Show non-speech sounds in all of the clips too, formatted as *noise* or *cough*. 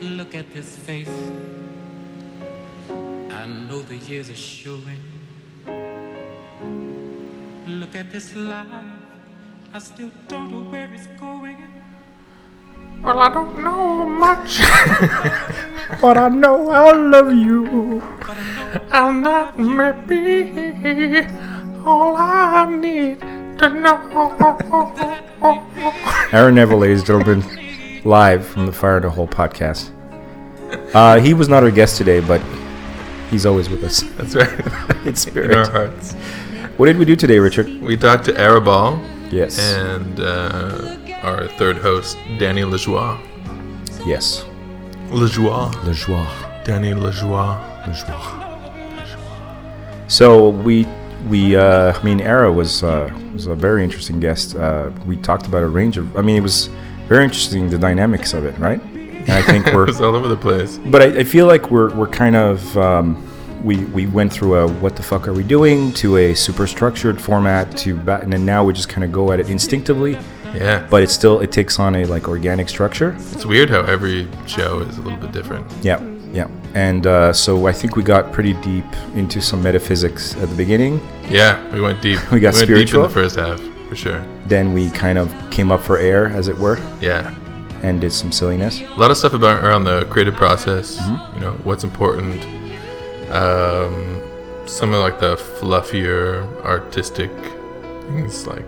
Look at this face. I know the years are showing. Look at this life. I still don't know where it's going. Well, I don't know much, *laughs* but I know I love you. And that may be all I need to know. *laughs* Aaron Neville, ladies and gentlemen, live from the Fire the Hole podcast. Uh, he was not our guest today, but he's always with us That's right. *laughs* in In our spirit. hearts. What did we do today, Richard? We talked to Ara Ball Yes. and uh, our third host, Danny Lejoie. yes. Lejoie. Lejoie. Danny Lejoie. Le joie. So we we uh, I mean, Ara was uh, was a very interesting guest. Uh, we talked about a range of. I mean, it was very interesting the dynamics of it, right? And I think It we're *laughs* was all over the place. but I, I feel like we're we're kind of um, we we went through a what the fuck are we doing to a super structured format to ba- and then now we just kind of go at it instinctively, Yeah. but it still it takes on a like organic structure. It's weird how every show is a little bit different. Yeah, yeah. And uh, so I think we got pretty deep into some metaphysics at the beginning. Yeah, we went deep. *laughs* We got went spiritual? deep in the first half, for sure. Then we kind of came up for air, as it were, Yeah. and did some silliness. A lot of stuff about around the creative process. Mm-hmm. You know, what's important. Um, some of like the fluffier artistic things, like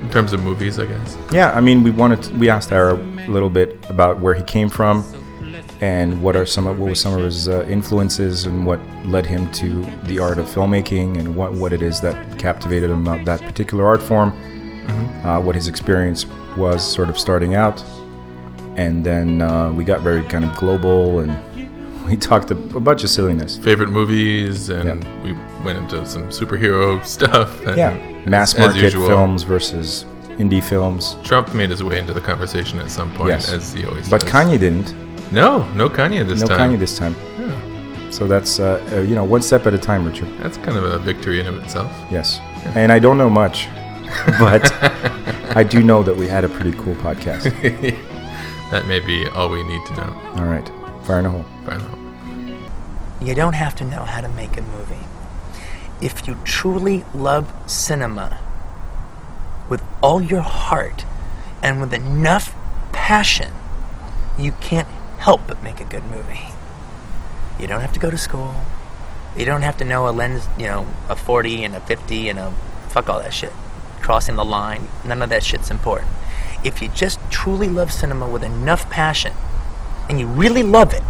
in terms of movies, I guess. Yeah, I mean, we wanted to, we asked Ara a little bit about where he came from, and what are some of what was some of his uh, influences, and what led him to the art of filmmaking, and what what it is that captivated him about that particular art form. Uh, what his experience was, sort of starting out, and then uh, we got very kind of global, and *laughs* we talked a, a bunch of silliness. Favorite movies, and Yeah. we went into some superhero *laughs* stuff. And Yeah, mass as market usual, films versus indie films. Trump made his way into the conversation at some point, Yes. as he always But does. Kanye didn't. No, no Kanye this no time. No Kanye this time. So that's uh, uh, you know one step at a time, Richard. That's kind of a victory in of itself. Yes. And I don't know much, *laughs* but I do know that we had a pretty cool podcast. *laughs* That may be all we need to know. All right, fire in a hole. By now. You don't have to know how to make a movie. If you truly love cinema with all your heart and with enough passion, you can't help but make a good movie. You don't have to go to school. You don't have to know a lens, you know, a 40 and a 50 and a fuck all that shit. Crossing the line, none of that shit's important. If you just truly love cinema with enough passion and you really love it,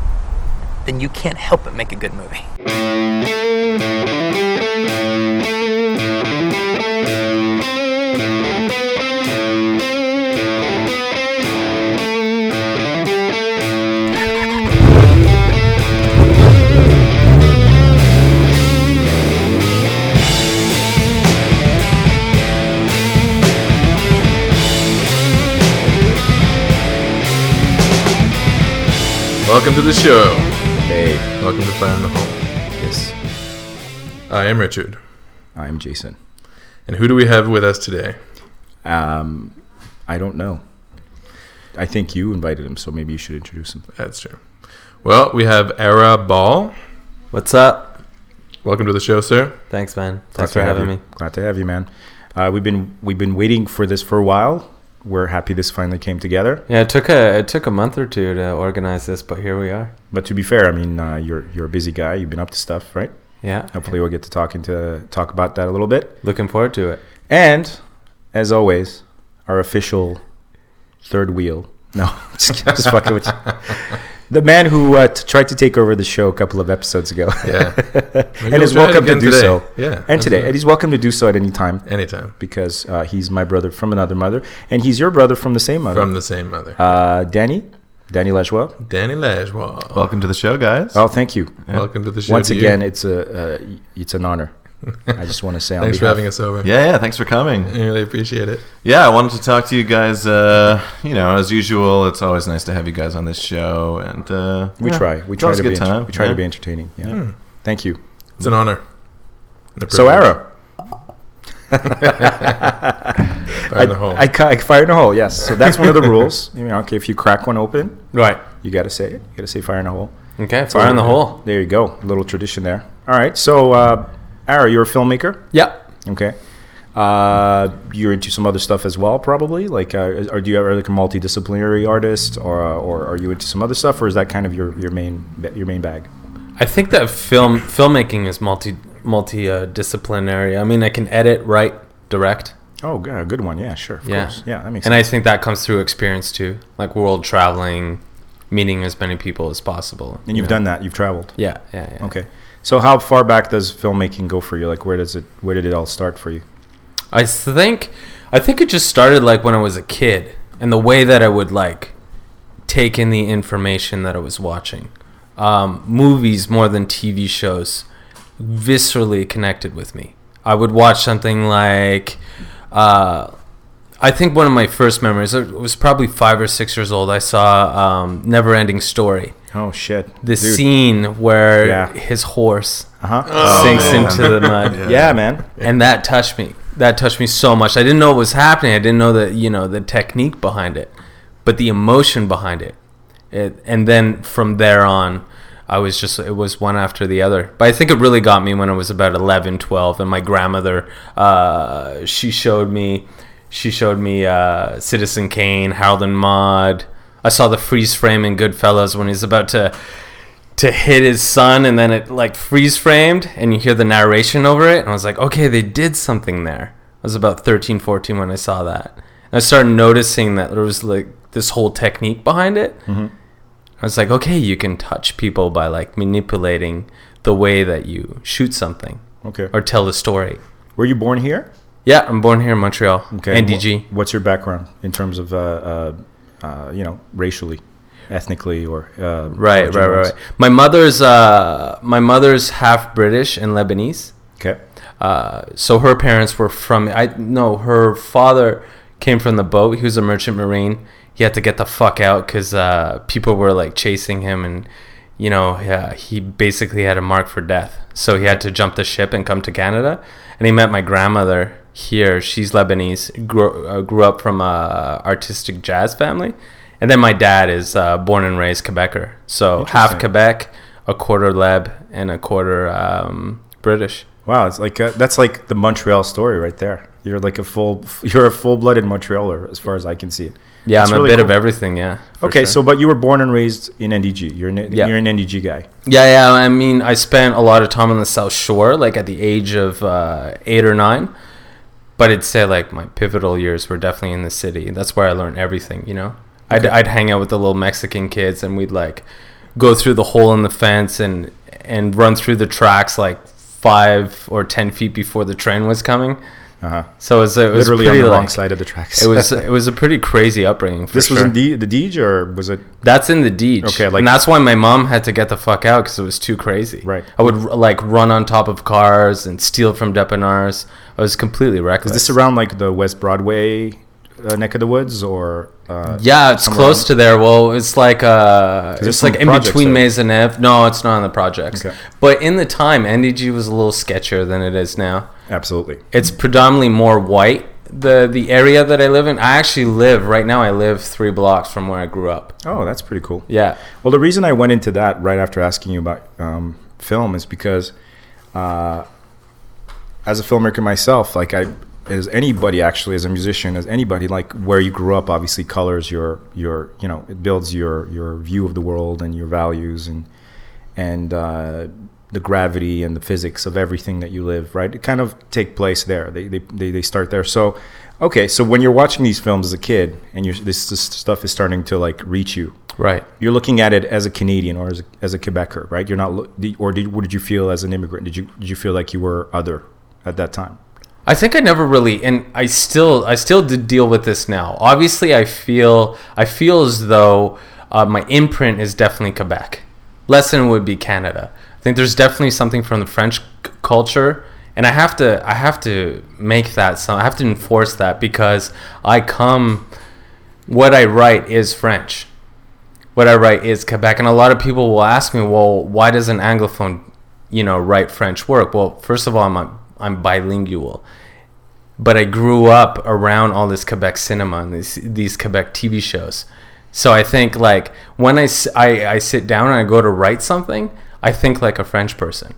then you can't help but make a good movie. Welcome to the show. Hey, Welcome to Fire in the Hole. yes, I am Richard. I'm Jason. And who do we have with us today? Um, I don't know. I think you invited him, so maybe you should introduce him. That's true. Well, we have Ara Ball. What's up? Welcome to the show, sir. Thanks, man. Glad Thanks to for have having you. me. Glad to have you, man. Uh, we've been we've been waiting for this for a while. We're happy this finally came together. Yeah, it took a it took a month or two to organize this, but here we are. But to be fair, I mean, uh, you're you're a busy guy. You've been up to stuff, right? Yeah, Hopefully, we'll get to talking to talk about that a little bit. looking forward to it. And as always, our official third wheel. No, *laughs* just, just fucking with you. *laughs* The man who uh, t- tried to take over the show a couple of episodes ago. Yeah. *laughs* And is we'll try it welcome to do today. so. Yeah. And today. And he's welcome to do so at any time Anytime. because uh, he's my brother from another mother. And he's your brother from the same mother. From the same mother. uh, Danny. Danny Lajoie. Danny Lajoie. Welcome to the show, guys. Oh, thank you. Welcome to the show. Once to you. again, it's a uh, it's an honor. I just want to say on Thanks for having us over. Yeah, yeah. Thanks for coming. I really appreciate it. Yeah, I wanted to talk to you guys. Uh, you know, as usual, it's always nice to have you guys on this show, and uh, We yeah, try. We try always to a be. good enter- time. we try to be entertaining. Yeah. Thank you. It's an honor. So, Ara. Fire in the hole. I, ca- I fire in a hole. Yes. So that's one of the rules. *laughs* You know, okay, if you crack one open, Right. you got to say it. You got to say fire in a hole. Okay. Fire in the hole. There you go. A little tradition there. All right. So, uh, Ara, you're a filmmaker. Yeah. Okay. Uh, you're into some other stuff as well, probably. Like, uh, or do you ever like a multidisciplinary artist, or or are you into some other stuff, or is that kind of your, your main your main bag? I think that film filmmaking is multi multi uh, disciplinary. I mean, I can edit, write, direct. Oh, yeah, a good one. Yeah, sure. Of Yeah. course. Yeah, that makes And I think that comes through experience too, like world traveling, meeting as many people as possible. and you you've know? done that. You've traveled. Yeah, yeah, yeah. Okay. So, how far back does filmmaking go for you? Like, where does it? Where did it all start for you? I think I think it just started like when I was a kid and the way that I would like take in the information that I was watching. Um, movies more than TV shows viscerally connected with me. I would watch something like uh, I think one of my first memories was probably 5 or 6 years old. I saw um, Never Ending Story. Oh shit! The Dude. scene where Yeah. his horse Uh-huh. Oh, sinks man. into the mud *laughs* yeah. man. and that touched me that touched me so much i didn't know what was happening i didn't know the you know the technique behind it but the emotion behind it, it and then from there on i was just it was one after the other but i think it really got me when i was about 11 12 and my grandmother uh, she showed me she showed me uh, citizen kane harold and maude i saw the freeze frame in goodfellas when he's about to to hit his son and then it like freeze framed and you hear the narration over it and I was like okay they did something there I was about 13 14 when I saw that and I started noticing that there was like this whole technique behind it Mm-hmm. I was like okay you can touch people by like manipulating the way that you shoot something Okay. or tell a story Were you born here? yeah I'm born here in Montreal Okay. NDG What's your background in terms of, uh, uh, uh, you know, racially, ethnically, or uh, right right right, right my mother's uh my mother's half British and Lebanese Okay. Uh, so her parents were from I no her father came from the boat. He was a merchant marine. He had to get the fuck out because uh, people were like chasing him, and you know yeah, he basically had a mark for death. So he had to jump the ship and come to Canada. And he met my grandmother here. She's Lebanese. Grew, uh, grew up from a artistic jazz family, and then my dad is uh, born and raised Quebecer. So half Quebec, a quarter Leb, and a quarter um, British. Wow, it's like uh, that's like the Montreal story right there. You're like a full, *laughs* you're a full-blooded Montrealer as far as I can see it. Yeah, That's I'm really a bit cool. of everything. Yeah. Okay, sure. so but you were born and raised in NDG. You're an, Yeah. you're an NDG guy. yeah, yeah. I mean, I spent a lot of time on the South Shore, like at the age of uh, eight or nine. But I'd say like my pivotal years were definitely in the city. That's where I learned everything. You know, I'd I'd hang out with the little Mexican kids, and we'd like go through the hole in the fence and and run through the tracks like five or ten feet before the train was coming. Uh huh. So it was it was Literally on the wrong side of the tracks. it was *laughs* it was a pretty crazy upbringing. For this was sure. in D, the Deej, or was it? That's in the Deej. Okay, like- and that's why my mom had to get the fuck out because it was too crazy. Right. I would like run on top of cars and steal from dépanneurs. I was completely reckless. Is this around like the West Broadway uh, neck of the woods, or? Uh, Yeah, it's close around- to there. Well, it's like uh, it's like in between there. Maisonneuve. No, it's not on the projects. Okay. But in the time, NDG was a little sketchier than it is now. Absolutely. It's predominantly more white. The the area that I live in, I actually live right now. I live three blocks from where I grew up. Oh, that's pretty cool. Yeah. Well, the reason I went into that right after asking you about um, film is because, uh, as a filmmaker myself, like I, as anybody actually, as a musician, as anybody, like where you grew up, obviously colors your your you know it builds your your view of the world and your values and and uh, the gravity and the physics of everything that you live. Right, it kind of take place there. They they they, they start there. So. Okay, so when you're watching these films as a kid and you're, this, this stuff is starting to like reach you, Right. you're looking at it as a Canadian or as a, as a Quebecer, right? You're not, or did, what did you feel as an immigrant? Did you did you feel like you were other at that time? I think I never really, and I still, I still did deal with this now. Obviously, I feel, I feel as though uh, my imprint is definitely Quebec, less than would be Canada. I think there's definitely something from the French c- culture, and I have to, I have to make that. So I have to enforce that because I come, what I write is French. What I write is Quebec, and a lot of people will ask me, well, why does an anglophone, you know, write French work? Well, first of all, I'm a, I'm bilingual but I grew up around all this Quebec cinema and these these Quebec TV shows. So I think like when I I sit down and I go to write something, I think like a French person.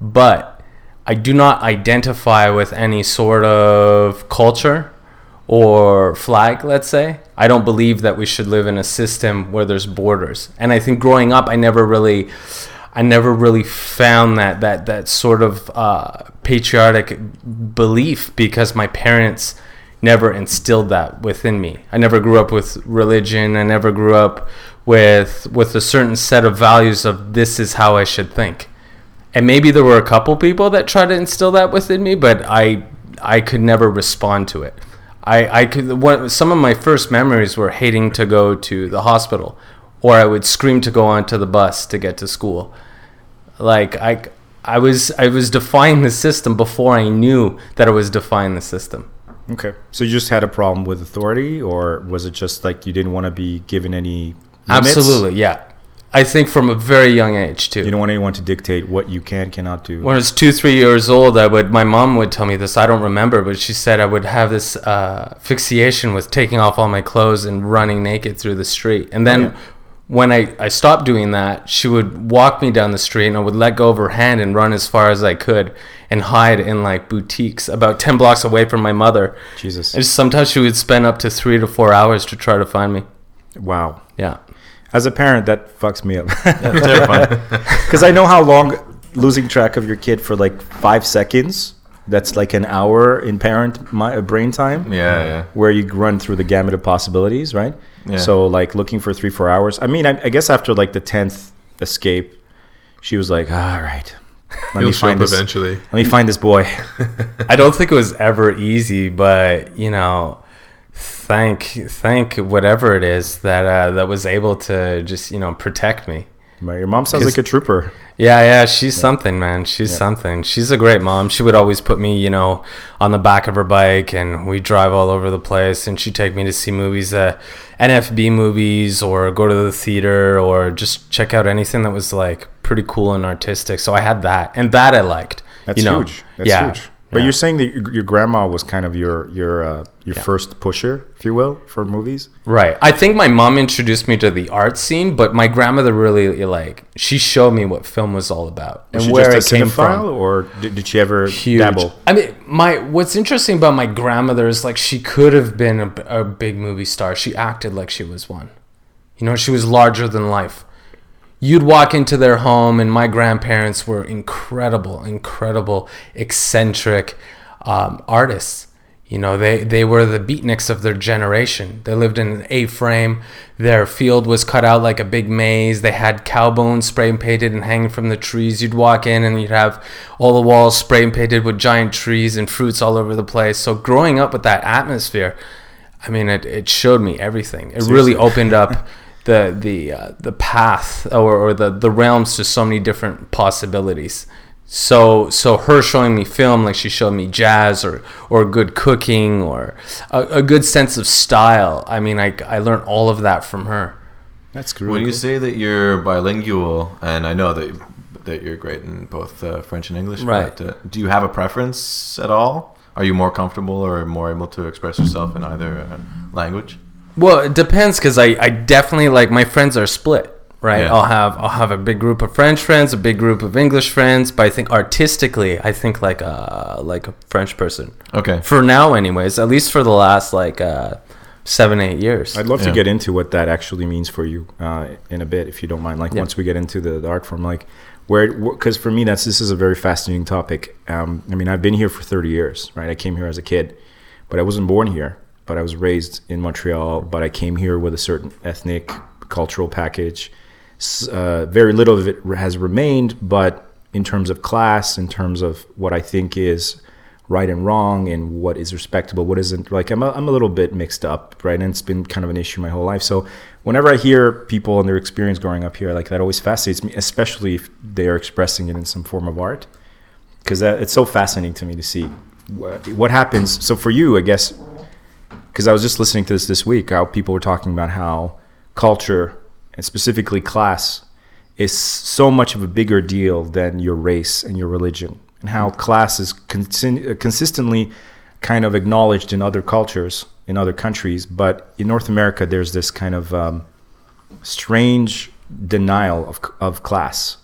But I do not identify with any sort of culture or flag, let's say. I don't believe that we should live in a system where there's borders. And I think growing up, I never really, I never really found that that that sort of uh, patriotic belief because my parents never instilled that within me. I never grew up with religion. I never grew up with with a certain set of values of this is how I should think. And maybe there were a couple people that tried to instill that within me, but I I could never respond to it. I, I could what some of my first memories were hating to go to the hospital or I would scream to go onto the bus to get to school. Like I I was I was defying the system before I knew that I was defying the system. Okay. So you just had a problem with authority, or was it just like you didn't want to be given any? limits? Absolutely, yeah. I think from a very young age too. You don't want anyone to dictate what you can cannot do. when I was two, three years old, I would. My mom would tell me this. I don't remember, but she said I would have this uh, fixation with taking off all my clothes and running naked through the street. And then, yeah. When I, I stopped doing that, she would walk me down the street, and I would let go of her hand and run as far as I could and hide in like boutiques about ten blocks away from my mother. Jesus. And sometimes she would spend up to three to four hours to try to find me. Wow. Yeah. As a parent, that fucks me up. *laughs* *laughs* Terrifying. *laughs* Because I know how long losing track of your kid for like five seconds. That's like an hour in parent my, brain time. yeah, yeah. Where you run through the gamut of possibilities, right? Yeah. So like looking for three, four hours. I mean, I, I guess after like the tenth escape, she was like, "All right, let He'll me find this. eventually. Let me find this boy." *laughs* I don't think it was ever easy, but you know, thank thank whatever it is that uh, that was able to just you know protect me. Right, Your mom sounds like a trooper. Yeah, yeah, she's something, man. She's something. She's a great mom. She would always put me, you know, on the back of her bike, and we drive all over the place. And she'd take me to see movies, uh, NFB movies, or go to the theater, or just check out anything that was like pretty cool and artistic. So I had that, and that I liked. That's you know? huge. That's yeah, huge. But yeah. you're saying that your, your grandma was kind of your your uh, your first pusher, if you will, for movies. Right. I think my mom introduced me to the art scene, but my grandmother really like she showed me what film was all about Was and she where just it a came from. or did, did she ever Huge. dabble? I mean, my what's interesting about my grandmother is like she could have been a, a big movie star. She acted like she was one. You know, she was larger than life. You'd walk into their home, and my grandparents were incredible, incredible, eccentric um, artists. You know, they, they were the beatniks of their generation. They lived in an A-frame. Their field was cut out like a big maze. They had cow bones spray painted and hanging from the trees. You'd walk in and you'd have all the walls spray painted with giant trees and fruits all over the place. So growing up with that atmosphere, I mean, it, it showed me everything. It really opened up *laughs* the the uh, the path or, or the the realms to so many different possibilities. So so her showing me film like she showed me jazz or or good cooking or a, a good sense of style. I mean, I I learned all of that from her. That's great. When you say that you're bilingual, and I know that that you're great in both uh, French and English, Right. But, uh, do you have a preference at all? Are you more comfortable or more able to express yourself in either uh, language? Well, it depends because I, I definitely like my friends are split, right? Yeah. I'll have I'll have a big group of French friends, a big group of English friends, but I think artistically, I think like a like a French person Okay. for now, anyways. At least for the last like uh, seven eight years. I'd love to get into what that actually means for you uh, in a bit, if you don't mind. Like Yeah. once we get into the, the art form, like where, because for me, that's this is a very fascinating topic. Um, I mean, I've been here for 30 years, right? I came here as a kid, but I wasn't born here. But I was raised in Montreal. But I came here with a certain ethnic, cultural package. Uh, very little of it has remained, but in terms of class, in terms of what I think is right and wrong and what is respectable, what isn't. Like I'm a, I'm a little bit mixed up, right? And it's been kind of an issue my whole life. So whenever I hear people and their experience growing up here, like that always fascinates me, especially if they are expressing it in some form of art, because it's so fascinating to me to see what, what happens. So for you, I guess, because I was just listening to this this week, how people were talking about how culture and specifically class is so much of a bigger deal than your race and your religion, and how class is uh, consistently kind of acknowledged in other cultures, in other countries, but in North America, there's this kind of um, strange denial of, of class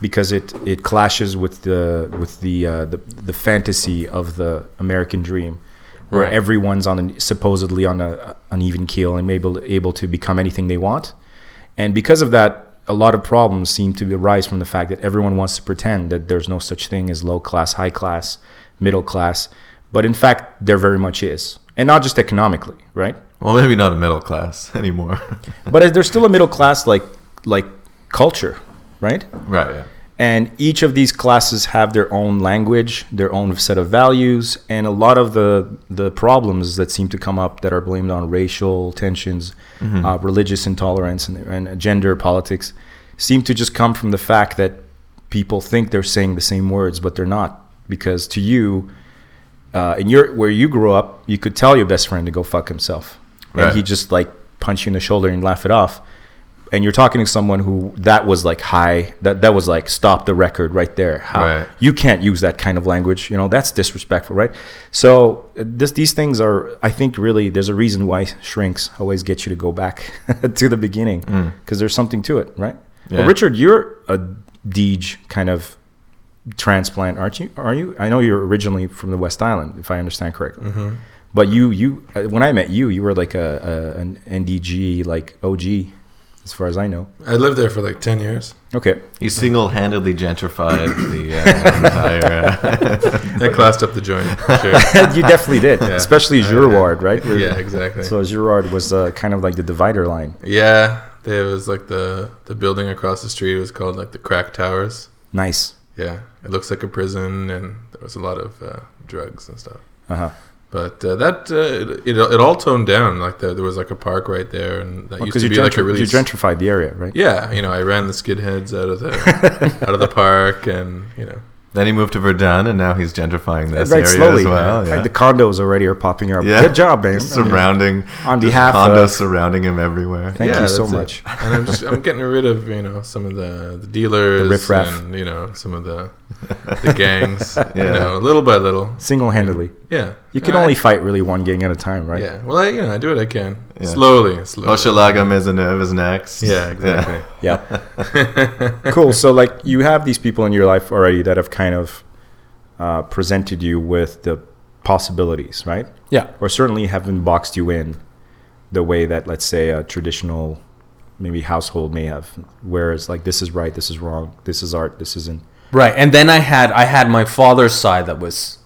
because it, it clashes with the with the, uh, the the fantasy of the American dream, where Right. everyone's on a, supposedly on a an even keel and able able to become anything they want, and because of that, a lot of problems seem to arise from the fact that everyone wants to pretend that there's no such thing as low class, high class, middle class, but in fact there very much is, and not just economically, right? Well, maybe not a middle class *laughs* anymore. But there's still a middle class like like culture, right? right. Yeah. And each of these classes have their own language their own set of values and a lot of the the problems that seem to come up that are blamed on racial tensions uh, religious intolerance and, and gender politics seem to just come from the fact that people think they're saying the same words but they're not. Because to you uh, in your where you grew up you could tell your best friend to go fuck himself. And he just like punch you in the shoulder and laugh it off and you're talking to someone who that was like high that that was like stop the record right there. How Right. you can't use that kind of language you know? That's disrespectful right? So this these things are i think really there's a reason why shrinks always get you to go back *laughs* to the beginning because there's something to it right? Well, richard you're a deej kind of transplant aren't you? Are you? I know you're originally from the west island if i understand correctly. But you you uh, when i met you you were like a, a an ndg like og as far as i know I lived there for like ten years. okay He single-handedly gentrified the uh, *laughs* entire. Uh, I classed up the joint. Sure. *laughs* you definitely did Yeah. especially Uh, Girouard, right yeah, exactly. so Girouard was uh, kind of like the divider line yeah, there was like the the building across the street was called like the Crack Towers. nice Yeah, it looks like a prison, and there was a lot of uh, drugs and stuff. uh-huh But uh, that uh, it, it all toned down. Like the, there was like a park right there, and that used because to you, be like a really you gentrified the area right yeah. You know, I ran the skidheads out of the *laughs* out of the park, and you know, then he moved to Verdun, and now he's gentrifying this right area slowly as well. Like, Yeah. the condos already are popping up Yeah. good job man *laughs* surrounding *laughs* On just behalf condos of- surrounding him everywhere. Thank Yeah, you so that's it. much. and I'm just I'm getting rid of you know some of the the dealers The riffraff. and you know some of the the gangs. You know, little by little. single-handedly Yeah, you can I- only fight really one gang at a time right Yeah, well, I, you know, I do what I can Yeah. slowly, slowly. Oshalaga Mazenov is next. Yeah, exactly. Yeah. *laughs* cool. So, like, you have these people in your life already that have kind of uh, presented you with the possibilities, right? Yeah. Or certainly haven't boxed you in the way that, let's say, a traditional maybe household may have, whereas like this is right, this is wrong, this is art, this isn't. Right, and then I had I had my father's side that was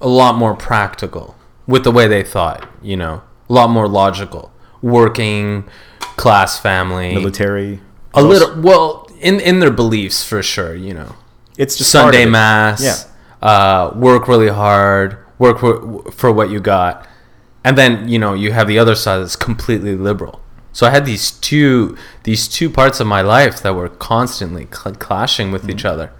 a lot more practical with the way they thought. You know, a lot more logical, working class family, Military. a little well in in their beliefs for sure. You know, It's just Sunday mass, Yeah. uh, work really hard, work for, for what you got, and then you know you have the other side that's completely liberal. So I had these two these two parts of my life that were constantly cl- clashing with each other.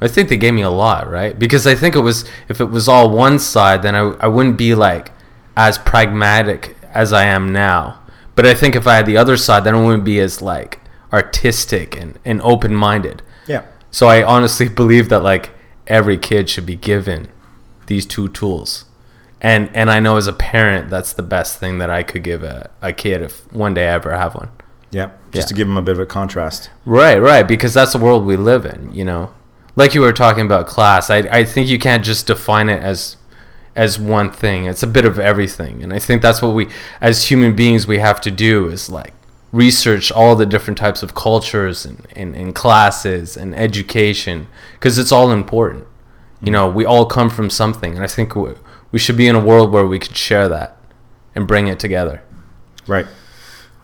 I think they gave me a lot, right? Because I think it was if it was all one side, then I, I wouldn't be like as pragmatic as I am now. But I think if I had the other side, then I wouldn't be as like artistic and, and open minded. Yeah. So I honestly *laughs* believe that like every kid should be given these two tools. And and I know as a parent that's the best thing that I could give a, a kid if one day I ever have one. Yeah. Just Yeah. to give them a bit of a contrast. Right, right, because that's the world we live in, you know. Like you were talking about class, I I think you can't just define it as as one thing. It's a bit of everything. And I think that's what we as human beings we have to do is like research all the different types of cultures and, and, and classes and education because it's all important. You know, we all come from something and I think we, we should be in a world where we could share that and bring it together. Right.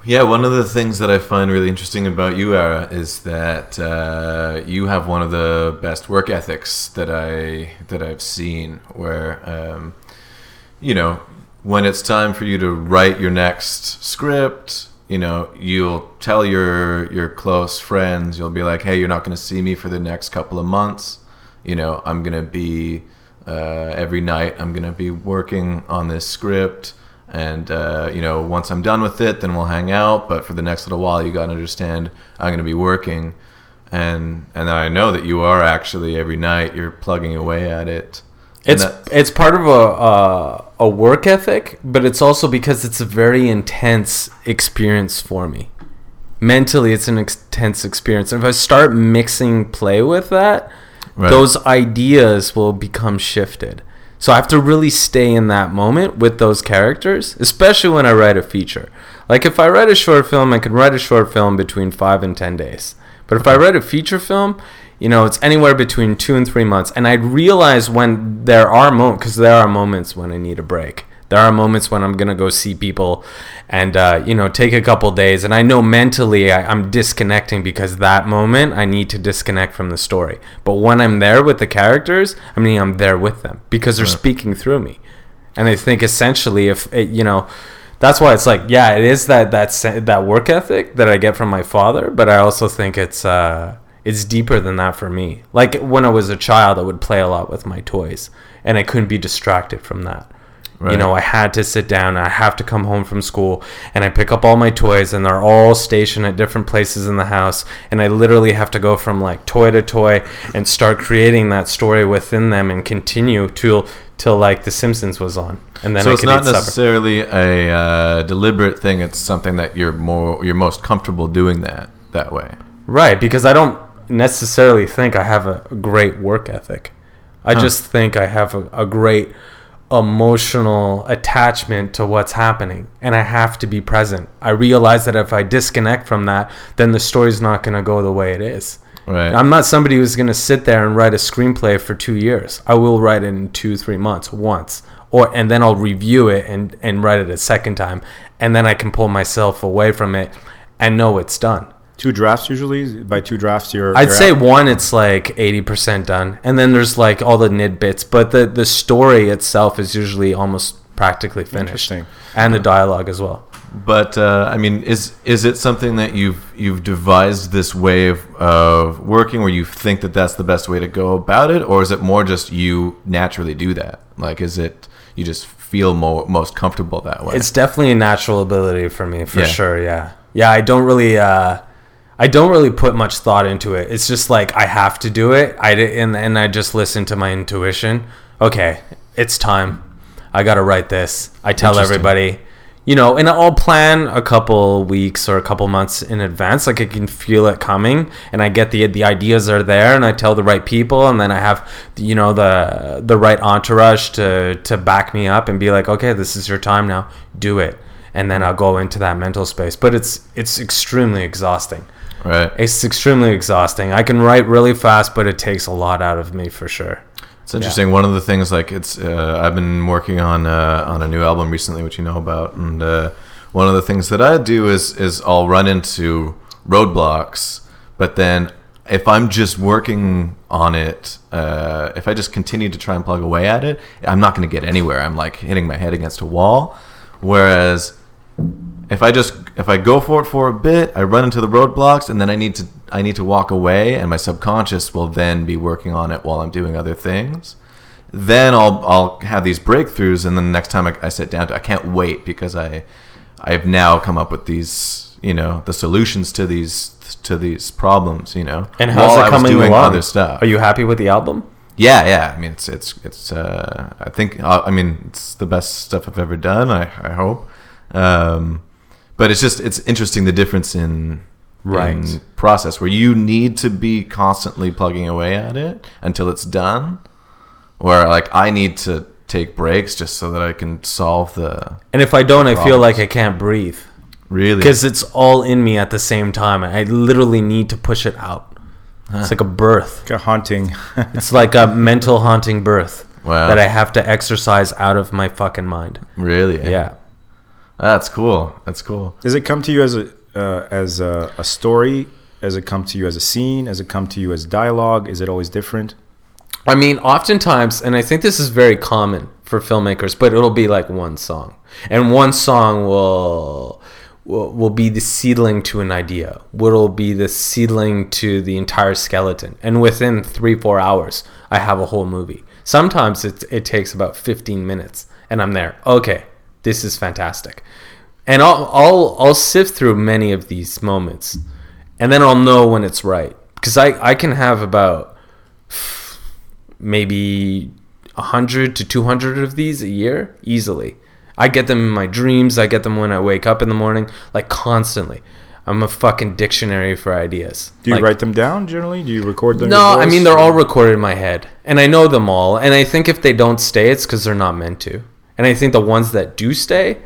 Yeah, one of the things that I find really interesting about you, Ara, is that uh, you have one of the best work ethics that I that I've seen. Where, um, you know, when it's time for you to write your next script, you know, you'll tell your your close friends, you'll be like, "Hey, you're not going to see me for the next couple of months. You know, I'm going to be uh, every night. I'm going to be working on this script." And uh, you know once i'm done with it then we'll hang out but for the next little while you got to understand i'm going to be working and and i know that you are actually every night you're plugging away at it It's that- it's part of a uh, a work ethic, but it's also because it's a very intense experience for me. Mentally, it's an intense experience. And if I start mixing play with that, Right. those ideas will become shifted. So I have to really stay in that moment with those characters, especially when I write a feature. Like if I write a short film, I can write a short film between five and ten days. But if I write a feature film, you know, it's anywhere between two and three months. And I realize when there are moments, because there are moments when I need a break. There are moments when I'm gonna go see people, and uh, you know, take a couple days. And I know mentally I, I'm disconnecting because that moment I need to disconnect from the story. But when I'm there with the characters, I mean, I'm there with them because they're speaking through me. And I think essentially, if it, you know, that's why it's like, yeah, it is that that that work ethic that I get from my father. But I also think it's uh, it's deeper than that for me. Like when I was a child, I would play a lot with my toys, and I couldn't be distracted from that. You know, I had to sit down. I have to come home from school, and I pick up all my toys, and they're all stationed at different places in the house. And I literally have to go from like toy to toy and start creating that story within them, and continue till till like The Simpsons was on, and then so I it's not eat supper. necessarily a uh, deliberate thing. It's something that you're more you're most comfortable doing that that way. Right, because I don't necessarily think I have a great work ethic. I just think I have a, a great emotional attachment to what's happening and I have to be present. I realize that if I disconnect from that, then the story's not going to go the way it is. Right. I'm not somebody who's going to sit there and write a screenplay for 2 years. I will write it in 2 3 months once or and then I'll review it and and write it a second time and then I can pull myself away from it and know it's done. Two drafts usually. By two drafts, you're. I'd you're say out. one, it's like eighty percent done, and then there's like all the nid bits, but the the story itself is usually almost practically finished, Interesting. and the dialogue as well. But uh, I mean, is is it something that you've you've devised this way of, of working, where you think that that's the best way to go about it, or is it more just you naturally do that? Like, is it you just feel more most comfortable that way? It's definitely a natural ability for me, for Yeah. sure. Yeah, yeah. I don't really, uh, I don't really put much thought into it. It's just like I have to do it. I and and I just listen to my intuition. Okay, it's time. I got to write this. I tell everybody. You know, and I'll plan a couple weeks or a couple months in advance. Like I can feel it coming, and I get the the ideas are there, and I tell the right people, and then I have you know the the right entourage to to back me up and be like, okay, this is your time now, do it, and then I'll go into that mental space. But it's it's extremely exhausting. Right. It's extremely exhausting. I can write really fast, but it takes a lot out of me for sure. It's interesting. One of the things, like it's, uh, I've been working on uh, on a new album recently, which you know about, and uh, one of the things that I do is is I'll run into roadblocks, but then if I'm just working on it, uh, if I just continue to try and plug away at it, I'm not going to get anywhere. I'm like hitting my head against a wall. Whereas if I just if I go for it for a bit, I run into the roadblocks, and then I need to I need to walk away, and my subconscious will then be working on it while I'm doing other things. Then I'll I'll have these breakthroughs, and then the next time I, I sit down, to, I can't wait because I I've now come up with these you know the solutions to these to these problems. You know, And how's while it I was coming doing along? Other stuff. Are you happy with the album? Yeah, yeah. I mean, it's it's it's. Uh, I think. Uh, I mean, it's the best stuff I've ever done. I I hope. Um, but it's just it's interesting the difference in Right. in process where you need to be constantly plugging away at it until it's done. Where like I need to take breaks just so that I can solve the And if I don't, I feel like I can't breathe really because it's all in me at the same time. I literally need to push it out. It's like a birth. Like a haunting. *laughs* It's like a mental haunting birth Wow. that I have to exercise out of my fucking mind. really Yeah. That's cool. That's cool. Does it come to you as a uh, as a, a story? Does it come to you as a scene? Does it come to you as dialogue? Is it always different? I mean, oftentimes, and I think this is very common for filmmakers, but it'll be like one song, and one song will will, will be the seedling to an idea. What'll be the seedling to the entire skeleton, and within three four hours, I have a whole movie. Sometimes it it takes about fifteen minutes, and I'm there. Okay, this is fantastic, and I'll I'll I'll sift through many of these moments, and then I'll know when it's right because I I can have about maybe 100 to 200 of these a year easily. I get them in my dreams. I get them when I wake up in the morning, like constantly. I'm a fucking dictionary for ideas. Do you Like, write them down generally? Do you record them? no, I mean they're all recorded in my head, and I know them all. And I think if they don't stay, it's because they're not meant to. And I think the ones that do stay,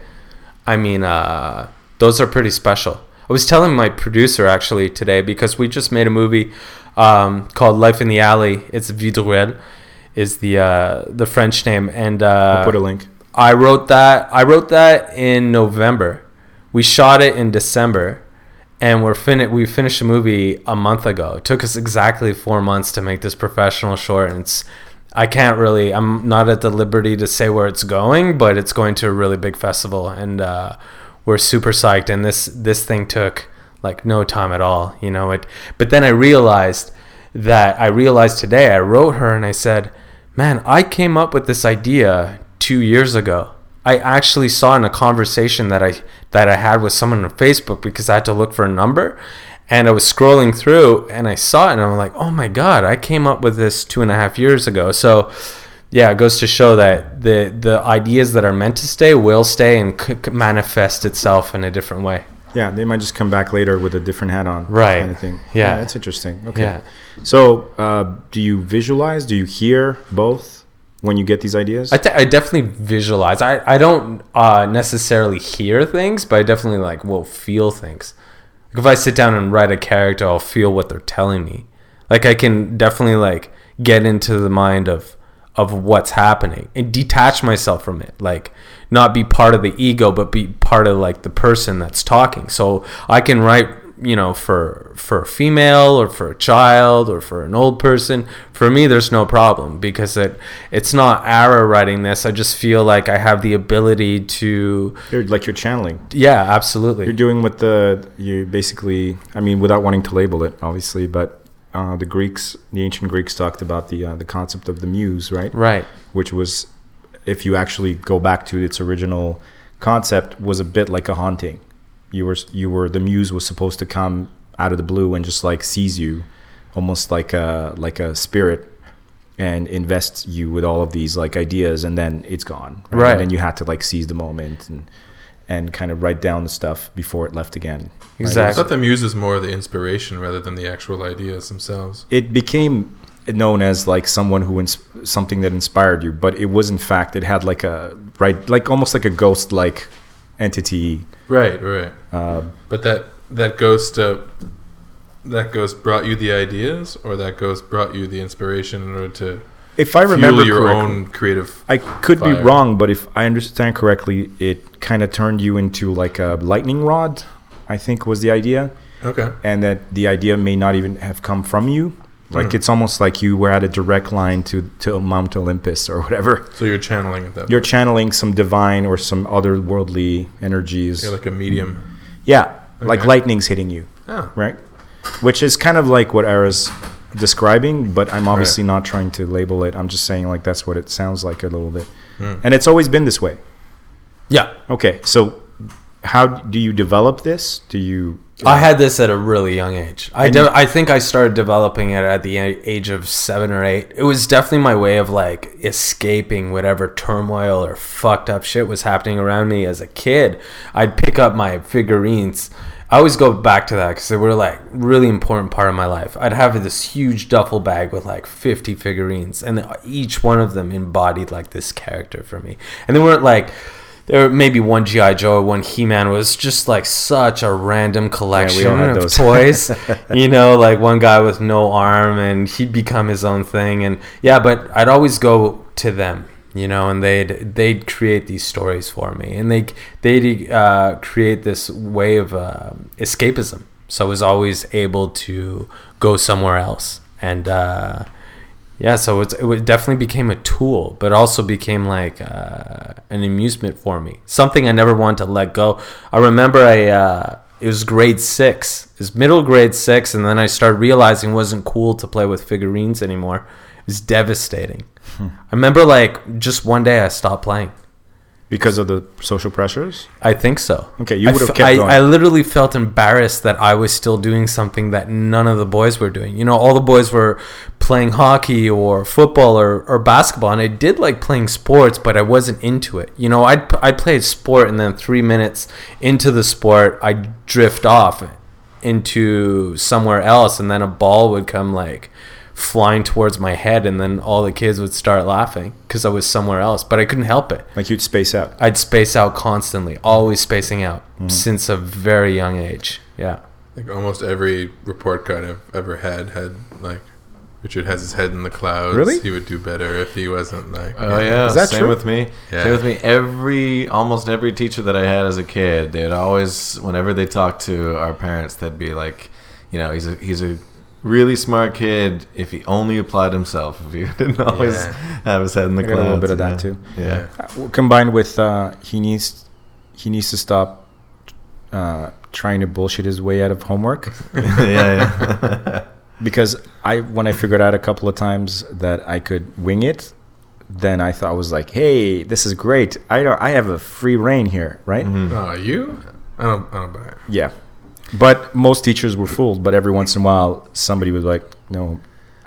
I mean, uh, those are pretty special. I was telling my producer actually today because we just made a movie um, called Life in the Alley. It's Ruelle, is the uh, the French name, and uh, I'll put a link. I wrote that. I wrote that in November. We shot it in December, and we're fin- We finished the movie a month ago. It took us exactly four months to make this professional short, and it's. I can't really. I'm not at the liberty to say where it's going, but it's going to a really big festival, and uh, we're super psyched. And this this thing took like no time at all, you know. It. But then I realized that I realized today. I wrote her and I said, "Man, I came up with this idea two years ago. I actually saw in a conversation that I that I had with someone on Facebook because I had to look for a number, and I was scrolling through and I saw it and I'm like, oh my god, I came up with this two and a half years ago. So, yeah, it goes to show that the the ideas that are meant to stay will stay and manifest itself in a different way. Yeah, they might just come back later with a different hat on. Right. Kind of thing. Yeah. that's interesting. Okay. Yeah. So, uh, do you visualize? Do you hear both when you get these ideas? I definitely visualize. I, I don't uh, necessarily hear things, but I definitely like will feel things. Like if I sit down and write a character, I'll feel what they're telling me. Like I can definitely like get into the mind of of what's happening and detach myself from it. Like not be part of the ego, but be part of like the person that's talking. So I can write you know for for a female or for a child or for an old person for me there's no problem because it it's not Ara writing this i just feel like i have the ability to you're like you're channeling. yeah absolutely You're doing what the you basically. I mean, without wanting to label it, obviously, but uh, the Greeks, the ancient Greeks, talked about the uh, the concept of the muse, right? right Which was, if you actually go back to its original concept, was a bit like a haunting. You were you were the muse was supposed to come out of the blue and just like seize you, almost like a like a spirit, and invest you with all of these like ideas, and then it's gone. Right. And then you had to like seize the moment and and kind of write down the stuff before it left again. right? I exactly thought the muse is more the inspiration rather than the actual ideas themselves. it became known as like someone who ins- something that inspired you but it was in fact it had like a right like almost like a ghost like entity Right, right. uh, But that that ghost uh, that ghost brought you the ideas, or that ghost brought you the inspiration in order to if i remember your correctly own creative. i could be wrong but if i understand correctly it kind of turned you into like a lightning rod i think was the idea Okay. and that the idea may not even have come from you like Mhm. it's almost like you were at a direct line to to mount olympus or whatever So you're channeling it that. you're channeling some divine or some otherworldly energies You're like a medium. Yeah, like lightning's hitting you, Oh. right? Which is kind of like what Ara's describing, but I'm obviously not trying to label it. I'm just saying like that's what it sounds like a little bit. Hmm. And it's always been this way. yeah Okay, so how do you develop this? Do you I had this at a really young age. I de- I think I started developing it at the age of seven or eight. It was definitely my way of like escaping whatever turmoil or fucked up shit was happening around me as a kid. I'd pick up my figurines. I always go back to that because they were like really important part of my life. I'd have this huge duffel bag with like 50 figurines, and each one of them embodied like this character for me. And they weren't like there maybe one GI Joe, one He Man was just like such a random collection had of those. toys. *laughs* you know, like one guy with no arm, and he'd become his own thing. And yeah, but I'd always go to them, you know, and they'd they'd create these stories for me, and they they'd uh, create this way of uh, escapism. So I was always able to go somewhere else, and uh, yeah, so it's, it definitely became a tool, but also became like uh, an amusement for me. Something I never wanted to let go. I remember I uh, it was grade six, it was middle grade six, and then I started realizing it wasn't cool to play with figurines anymore. It was devastating. I remember like just one day I stopped playing. Because of the social pressures? I think so. Okay, you would have kept I, going. I literally felt embarrassed that I was still doing something that none of the boys were doing. You know, all the boys were playing hockey or football or, or basketball, and I did like playing sports, but I wasn't into it. You know, I'd I'd play a sport, and then three minutes into the sport, I'd drift off into somewhere else, and then a ball would come like flying towards my head, and then all the kids would start laughing because I was somewhere else, but I couldn't help it. Like you'd space out. I'd space out constantly, always spacing out mm-hmm. since a very young age. Yeah. Like almost every report card I've ever had had like Richard has his head in the clouds. Really? He would do better if he wasn't like. Oh yeah, Is that same true? with me. Yeah. Same with me. Every almost every teacher that I had as a kid, they'd always, whenever they talked to our parents, they'd be like, you know, he's a he's a really smart kid if he only applied himself. If he *laughs* didn't always Yeah. have his head in the I got a little bit of that yeah. too. Yeah. Uh, Combined with uh, he needs he needs to stop uh, trying to bullshit his way out of homework *laughs* yeah, yeah. *laughs* because I when I figured out a couple of times that I could wing it, then I thought I was like, hey, this is great. I don't, I have a free reign here, right? Oh, you? I don't. I don't buy it. Yeah. But most teachers were fooled. But every once in a while, somebody was like, no,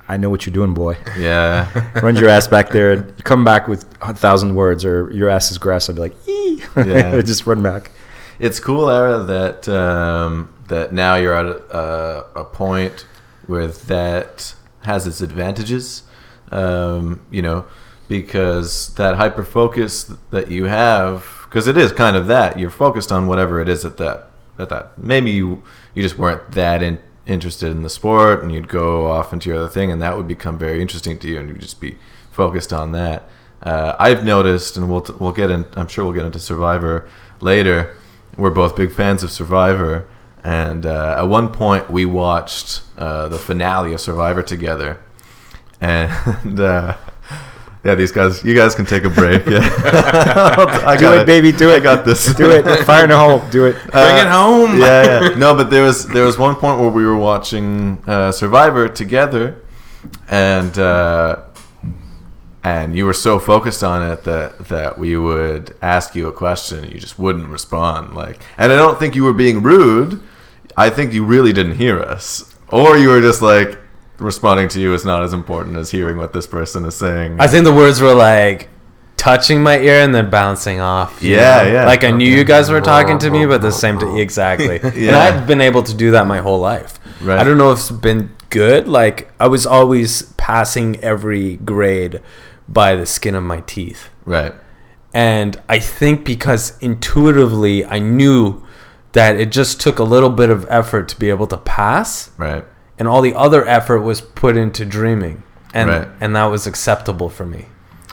I know what you're doing, boy. yeah. Run your ass back there. Come back with a thousand words, or your ass is grass. I'd be like, ee. Yeah. *laughs* just run back. It's cool, Ara, that um, that now you're at a, a, a point where that has its advantages. Um, you know, because that hyper focus that you have, because it is kind of that you're focused on whatever it is at that at that. Maybe you you just weren't that in, interested in the sport, and you'd go off into your other thing, and that would become very interesting to you, and you'd just be focused on that. Uh, I've noticed, and we'll we'll get in. I'm sure we'll get into Survivor later. We're both big fans of Survivor, and uh, at one point we watched uh, the finale of Survivor together, *laughs* and uh, yeah, these guys, you guys can take a break. Yeah, *laughs* I Do got it, baby. Do it. I it. got this. Do it. Fire in the hole. Do it. Bring it home. yeah, yeah. No, but there was there was one point where we were watching uh, Survivor together, and uh, and you were so focused on it that that we would ask you a question and you just wouldn't respond. Like, and I don't think you were being rude. I think you really didn't hear us, or you were just like responding to you is not as important as hearing what this person is saying. I think the words were like touching my ear and then bouncing off. Yeah, know? yeah. Like I knew you guys were talking to me, but the same time, *laughs* exactly. *laughs* And I've been able to do that my whole life. Right. I don't know if it's been good. Like I was always passing every grade by the skin of my teeth. right. And I think because intuitively I knew that it just took a little bit of effort to be able to pass Right. And all the other effort was put into dreaming. And Right. and that was acceptable for me.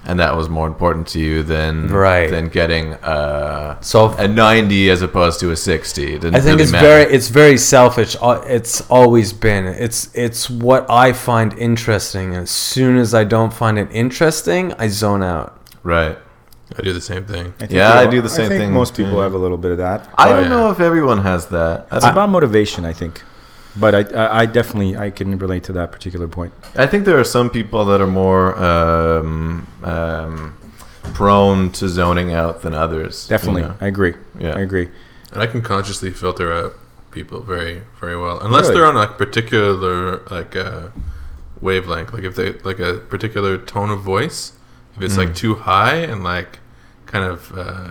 And that was more important to you than Right. than getting uh, So a 90 as opposed to a 60. It didn't I think really it's matter. very it's very selfish. Uh, It's always been. It's it's what I find interesting. As soon as I don't find it interesting, I zone out. right. I do the same thing. think Yeah, we I do the same I think thing, Most people too. have a little bit of that. I Oh, don't yeah. know if everyone has that. It's about motivation, I think. But I, I, I definitely, I can relate to that particular point. I think there are some people that are more um, um, prone to zoning out than others. you Definitely, know? I agree. Yeah. I agree. And I can consciously filter out people very, very well, unless Really? they're on a particular like uh, wavelength. Like if they like a particular tone of voice, if it's Mm. like too high and like kind of uh,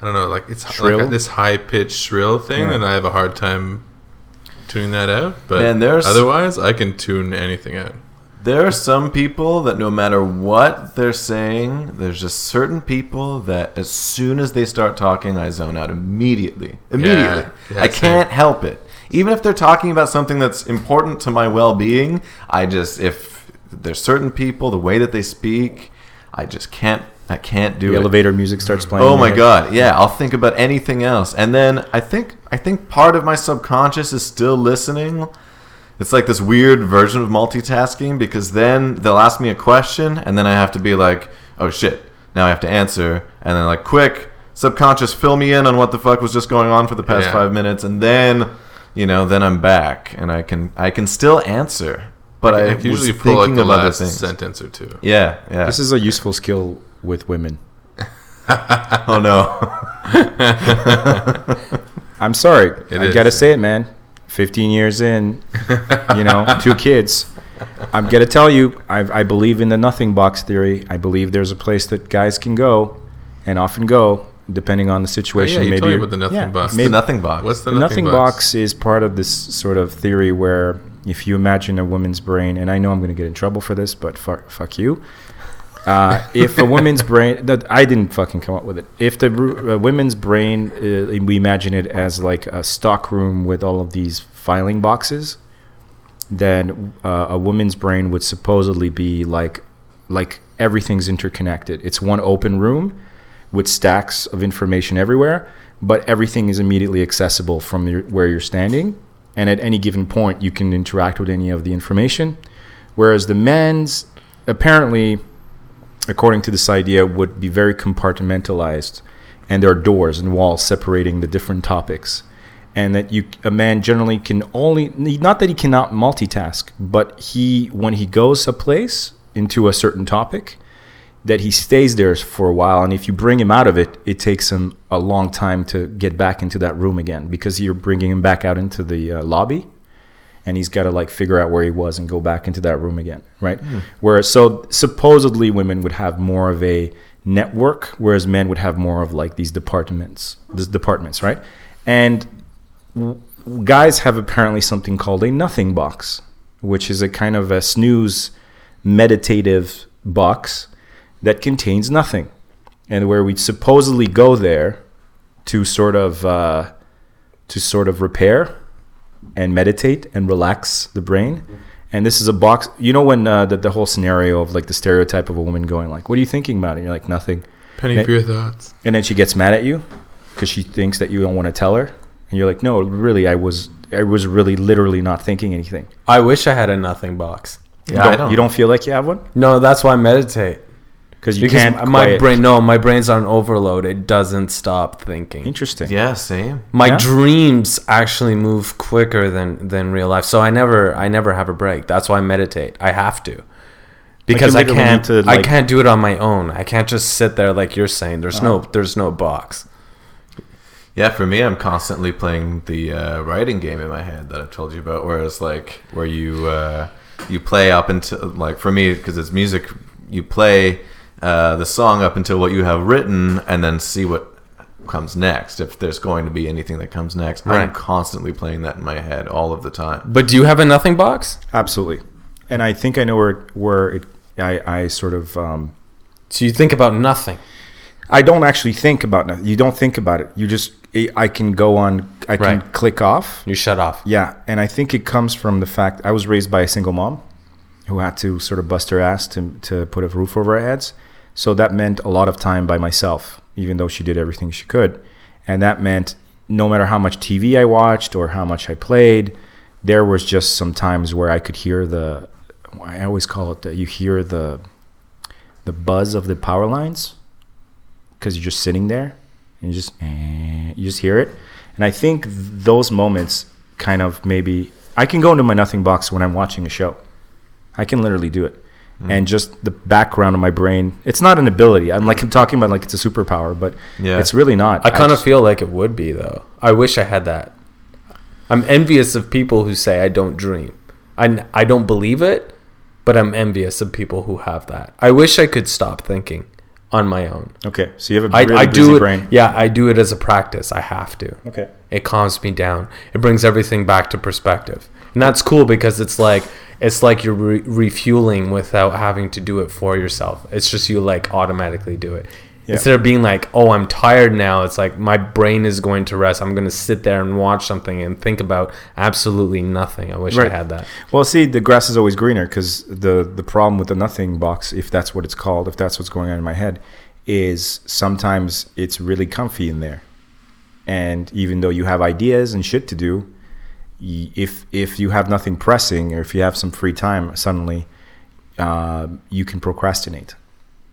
I don't know, like it's Shrill? like this high pitched shrill thing, Yeah. then I have a hard time tuning that out. But Man, there's- otherwise, I can tune anything out. There are some people that no matter what they're saying, there's just certain people that as soon as they start talking, I zone out immediately. Immediately. yeah, I can't help it. Even if they're talking about something that's important to my well-being, I just if there's certain people, the way that they speak, I just can't I can't do The it. elevator music starts playing. Oh my head. god, yeah, I'll think about anything else. And then I think I think part of my subconscious is still listening. It's like this weird version of multitasking because then they'll ask me a question and then I have to be like, "Oh shit, now I have to answer." And then like, "Quick, subconscious fill me in on what the fuck was just going on for the past Yeah. 5 minutes." And then, you know, then I'm back and I can I can still answer. But I, I usually was pull like the of last sentence or two. Yeah, yeah. This is a useful skill with women. *laughs* oh no. *laughs* I'm sorry. It I is. gotta say it, man. 15 years in, you know, *laughs* two kids. I'm gonna tell you, I, I believe in the nothing box theory. I believe there's a place that guys can go, and often go, depending on the Oh, situation. yeah, you maybe about the nothing yeah, box. maybe- the nothing box. What's the, the nothing, nothing box? box is part of this sort of theory where if you imagine a woman's brain, and I know I'm going to get in trouble for this, but fuck, fuck you. Uh, if a woman's brain, I didn't fucking come up with it. If the uh, women's brain, uh, we imagine it as like a stock room with all of these filing boxes, then uh, a woman's brain would supposedly be like, like everything's interconnected. It's one open room with stacks of information everywhere, but everything is immediately accessible from your, where you're standing. And at any given point, you can interact with any of the information. Whereas the men's, apparently, according to this idea, would be very compartmentalized, and there are doors and walls separating the different topics. And that you, a man generally can only, not that he cannot multitask, but he, when he goes a place into a certain topic, that he stays there for a while and if you bring him out of it it takes him a long time to get back into that room again because you're bringing him back out into the uh, lobby and he's got to like figure out where he was and go back into that room again right? Whereas so supposedly women would have more of a network whereas men would have more of like these departments these departments right? And w- guys have apparently something called a nothing box which is a kind of a snooze meditative box that contains nothing, and where we supposedly go there to sort of uh, to sort of repair and meditate and relax the brain. And this is a box. You know when uh, the the whole scenario of like the stereotype of a woman going like, "What are you thinking about?" And you're like, "Nothing," Penny Ma- for your thoughts. and then she gets mad at you because she thinks that you don't want to tell her, and you're like, "No, really, I was I was really literally not thinking anything." I wish I had a nothing box. Yeah, I don't, don't- you don't feel like you have one No, that's why I meditate. Because you Because can't. my quiet- brain, no, my brain's on overload. It doesn't stop thinking. Interesting. Yeah, same. My Yeah? dreams actually move quicker than than real life. So I never I never have a break. That's why I meditate. I have to. Because I can't to, I can't do it on my own. I can't just sit there like you're saying. There's no Uh-huh. there's no box. Yeah, for me, I'm constantly playing the uh, writing game in my head that I've told you about. Whereas, like, where you uh, you play up until like for me because it's music, you play uh, the song up until what you have written, and then see what comes next. If there's going to be anything that comes next, I'm constantly playing that in my head all of the time. But do you have a nothing box? Absolutely, and I think I know where where it, I I sort of um, So you think about nothing. I don't actually think about nothing. You don't think about it. You just I I can go on. I can Right. click off. You shut off. Yeah, and I think it comes from the fact I was raised by a single mom who had to sort of bust her ass to to put a roof over our heads. So that meant a lot of time by myself, even though she did everything she could, and that meant no matter how much TV I watched or how much I played, there was just some times where I could hear the I always call it that you hear the the buzz of the power lines because you're just sitting there and you just eh, you just hear it. And i think those moments kind of maybe i can go into my nothing box when i'm watching a show. I can literally do it and just the background of my brain it's not an ability i'm like i'm talking about like it's a superpower but Yeah. it's really not I kind of feel like it would be though. I wish I had that. I'm envious of people who say I don't dream. I I don't believe it, but I'm envious of people who have that. I wish I could stop thinking on my own. okay so you have a really I busy do it. brain Yeah, I do it as a practice. I have to. okay It calms me down. It brings everything back to perspective, and that's cool because it's like it's like you're re- refueling without having to do it for yourself. It's just you like automatically do it. Yeah. Instead of being like, "Oh, I'm tired now," it's like my brain is going to rest. I'm going to sit there and watch something and think about absolutely nothing. I wish I had that. Well, see, the grass is always greener because the the problem with the nothing box, if that's what it's called, if that's what's going on in my head, is sometimes it's really comfy in there, and even though you have ideas and shit to do, if if you have nothing pressing or if you have some free time, suddenly uh, you can procrastinate.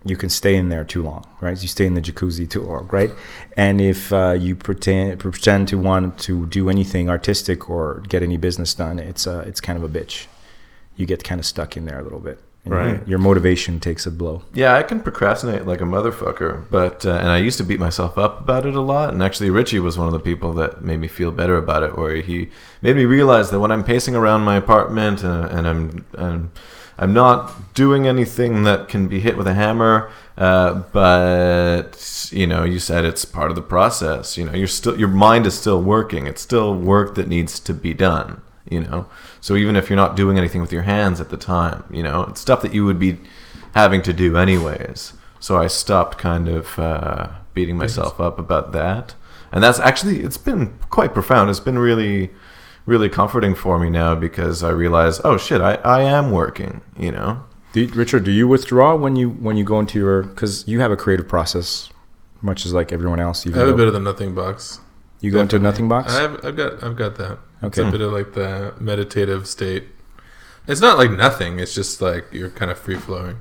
You can stay in there too long, right? You stay in the jacuzzi too long, right? And if uh, you pretend pretend to want to do anything artistic or get any business done, it's uh, it's kind of a bitch. You get kind of stuck in there a little bit, Right. Your motivation takes a blow. Yeah, I can procrastinate like a motherfucker, but uh, and I used to beat myself up about it a lot. And actually, Richie was one of the people that made me feel better about it, where he made me realize that when I'm pacing around my apartment and, and I'm and I'm not doing anything that can be hit with a hammer, uh, but you know, you said it's part of the process. You know, you're still your mind is still working. It's still work that needs to be done. You know, so even if you're not doing anything with your hands at the time, you know, it's stuff that you would be having to do anyways. So I stopped kind of uh, beating myself up about that, and that's actually it's been quite profound. It's been really, really comforting for me now because I realize, oh shit, I, I am working. You know, Do you, Richard, do you withdraw when you when you go into your because you have a creative process, much as like everyone else. I Even have a though bit of the nothing box. you go into a nothing box. I've, I've got I've got that. It's a bit of like the meditative state. It's not like nothing. It's just like you're kind of free flowing.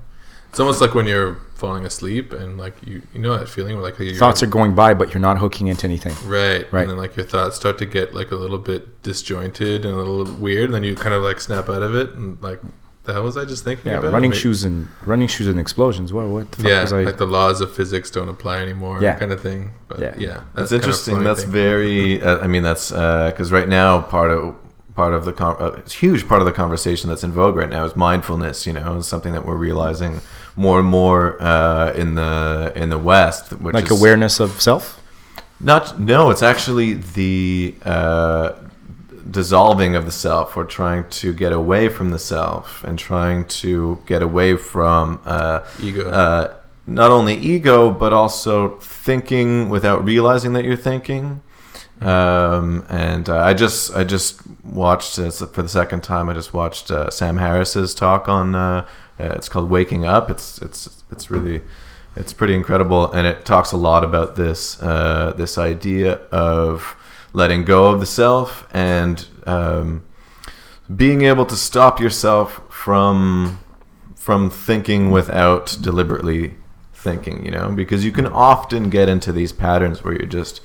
It's almost like when you're falling asleep and like you you know that feeling where like you're, Thoughts are going by, but you're not hooking into anything. right Right. and then like your thoughts start to get like a little bit disjointed and a little weird and then you kind of like snap out of it and like the hell was I just thinking Yeah, about running Maybe- shoes and running shoes and explosions. What what the fuck yeah was I? like the laws of physics don't apply anymore Yeah. kind of thing but Yeah. yeah, That's kind interesting. That's thing. very. Uh, I mean, that's because right now part of part of the con- uh, it's huge part of the conversation that's in vogue right now is mindfulness. You know, it's something that we're realizing more and more uh, in the in the West, which like is awareness of self. Not no, it's actually the uh, dissolving of the self. We're trying to get away from the self and trying to get away from uh, Ego. Uh, not only ego, but also thinking without realizing that you're thinking. Um, and uh, I just I just watched uh, for the second time. I just watched uh, Sam Harris's talk on. Uh, uh, it's called Waking Up. It's it's it's really it's pretty incredible, and it talks a lot about this uh, this idea of letting go of the self and um, being able to stop yourself from from thinking without deliberately thinking. You know, because you can often get into these patterns where you're just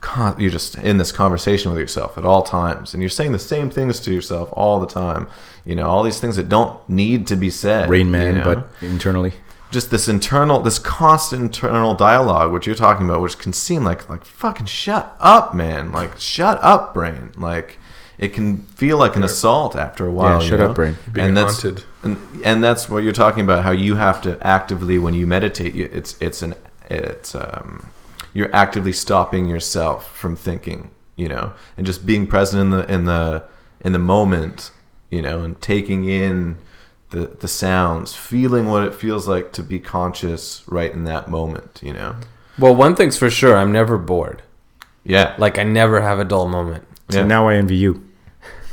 con- you're just in this conversation with yourself at all times, and you're saying the same things to yourself all the time. You know, all these things that don't need to be said. Rain you Man, know? but internally. Just this internal, this constant internal dialogue, which you're talking about, which can seem like like fucking shut up, man. Like shut up, brain. Like it can feel like an assault after a while. you shut know? up, brain. Being and that's haunted. and, and that's what you're talking about. How you have to actively, when you meditate, you, it's it's an it's um you're actively stopping yourself from thinking, you know, and just being present in the in the in the moment, you know, and taking in the the sounds, feeling what it feels like to be conscious right in that moment, you know. Well, one thing's for sure, I'm never bored. Yeah, Like I never have a dull moment. So Yeah. now I envy you.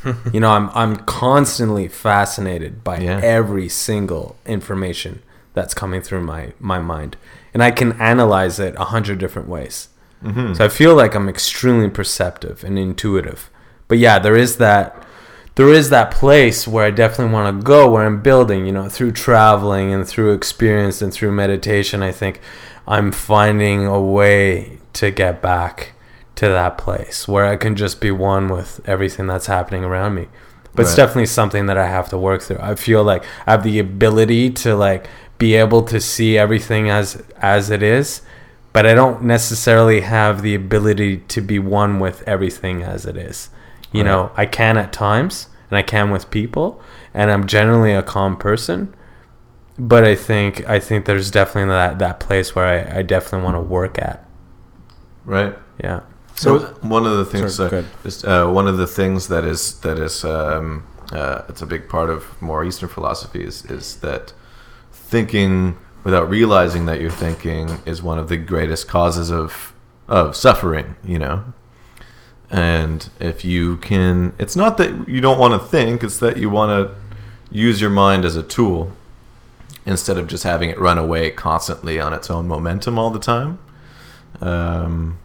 *laughs* You know, I'm I'm constantly fascinated by Yeah. every single information that's coming through my my mind, and I can analyze it a hundred different ways. Mm-hmm. So I feel like I'm extremely perceptive and intuitive. But yeah, there is that there is that place where I definitely want to go where I'm building, you know, through traveling and through experience and through meditation, I think I'm finding a way to get back to that place where I can just be one with everything that's happening around me. But it's definitely something that I have to work through. I feel like I have the ability to like be able to see everything as as it is, but I don't necessarily have the ability to be one with everything as it is. You know, I can at times, and I can with people, and I'm generally a calm person. But I think I think there's definitely that that place where I, I definitely want to work at. right. Yeah. So one of the things, Sorry, uh, just uh, one of the things that is that is um, uh, it's a big part of more Eastern philosophies is that thinking without realizing that you're thinking is one of the greatest causes of of suffering. You know, and if you can, it's not that you don't want to think; it's that you want to use your mind as a tool instead of just having it run away constantly on its own momentum all the time. Um,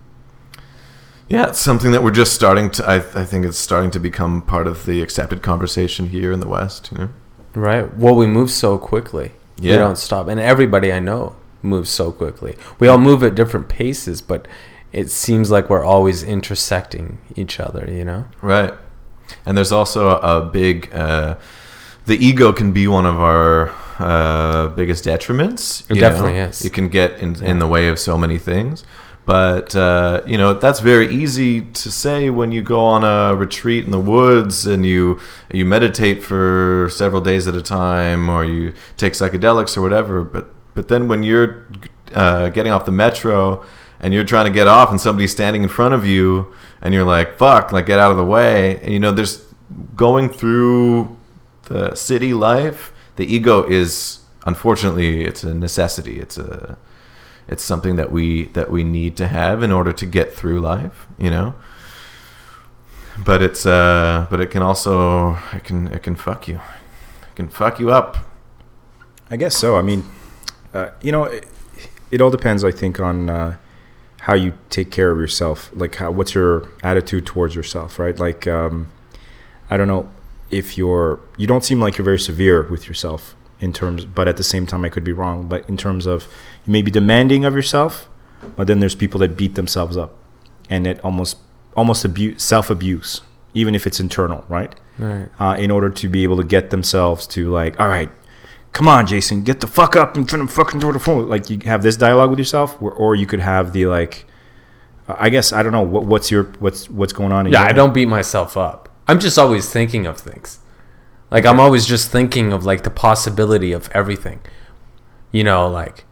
yeah, it's something that we're just starting to. I, I think it's starting to become part of the accepted conversation here in the West. You know, Right. Well, we move so quickly. We don't stop, and everybody I know moves so quickly. We all move at different paces, but it seems like we're always intersecting each other. You know. right? And there's also a, big. Uh, the ego can be one of our uh, biggest detriments. It definitely know. is. It can get in, in the way of so many things. But uh, you know that's very easy to say when you go on a retreat in the woods and you you meditate for several days at a time, or you take psychedelics or whatever. But but then when you're uh, getting off the metro and you're trying to get off, and somebody's standing in front of you, and you're like, "Fuck!" Like get out of the way. And, you know, there's going through the city life. The ego is unfortunately it's a necessity. It's a it's something that we that we need to have in order to get through life you know but it's uh but it can also it can it can fuck you it can fuck you up I guess so. I mean, uh, you know, it, it all depends. I think on uh, how you take care of yourself. Like, how what's your attitude towards yourself, right? Like, um, I don't know if you're. You don't seem like you're very severe with yourself in terms, but at the same time, I could be wrong. But in terms of you may be demanding of yourself, but then there's people that beat themselves up, and it almost almost abuse self abuse, even if it's internal, right? Right. uh, in order to be able to get themselves to like, all right, come on, Jason, get the fuck up and finna fucking throw the phone. Like you have this dialogue with yourself, or, or you could have the like, I guess I don't know what, what's your what's what's going on. In Yeah, I don't beat myself up. I'm just always thinking of things. Like I'm always just thinking of like the possibility of everything. You know, like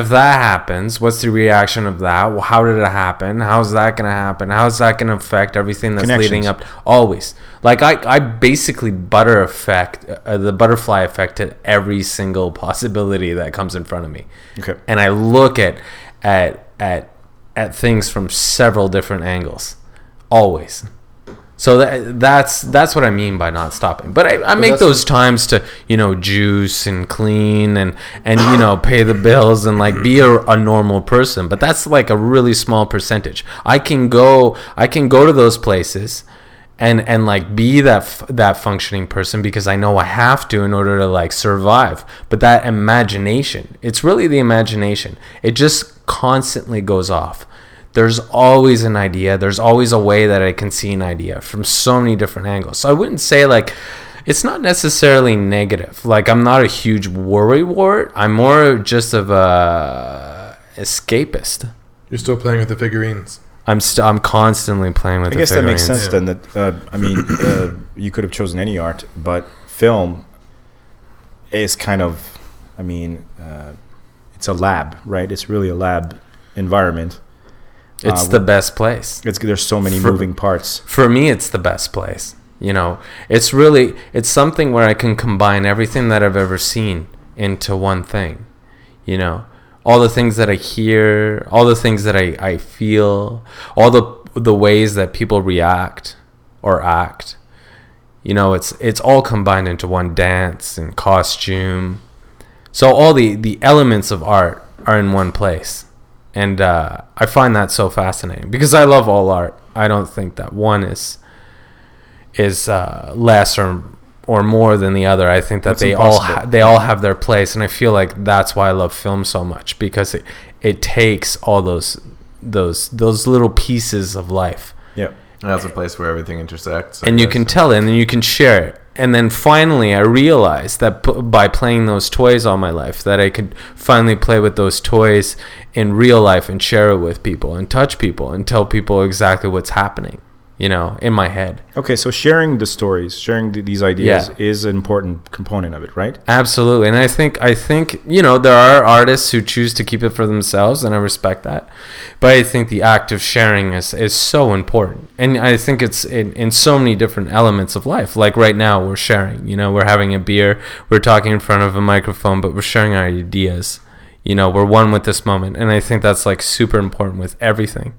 if that happens, what's the reaction of that? Well, how did it happen? How's that going to happen? How's that going to affect everything that's leading up? Always. Like I, I basically butter effect, uh, the butterfly effect to every single *laughs* possibility that comes in front of me Okay. and I look at at at at things from several different angles, always. So that, that's that's what I mean by not stopping. But I, I make those times to you know juice and clean and and you know pay the bills and like be a, a normal person. But that's like a really small percentage. I can go I can go to those places and and like be that f- that functioning person because I know I have to in order to like survive. But that imagination, it's really the imagination. It just constantly goes off. There's always an idea. There's always a way that I can see an idea from so many different angles. So I wouldn't say like it's not necessarily negative. Like I'm not a huge worry wart. I'm more just of a escapist. You're still playing with the figurines. I'm st- I'm constantly playing with. I the guess that makes figurines. sense then. That uh, I mean, uh, you could have chosen any art, but film is kind of, I mean, uh, it's a lab, right? It's really a lab environment. It's Uh, the best place. It's there's so many For- moving parts. for me it's the best place you know? It's really it's something where i can combine everything that i've ever seen into one thing you know? All the things that i hear all the things that i, I feel all the the ways that people react or act you know? It's it's all combined into one dance and costume. So all the the elements of art are in one place and uh, i find that so fascinating because i love all art. I don't think that one is is uh, less or or more than the other. I think that That's they all ha- they all have their place and i feel like that's why i love film so much because it it takes all those those those little pieces of life. Yeah. that's a place where everything intersects I and you can tell it and then you can share it and then finally i realized that p- by playing those toys all my life that i could finally play with those toys in real life and share it with people and touch people and tell people exactly what's happening you know in my head Okay, so sharing the stories, sharing th- these ideas Yeah. is an important component of it, right? Absolutely, and I think I think you know there are artists who choose to keep it for themselves, and I respect that. But I think the act of sharing is is so important, and I think it's in, in so many different elements of life. Like right now, we're sharing. You know, we're having a beer, we're talking in front of a microphone, but we're sharing our ideas. You know, we're one with this moment, and I think that's like super important with everything.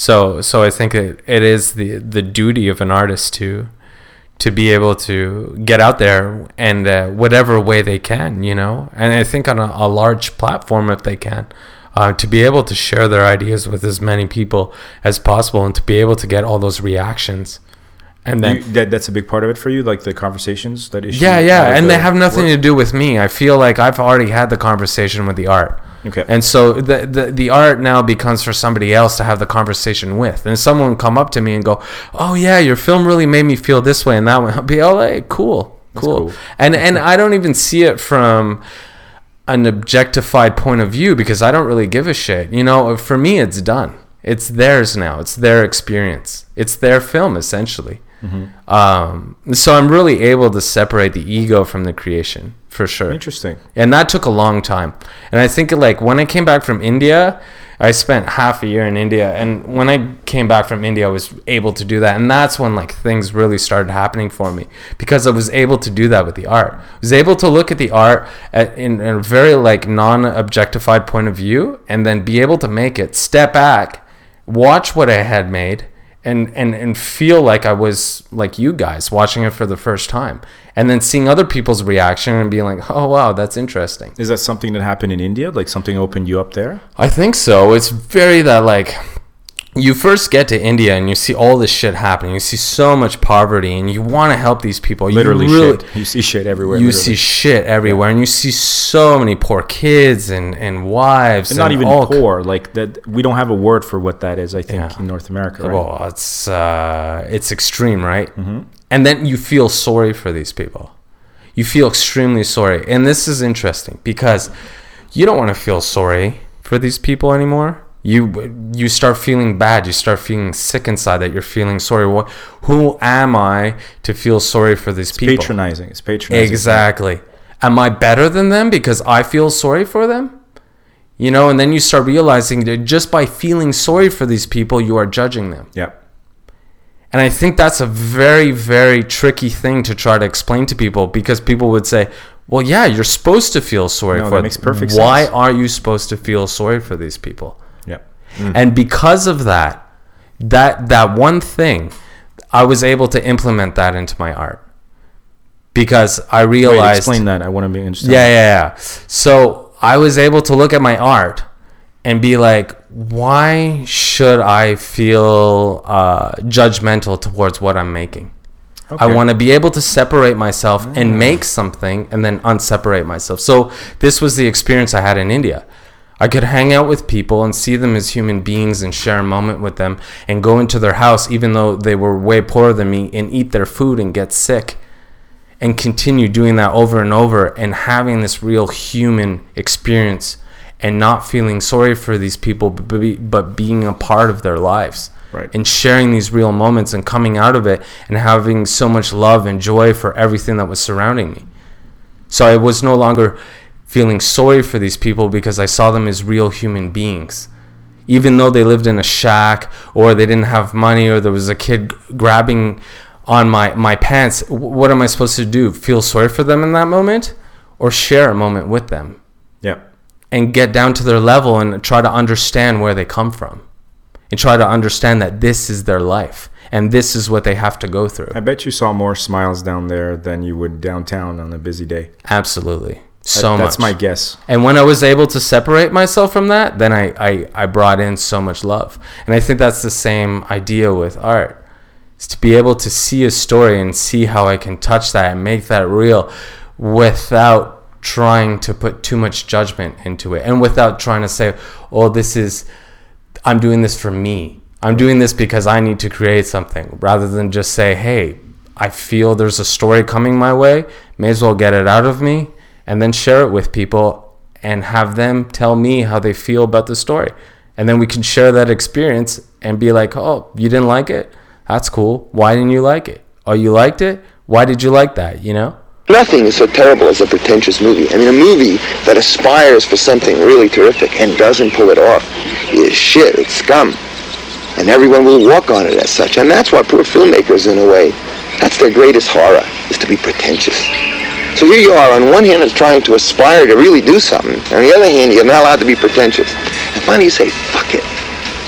So so I think it, it is the the duty of an artist to to be able to get out there and uh, whatever way they can, you know, and I think on a, a large platform if they can, uh, to be able to share their ideas with as many people as possible and to be able to get all those reactions, and then You, that, that's a big part of it for you, like the conversations that issue. yeah, yeah, and the they have nothing work? to do with me. I feel like I've already had the conversation with the art. Okay. And so the, the the art now becomes for somebody else to have the conversation with. And someone will come up to me and go, "Oh yeah, your film really made me feel this way and that way." I'll be, "Oh, hey, cool." cool. cool. And and I don't even see it from an objectified point of view because I don't really give a shit. You know, for me, it's done. It's theirs now. It's their experience. It's their film essentially. Um, so I'm really able to separate the ego from the creation for sure. Interesting. and that took a long time. And i think like when i came back from india i spent half a year in india. And when i came back from india i was able to do that. And that's when like things really started happening for me because i was able to do that with the art. I was able to look at the art at, in, in a very like non-objectified point of view and then be able to make it step back watch what i had made and, and and feel like I was like you guys watching it for the first time, and then seeing other people's reaction and being like, "Oh wow, that's interesting." Is that something that happened in India? Like something opened you up there? I think so. It's very that like you first get to India and you see all this shit happening. You see so much poverty, and you want to help these people. You Literally really- shit. You see shit everywhere. You literally. see shit everywhere, and you see so many poor kids and, and wives, and not even all poor. Like that, we don't have a word for what that is. I think Yeah. in North America, right? Well, it's uh, it's extreme, right? Mm-hmm. And then you feel sorry for these people. You feel extremely sorry, and this is interesting because you don't want to feel sorry for these people anymore. You you start feeling bad. You start feeling sick inside that you're feeling sorry. What? Who am I to feel sorry for these people? patronizing. It's patronizing. Exactly. Am I better than them because I feel sorry for them? You know, and then you start realizing that just by feeling sorry for these people, you are judging them. Yeah. And I think that's a very, very tricky thing to try to explain to people because people would say, well, yeah, you're supposed to feel sorry No, for that makes perfect Why sense. are you supposed to feel sorry for these people? Yeah. And because of that, that that one thing, I was able to implement that into my art. Because I Wait, realized explain that. I want to be interested. yeah, yeah, yeah. So I was able to look at my art and be like, why should I feel uh, judgmental towards what I'm making? Okay. I want to be able to separate myself and make something and then unseparate myself. So this was the experience I had in India. I could hang out with people and see them as human beings and share a moment with them and go into their house even though they were way poorer than me and eat their food and get sick. And continue doing that over and over and having this real human experience and not feeling sorry for these people but, being a part of their lives. Right. and sharing these real moments and coming out of it and having so much love and joy for everything that was surrounding me. So i was no longer feeling sorry for these people because i saw them as real human beings even though they lived in a shack or they didn't have money or there was a kid grabbing on my, my pants, what am I supposed to do? Feel sorry for them in that moment or share a moment with them Yeah. and get down to their level and try to understand where they come from and try to understand that this is their life and this is what they have to go through. I bet you saw more smiles down there than you would downtown on a busy day. Absolutely. That- So That's my guess. And when I was able to separate myself from that, then I, I, I brought in so much love. And I think that's the same idea with art. Is to be able to see a story and see how I can touch that and make that real without trying to put too much judgment into it and without trying to say, oh, this is, I'm doing this for me. I'm doing this because I need to create something rather than just say, hey, I feel there's a story coming my way, may as well get it out of me and then share it with people and have them tell me how they feel about the story. And then we can share that experience and be like, oh, you didn't like it? That's cool. Why didn't you like it? Oh, you liked it? Why did you like that? You know? Nothing is so terrible as a pretentious movie. I mean, a movie that aspires for something really terrific and doesn't pull it off is shit. It's scum. And everyone will walk on it as such. And that's what poor filmmakers, in a way, that's their greatest horror, is to be pretentious. So here you are, on one hand, is trying to aspire to really do something. On the other hand, you're not allowed to be pretentious. And finally you say, fuck it.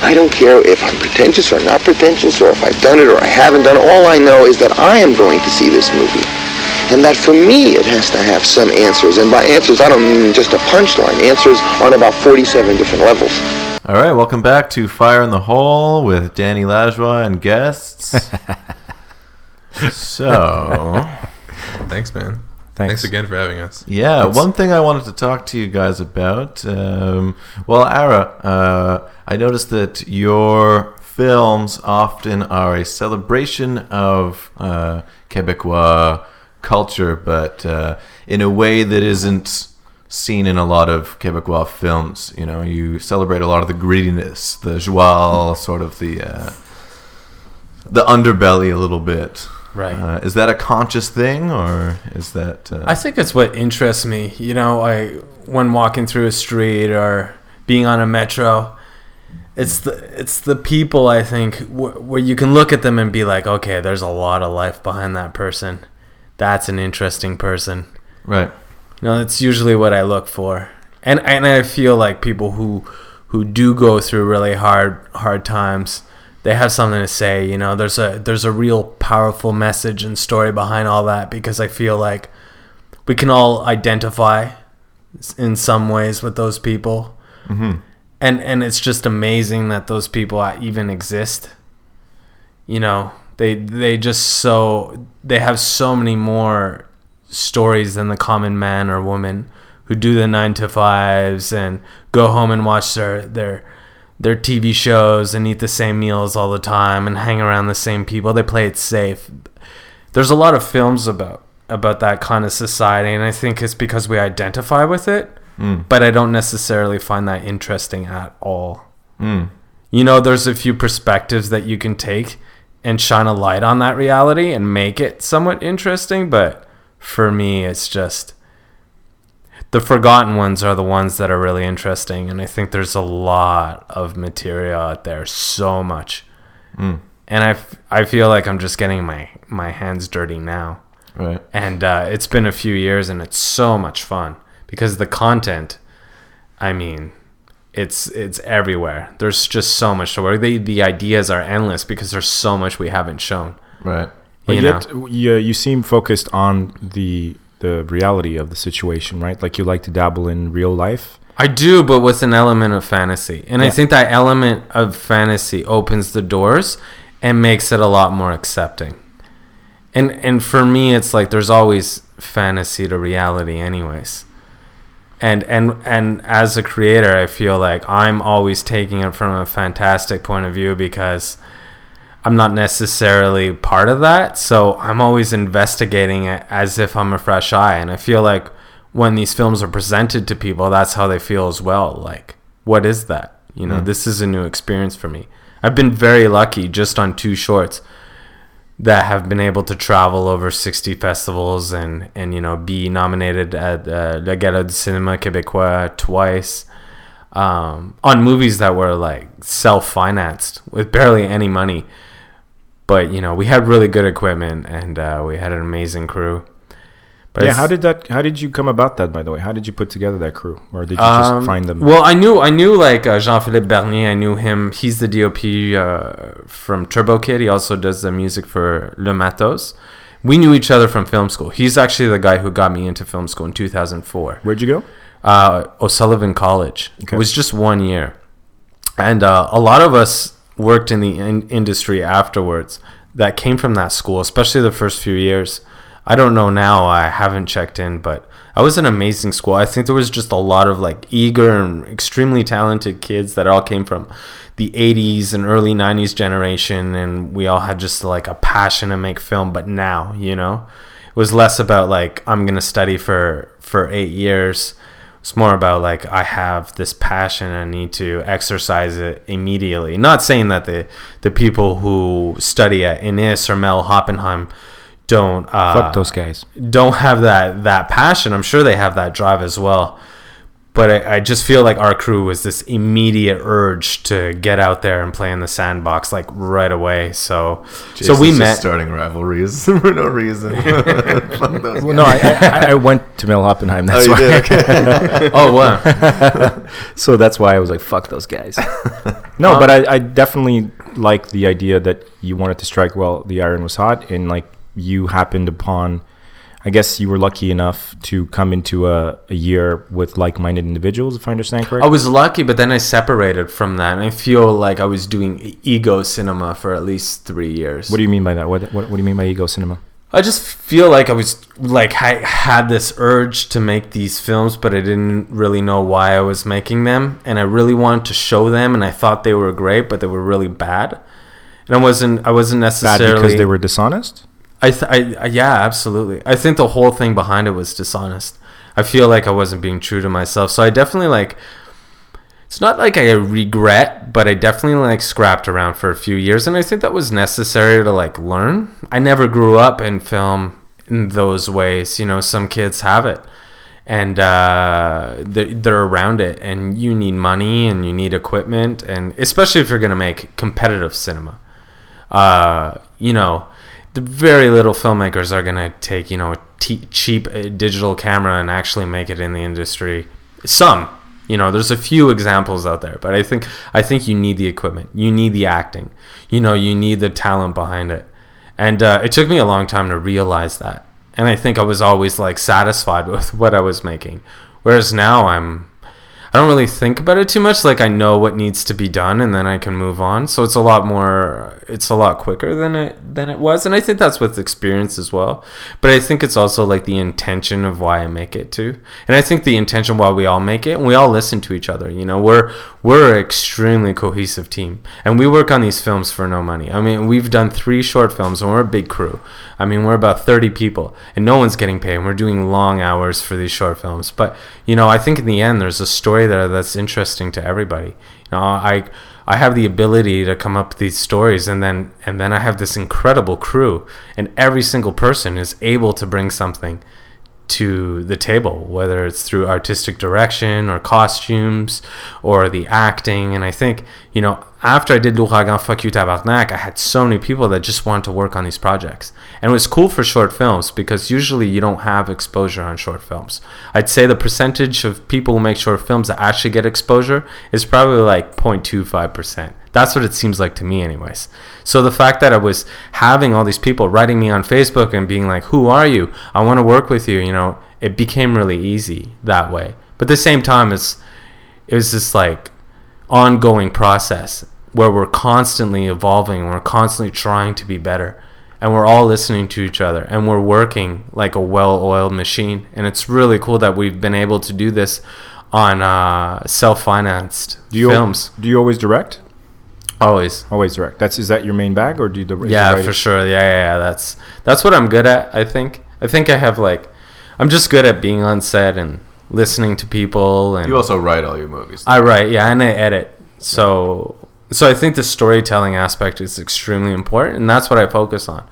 I don't care if I'm pretentious or not pretentious, or if I've done it or I haven't done it. All I know is that I am going to see this movie. And that for me, it has to have some answers. And by answers, I don't mean just a punchline. Answers on about 47 different levels. All right, welcome back to Fire in the Hole with Danny Lajoie and guests. *laughs* so, Thanks, man. Thanks. Thanks again for having us. yeah, one thing I wanted to talk to you guys about. Um, well, Ara, uh, I noticed that your films often are a celebration of uh, Quebecois culture, but uh, in a way that isn't seen in a lot of Quebecois films. You know, you celebrate a lot of the grittiness, the joie, sort of the uh, the underbelly a little bit. Right. Uh, is that a conscious thing, or is that? Uh, I think it's what interests me. You know, I when walking through a street or being on a metro, it's the it's the people. I think wh- where you can look at them and be like, okay, there's a lot of life behind that person. That's an interesting person. right. You know, that's usually what I look for, and and I feel like people who who do go through really hard hard times, they have something to say. You know, there's a there's a real powerful message and story behind all that because I feel like we can all identify in some ways with those people, mm-hmm. and and it's just amazing that those people even exist. You know, they they just so they have so many more stories than the common man or woman who do the nine to fives and go home and watch their their their TV shows and eat the same meals all the time and hang around the same people. They play it safe. There's a lot of films about about that kind of society, and I think it's because we identify with it. Mm. But I don't necessarily find that interesting at all. Mm. You know, there's a few perspectives that you can take and shine a light on that reality and make it somewhat interesting, but for me, it's just the forgotten ones are the ones that are really interesting, and I think there's a lot of material out there, so much, and I, f- I feel like I'm just getting my my hands dirty now, Right. and uh, it's been a few years, and it's so much fun because the content, I mean, it's it's everywhere. There's just so much to work. The the ideas are endless because there's so much we haven't shown. Right. But You yet, know? you, you seem focused on the the reality of the situation, right? Like you like to dabble in real life. I do, but with an element of fantasy. And I think that element of fantasy opens the doors and makes it a lot more accepting. And and for me it's like there's always fantasy to reality anyways. And and and as a creator, I feel like I'm always taking it from a fantastic point of view because I'm not necessarily part of that, so I'm always investigating it as if I'm a fresh eye. And I feel like when these films are presented to people, that's how they feel as well. Like, what is that? You know, this is a new experience for me. I've been very lucky just on two shorts that have been able to travel over 60 festivals and, and you know, be nominated at uh, Le Gala du Cinéma Québécois twice um, on movies that were like self-financed with barely any money but you know we had really good equipment and uh, we had an amazing crew but yeah. How did that? How did you come about that? By the way, how did you put together that crew, or did you just um, find them? Well, I knew I knew like uh, Jean-Philippe Bernier. I knew him. He's the DOP uh, from Turbo Kid. He also does the music for Le Matos. We knew each other from film school. He's actually the guy who got me into film school in 2004 Where'd you go? uh, O'Sullivan College. Okay. It was just one year, and uh, a lot of us worked in the in- industry afterwards that came from that school, especially the first few years. I don't know now. I haven't checked in, but I was an amazing school. I think there was just a lot of like eager and extremely talented kids that all came from the 80s and early 90s generation and we all had just like a passion to make film but now you know it was less about like i'm gonna study for for eight years it's more about like i have this passion i need to exercise it immediately not saying that the the people who study at inis or mel hoppenheim don't uh, Fuck those guys. don't have that that passion. I'm sure they have that drive as well. But I, I just feel like our crew was this immediate urge to get out there and play in the sandbox like right away. So so we Jason's just met. starting rivalries *laughs* for no reason. Fuck *laughs* those Well, no, I, I, I went to Mel Hoppenheim. Oh, That's you why. did? Okay. *laughs* oh wow! so that's why I was like, "Fuck those guys." no, but I, I definitely like the idea that you wanted to strike while the iron was hot, and like you happened upon. I guess you were lucky enough to come into a, a year with like-minded individuals, if I understand correctly. I was lucky, but then I separated from that, and I feel like I was doing ego cinema for at least three years. What do you mean by that? What, what, what do you mean by ego cinema? I just feel like I was like I had this urge to make these films, but I didn't really know why I was making them, and I really wanted to show them, and I thought they were great, but they were really bad, and I wasn't I wasn't necessarily Bad because they were dishonest. I, th- I, yeah, absolutely. I think the whole thing behind it was dishonest. I feel like I wasn't being true to myself. So I definitely like. It's not like I regret, but I definitely like scrapped around for a few years, and I think that was necessary to like learn. I never grew up in film in those ways. You know, some kids have it, and uh, they're, they're around it, and you need money and you need equipment, and especially if you're gonna make competitive cinema. Uh, you know, the very little filmmakers are gonna take you know a t- cheap uh, digital camera and actually make it in the industry. Some, you know, there's a few examples out there, but I think I think you need the equipment, you need the acting, you know, you need the talent behind it, and uh, it took me a long time to realize that. And I think I was always like satisfied *laughs* with what I was making, whereas now I'm I don't really think about it too much. Like I know what needs to be done, and then I can move on. So it's a lot more. It's a lot quicker than it than it was, and I think that's with experience as well. But I think it's also like the intention of why I make it too, and I think the intention why we all make it, and we all listen to each other. You know, we're we're an extremely cohesive team, and we work on these films for no money. I mean, we've done three short films, and we're a big crew. I mean, we're about 30 people, and no one's getting paid. And we're doing long hours for these short films. But, you know, I think in the end, there's a story there that's interesting to everybody. You know, I, I have the ability to come up with these stories, and then, and then I have this incredible crew, and every single person is able to bring something to the table, whether it's through artistic direction or costumes or the acting. And I think, you know, after I did L'Ouragan Fuck You Tabarnak, I had so many people that just wanted to work on these projects. And it was cool for short films because usually you don't have exposure on short films. I'd say the percentage of people who make short films that actually get exposure is probably like 0.25%. That's what it seems like to me, anyways. So the fact that I was having all these people writing me on Facebook and being like, "Who are you? I want to work with you," you know, it became really easy that way. But at the same time, it's it was this like ongoing process where we're constantly evolving, and we're constantly trying to be better, and we're all listening to each other, and we're working like a well-oiled machine. And it's really cool that we've been able to do this on uh, self-financed Do you films. do you always direct? Always. Always direct. That's is that your main bag or do you? is yeah the for sure yeah, yeah yeah that's that's what i'm good at i think i think i have like i'm just good at being on set and listening to people and You also write all your movies. i write yeah and i edit so so i think the storytelling aspect is extremely important and that's what i focus on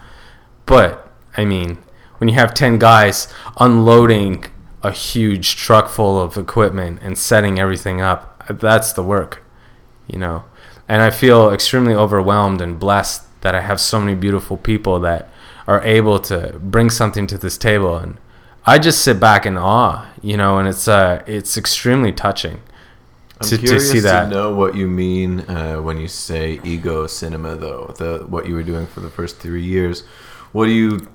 but i mean when you have 10 guys unloading a huge truck full of equipment and setting everything up that's the work you know and i feel extremely overwhelmed and blessed that i have so many beautiful people that are able to bring something to this table and i just sit back in awe you know and it's uh it's extremely touching I'm to, to see that to know what you mean uh, when you say ego cinema, though. The what you were doing for the first three years. What do you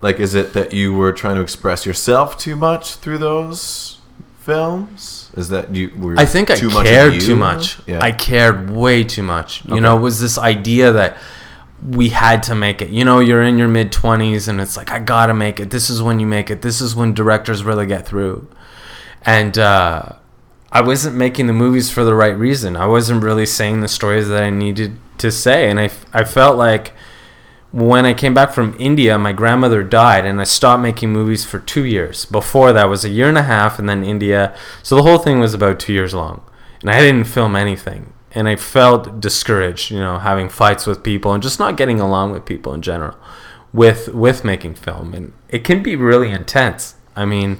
like? Is it that you were trying to express yourself too much through those films? Is that you were? I think I too cared too much. Yeah. I cared way too much. You Okay. know, it was this idea that we had to make it. You know, you're in your mid 20s and it's like, I gotta make it. This is when you make it. This is when directors really get through. And uh, I wasn't making the movies for the right reason. I wasn't really saying the stories that I needed to say. And I I felt like when I came back from India, my grandmother died, and I stopped making movies for two years. Before that was a year and a half, and then India. So the whole thing was about two years long, and I didn't film anything. And I felt discouraged, you know, having fights with people and just not getting along with people in general, with with making film, and it can be really intense. I mean,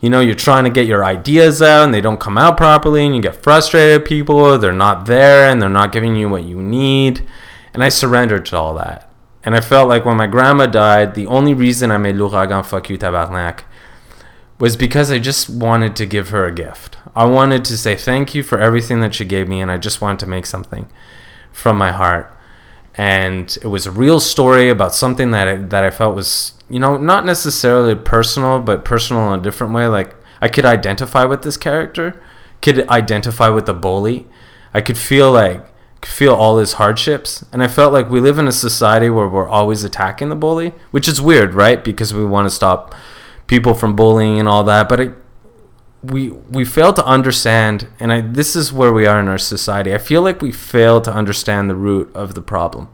you know, you're trying to get your ideas out, and they don't come out properly, and you get frustrated. at People, they're not there, and they're not giving you what you need. And I surrendered to all that. And I felt like when my grandma died, the only reason I made L'Ouragan Fuck You Tabarnak was because I just wanted to give her a gift. I wanted to say thank you for everything that she gave me, and I just wanted to make something from my heart. And it was a real story about something that I, that I felt was, you know, not necessarily personal, but personal in a different way. Like I could identify with this character, could identify with the bully. I could feel like feel all his hardships, and I felt like we live in a society where we're always attacking the bully, which is weird, right? Because we want to stop people from bullying and all that, but it, we we fail to understand, and I, this is where we are in our society. I feel like we fail to understand the root of the problem,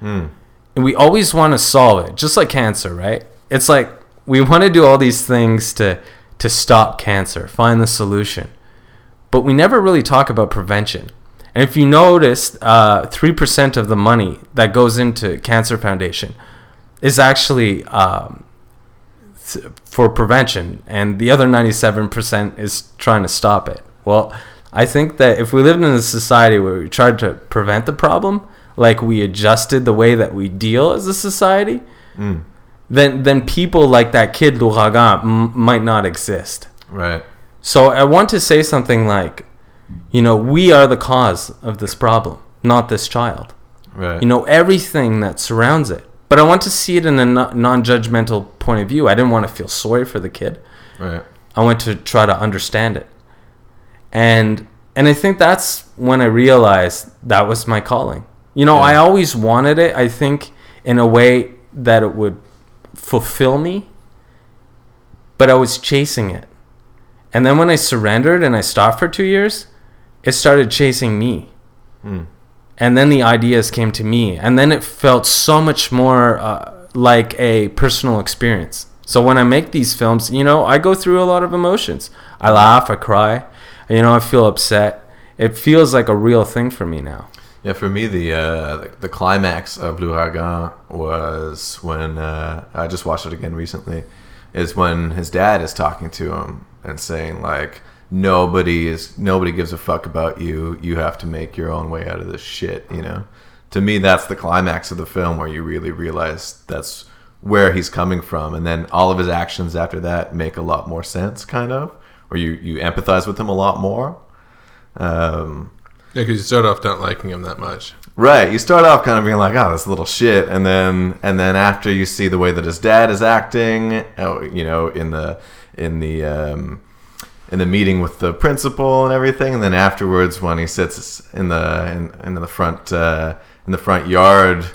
hmm. and we always want to solve it, just like cancer, right? It's like we want to do all these things to to stop cancer, find the solution, but we never really talk about prevention. And if you notice, uh, three percent of the money that goes into Cancer Foundation is actually um, th- for prevention, and the other ninety-seven percent is trying to stop it. Well, I think that if we lived in a society where we tried to prevent the problem, like we adjusted the way that we deal as a society, then then people like that kid L'Ouragan m- might not exist. Right. So I want to say something like, you know, we are the cause of this problem, not this child. Right. You know, everything that surrounds it. But I want to see it in a non-judgmental point of view. I didn't want to feel sorry for the kid. Right. I want to try to understand it. And and I think that's when I realized that was my calling. You know, Yeah. I always wanted it, I think, in a way that it would fulfill me, but I was chasing it. And then when I surrendered and I stopped for 2 years, it started chasing me. And then the ideas came to me, and then it felt so much more uh, like a personal experience. So when I make these films, you know, I go through a lot of emotions. I laugh, I cry, you know, I feel upset. It feels like a real thing for me now. Yeah, for me, the uh, the, the climax of L'Ouragan was when uh, I just watched it again recently. Is when his dad is talking to him and saying like, "Nobody is nobody gives a fuck about you. You have to make your own way out of this shit." You know, to me, that's the climax of the film where you really realize that's where he's coming from, and then all of his actions after that make a lot more sense, kind of, or you you empathize with him a lot more. Um, Yeah, because you start off not liking him that much. Right. You start off kind of being like, "Oh, this little shit," and then and then after you see the way that his dad is acting, oh, you know, in the in the um, in the meeting with the principal and everything, and then afterwards when he sits in the in, in the front uh, in the front yard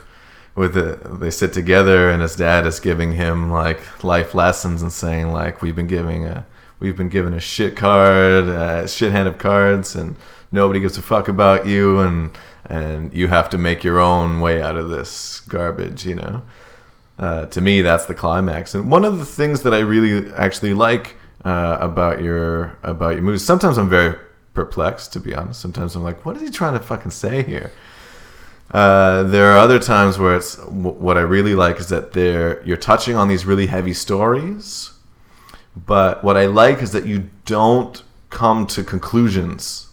with the they sit together and his dad is giving him like life lessons and saying like we've been giving a we've been given a shit card a shit hand of cards and nobody gives a fuck about you and and you have to make your own way out of this garbage you know? Uh, to me that's the climax. And one of the things that i really actually like uh, about your about your movies sometimes i'm very perplexed to be honest sometimes i'm like what is he trying to fucking say here uh, there are other times where it's w- what I really like is that they're you're touching on these really heavy stories, but what I like is that you don't come to conclusions.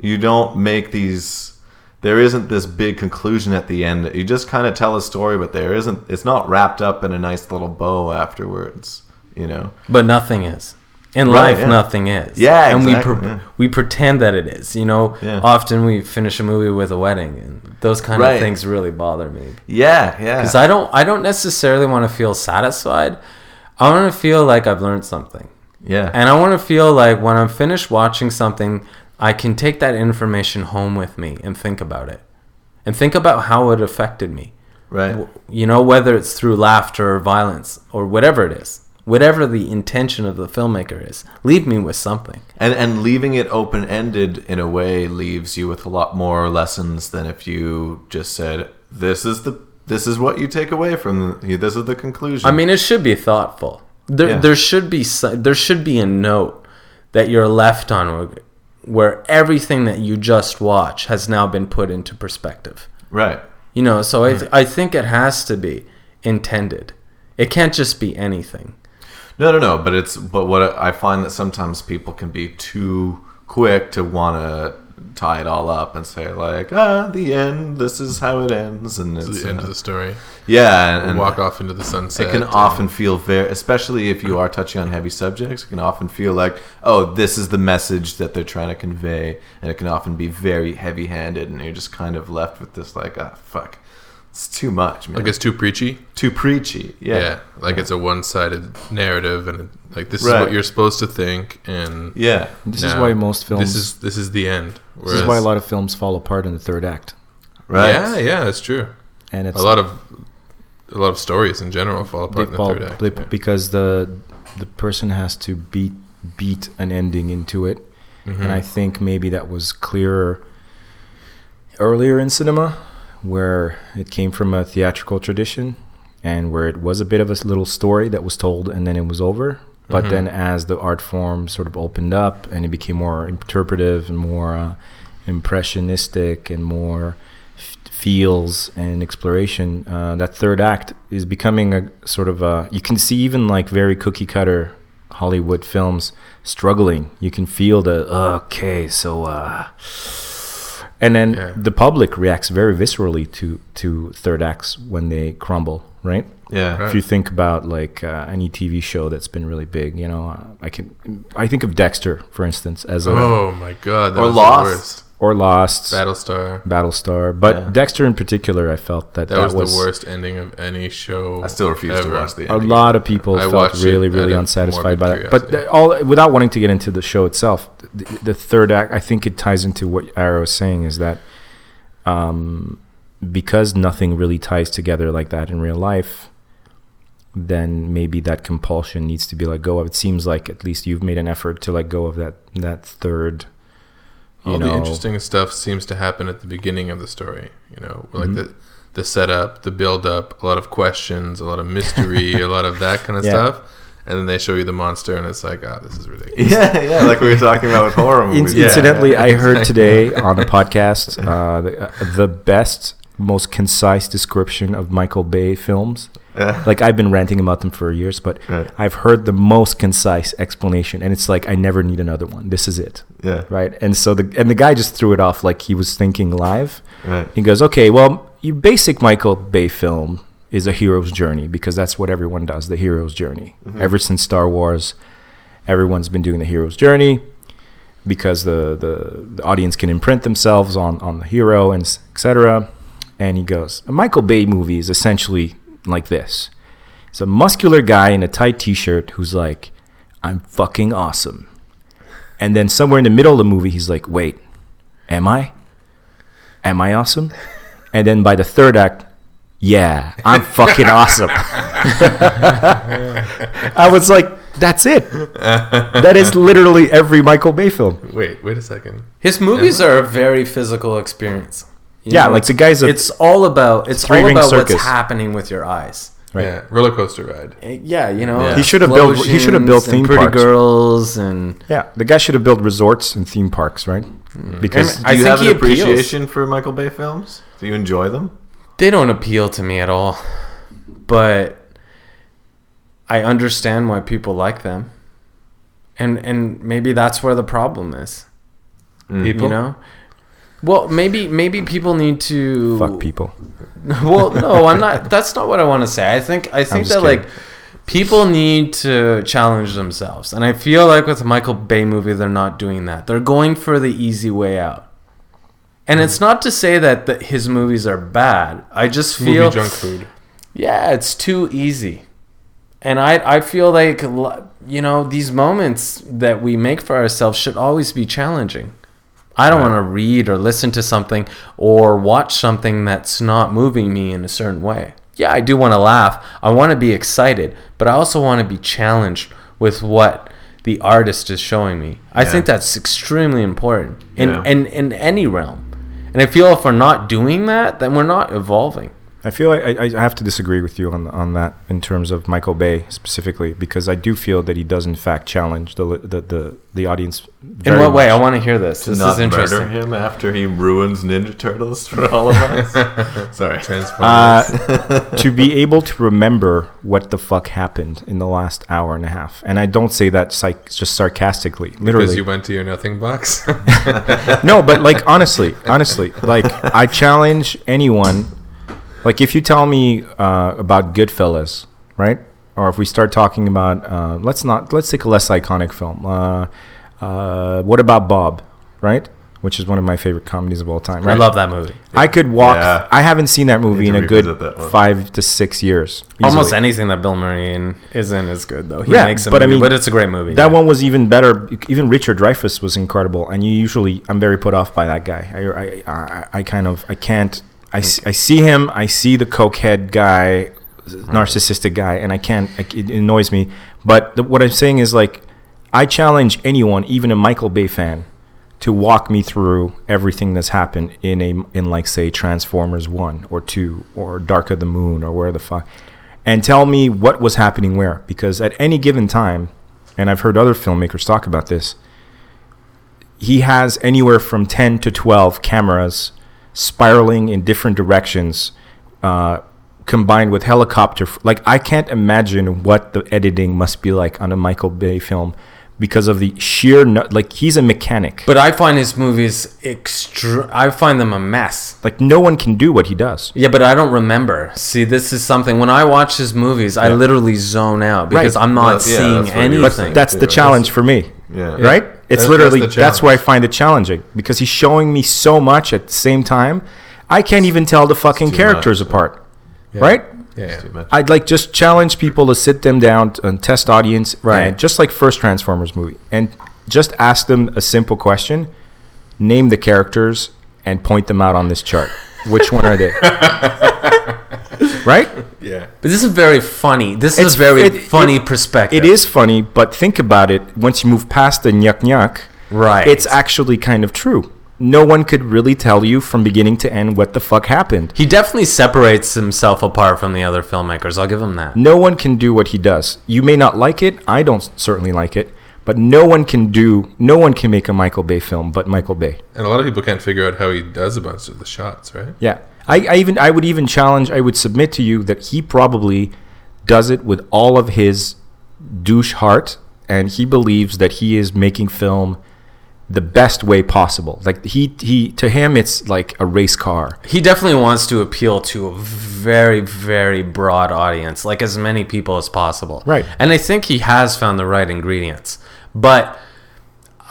You don't make these. There isn't this big conclusion at the end. You just kind of tell a story, but there isn't. It's not wrapped up in a nice little bow afterwards. You know. But nothing is. In Right, life, yeah. nothing is. Yeah, and we pre- yeah. we pretend that it is. You know, Yeah. often we finish a movie with a wedding, and those kind Right. of things really bother me. Yeah, yeah. Because I don't, I don't necessarily want to feel satisfied. I want to feel like I've learned something, yeah. and I want to feel like when I'm finished watching something, I can take that information home with me and think about it, and think about how it affected me. right. You know, whether it's through laughter or violence or whatever it is, whatever the intention of the filmmaker is, leave me with something. And and leaving it open ended in a way leaves you with a lot more lessons than if you just said this is the this is what you take away from the, this is the conclusion. I mean, it should be thoughtful. There, Yeah. there should be there should be a note that you're left on where, everything that you just watch has now been put into perspective. right. You know, so I, th- I think it has to be intended. It can't just be anything. No, no, no. But it's but what I find that sometimes people can be too quick to want to tie it all up and say like ah the end this is how it ends and It's it's the end uh, of the story. yeah and, And walk off into the sunset. it can and- often feel very especially if you are touching on heavy subjects it can often feel like oh this is the message that they're trying to convey and it can often be very heavy handed and you're just kind of left with this like ah fuck it's too much man like it's too preachy. too preachy yeah Yeah, like it's a one-sided narrative, and like this is what you're supposed to think, and yeah This is why most films. This is this is the end. this is why a lot of films fall apart in the third act, right Yeah, yeah, that's true. and it's A lot of a lot of stories in general fall apart in the fall third act. they- yeah. because the the person has to beat beat an ending into it, Mm-hmm. and I think maybe that was clearer earlier in cinema where it came from a theatrical tradition and where it was a bit of a little story that was told and then it was over. But then, as the art form sort of opened up and it became more interpretive and more uh, impressionistic and more f- feels and exploration, uh, that third act is becoming a sort of a. You can see even like very cookie cutter Hollywood films struggling. You can feel the okay, so uh, and then Yeah. the public reacts very viscerally to to third acts when they crumble, right? Yeah. If you think about like uh, any TV show that's been really big, you know, uh, I can I think of Dexter, for instance, as a Oh my god, that Or was Lost. The worst. or Lost, Battlestar. Battlestar, but Yeah. Dexter in particular, I felt that That, that, was, the worst ending of any show. I still refuse ever. to watch the end a lot of people I felt really, really unsatisfied by that. But the, all without wanting to get into the show itself, the, the third act, I think it ties into what Ara is saying is that um, because nothing really ties together like that in real life, then maybe that compulsion needs to be let go of. It seems like at least you've made an effort to let go of that that third. You All know, the interesting stuff seems to happen at the beginning of the story. You know, like Mm-hmm. the the setup, the build up, a lot of questions, a lot of mystery, *laughs* a lot of that kind of Yeah. stuff, and then they show you the monster, and it's like, ah, this is ridiculous. *laughs* Yeah, yeah, like we were talking about with horror *laughs* movies. Incidentally, I heard today on a podcast uh, the, uh, the best, most concise description of Michael Bay films. Yeah. Like I've been ranting about them for years, but Right. I've heard the most concise explanation, and it's like I never need another one. This is it, Yeah. right? And so the and the guy just threw it off like he was thinking live. Right. He goes, "Okay, well, your basic Michael Bay film is a hero's journey because that's what everyone does, the hero's journey. Mm-hmm. Ever since Star Wars, everyone's been doing the hero's journey because the, the, the audience can imprint themselves on, on the hero and etc. And he goes, a Michael Bay movie is essentially like this. It's a muscular guy in a tight t-shirt who's like, I'm fucking awesome. And then somewhere in the middle of the movie, he's like, wait, am I? Am I awesome? And then by the third act, yeah, I'm *laughs* fucking awesome. I was like, that's it. That is literally every Michael Bay film. Wait, wait a second. His movies are a very physical experience. You Yeah, know, like the guy's a it's all about it's all about circus. what's happening with your eyes. Right. Yeah, roller coaster ride. Eh, Yeah, you know, Yeah. He should have built- he should have built theme pretty parks. girls and yeah. The guy should have built resorts and theme parks, right? Because And Do I you think have he an appeals. appreciation for Michael Bay films? Do you enjoy them? they don't appeal to me at all. But I understand why people like them. And and maybe that's where the problem is. People. You know? Well, maybe maybe people need to fuck people. *laughs* well, no, I'm not. *laughs* That's not what I want to say. I think I think that kidding. like people need to challenge themselves, and I feel like with the Michael Bay movie, they're not doing that. They're going for the easy way out. And it's mm. not to say that the, his movies are bad. I just feel Movie junk food. yeah, it's too easy. And I I feel like you know these moments that we make for ourselves should always be challenging. I don't want to read or listen to something or watch something that's not moving me in a certain way. Yeah, I do want to laugh. I want to be excited, but I also want to be challenged with what the artist is showing me. I Yeah. think that's extremely important in, Yeah. in in any realm. And I feel if we're not doing that, then we're not evolving. I feel like I, I have to disagree with you on on that in terms of Michael Bay specifically because I do feel that he does in fact challenge the the the, the audience. In very what way? I want to hear this. To This not is interesting. murder him after he ruins Ninja Turtles for all of us? *laughs* Sorry. Transformers. Uh, to be able to remember what the fuck happened in the last hour and a half, and I don't say that psych- just sarcastically, literally. because you went to your nothing box. *laughs* no, but like honestly, honestly, like I challenge anyone. Like if you tell me uh, about Goodfellas, right? Or if we start talking about, uh, let's not let's take a less iconic film. Uh, uh, what about Bob, right? Which is one of my favorite comedies of all time. I love that movie. I could walk. Yeah. I haven't seen that movie in a to revisit that good five to six years. Almost anything that Bill Murray in, is in is good though. He Yeah, makes a but I mean, but it's a great movie. That yeah. one was even better. Even Richard Dreyfuss was incredible, and you usually I'm very put off by that guy. I I, I, I kind of I can't. I, hmm. s- I see him. I see the cokehead guy, hmm. narcissistic guy, and I can't. It annoys me. But the, what I'm saying is like, I challenge anyone, even a Michael Bay fan, to walk me through everything that's happened in a in like say Transformers 1 or 2 or Dark of the Moon or where the fuck and tell me what was happening where because at any given time and I've heard other filmmakers talk about this he has anywhere from 10 to 12 cameras spiraling in different directions uh, combined with helicopter like i can't imagine what the editing must be like on a michael bay film because of the sheer nu- like he's a mechanic But I find his movies extra. I find them a mess. like no one can do what he does Yeah, but I don't remember. See, this is something. When I watch his movies, I literally zone out because Right. I'm not Well, yeah, seeing that's what but that's the challenge for me Yeah. right it's That- literally that's that's, where i find it challenging because he's showing me so much at the same time i can't even tell the fucking characters much, apart right Yeah. Too. I'd like just challenge people to sit them down and test audience, Right. Just like first Transformers movie, and just ask them a simple question: name the characters and point them out on this chart. Which one are they? *laughs* *laughs* right? Yeah. but this is very funny. This It's- is a very it- funny it- perspective. It is funny, but think about it. Once you move past the nyuk nyuk, right. it's actually kind of true. No one could really tell you from beginning to end what the fuck happened. he definitely separates himself apart from the other filmmakers. I'll give him that. No one can do what he does. You may not like it. I don't certainly like it. But no one can do. No one can make a Michael Bay film, but Michael Bay. And a lot of people can't figure out how he does a bunch of the shots, right? Yeah. I, I even. I would even challenge. I would submit to you that he probably does it with all of his douche heart, and he believes that he is making film the best way possible. Like he he to him, it's like a race car. He definitely wants to appeal to a very, very broad audience, like as many people as possible. Right. And I think he has found the right ingredients. But